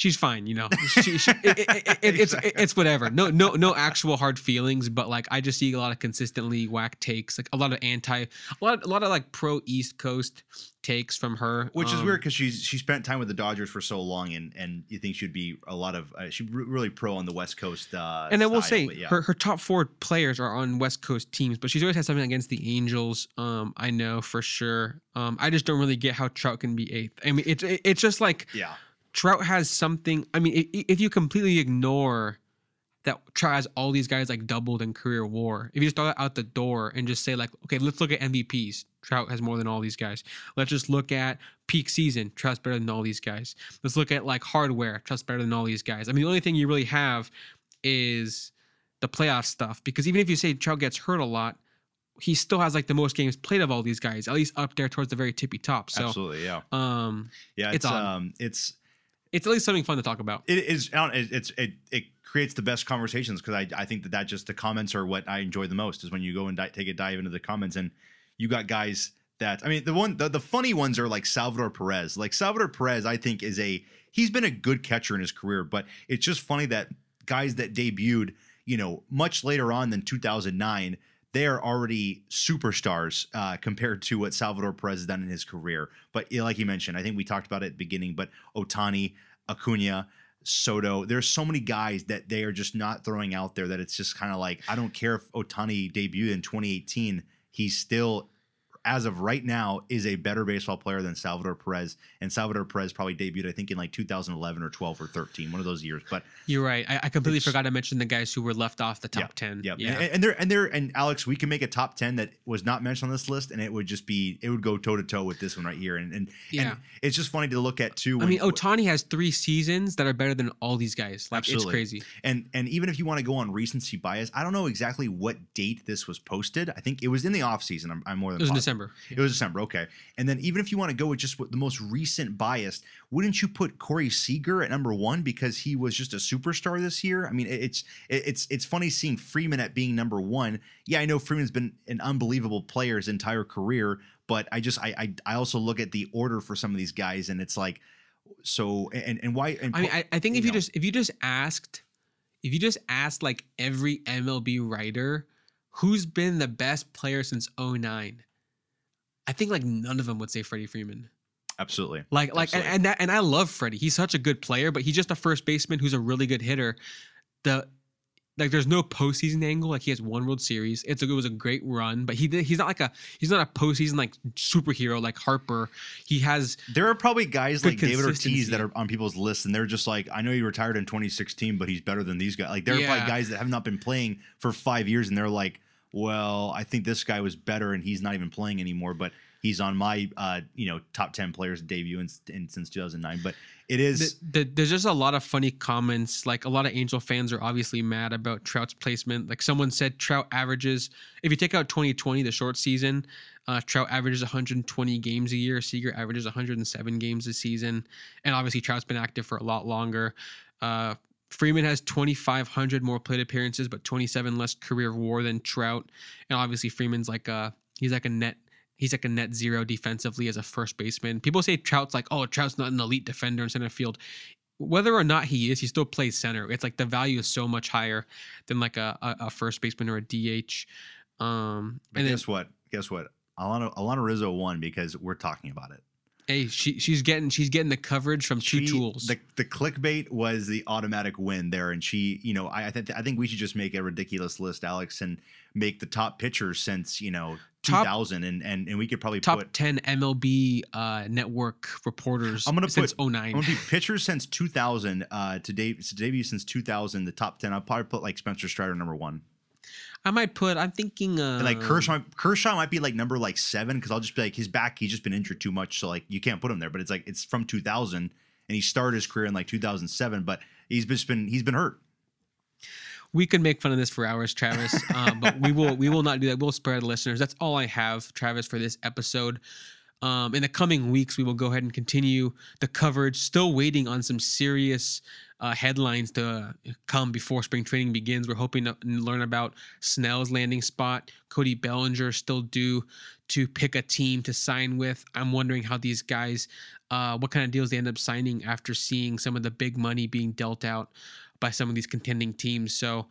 She's fine, you know. She, she, it, it, it, it- it's it's whatever. No no no actual hard feelings, but like I just see a lot of consistently whack takes, like a lot of anti, a lot a lot of like pro East Coast takes from her, Which is um, weird because she's she spent time with the Dodgers for so long, and and you think she'd be a lot of uh, she'd really pro on the West Coast. Uh, and I will style, say yeah. her, her top four players are on West Coast teams, but she's always had something against the Angels. Um, I know for sure. Um, I just don't really get how Trout can be eighth. I mean, it's it, it's just like yeah, Trout has something. I mean, if you completely ignore that Trout has all these guys like doubled in career WAR, if you just throw that out the door and just say like, okay, let's look at MVPs. Trout has more than all these guys. Let's just look at peak season. Trout's better than all these guys. Let's look at like hardware. Trout's better than all these guys. I mean, the only thing you really have is the playoff stuff because even if you say Trout gets hurt a lot, he still has like the most games played of all these guys, at least up there towards the very tippy top. So, absolutely, yeah, um, yeah. it's It's, um, it's it's at least something fun to talk about. it is it, it's it it creates the best conversations because I I think that that just the comments are what I enjoy the most is when you go and di- take a dive into the comments and you got guys that I mean the one the, the funny ones are like Salvador Perez like Salvador Perez I think is a he's been a good catcher in his career but it's just funny that guys that debuted you know much later on than 2009 they're already superstars uh, compared to what Salvador Perez has done in his career. But like you mentioned, I think we talked about it at the beginning, but Ohtani, Acuna, Soto, there's so many guys that they are just not throwing out there that it's just kind of like, I don't care if Ohtani debuted in 2018, he's still, as of right now, is a better baseball player than Salvador Perez. And Salvador Perez probably debuted, I think, in like 2011 or 12 or 13, one of those years. But You're right. I, I completely forgot to mention the guys who were left off the top ten. yeah, Yeah. And, and there and there and Alex, we can make a top ten that was not mentioned on this list, and it would just be it would go toe to toe with this one right here. And and, Yeah. and it's just funny to look at too. I mean, Ohtani has three seasons that are better than all these guys. Like Absolutely. it's crazy. and and even if you want to go on recency bias, I don't know exactly what date this was posted. I think it was in the off season. I'm, I'm more than It was. December. It was December, okay. And then even if you want to go with just the most recent bias, wouldn't you put Corey Seager at number one because he was just a superstar this year? I mean, it's it's it's funny seeing Freeman at being number one. Yeah, I know Freeman's been an unbelievable player his entire career, but I just I I, I also look at the order for some of these guys, and it's like so and and why? And I mean, I, I think if you know. just if you just asked, if you just asked like every MLB writer, who's been the best player since 09, I think like none of them would say Freddie Freeman. absolutely. Like like and, Absolutely. and that and I love Freddie. He's such a good player, but he's just a first baseman who's a really good hitter. The like there's no postseason angle. Like he has one World Series. It's a, it was a great run, but he did- he's not like a he's not a postseason like superhero like Harper. He has There are probably guys like David Ortiz that are on people's lists, and they're just like, I know he retired in 2016, but he's better than these guys. Like, there are Yeah. probably guys that have not been playing for five years, and they're like, well, I think this guy was better, and he's not even playing anymore, but he's on my, uh, you know, top 10 players debut in, in since 2009. But it is, the, the, there's just a lot of funny comments. Like a lot of Angel fans are obviously mad about Trout's placement. Like someone said, Trout averages if you take out 2020, the short season, uh, Trout averages 120 games a year. Seager averages 107 games a season, and obviously Trout's been active for a lot longer. Uh, Freeman has 2,500 more plate appearances, but 27 less career WAR than Trout. And obviously Freeman's like a he's like a net he's like a net zero defensively as a first baseman. People say Trout's like, oh, Trout's not an elite defender in center field. Whether or not he is, he still plays center. It's like the value is so much higher than like a, a, a first baseman or a DH. Um, But and then guess what? Guess what? Alana, Alana Rizzo won because we're talking about it. Hey, she she's getting she's getting the coverage from two tools. The, the clickbait was the automatic win there, and she, you know, I I, th- I think we should just make a ridiculous list, Alex, and make the top pitchers since you know Top- 2000, and and and we could probably put Top put. ten MLB uh, network reporters. I'm gonna since put- 09. I'm gonna be pitchers since 2000 uh, to date to debut since 2000. The top 10, I'll probably put like Spencer Strider number one, I might put. I'm thinking. Uh, and like Kershaw. Kershaw might be like number like seven because I'll just be like his back. He's just been injured too much, so like you can't put him there. But it's like it's from 2000, and he started his career in like 2007, but he's just been he's been hurt. we could make fun of this for hours, Travis, um, but we will we will not do that. We'll spare the listeners. That's all I have, Travis, for this episode. Um, in the coming weeks, we will go ahead and continue the coverage. Still waiting on some serious uh, headlines to come before spring training begins. We're hoping to learn about Snell's landing spot. Cody Bellinger still due to pick a team to sign with. I'm wondering how these guys, uh, what kind of deals they end up signing after seeing some of the big money being dealt out by some of these contending teams. So,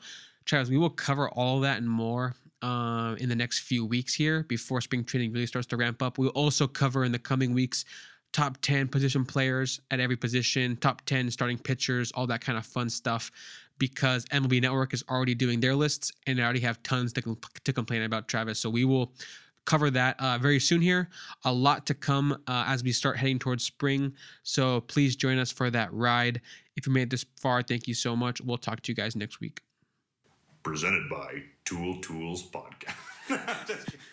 Travis, we will cover all that and more uh, in the next few weeks here before spring training really starts to ramp up. We'll also cover in the coming weeks top 10 position players at every position, top 10 starting pitchers, all that kind of fun stuff because MLB Network is already doing their lists and they already have tons to, com- to complain about, Travis. So we will cover that uh, very soon here. A lot to come uh, as we start heading towards spring. So please join us for that ride. If you made it this far, thank you so much. We'll talk to you guys next week. presented by Tool Tools Podcast.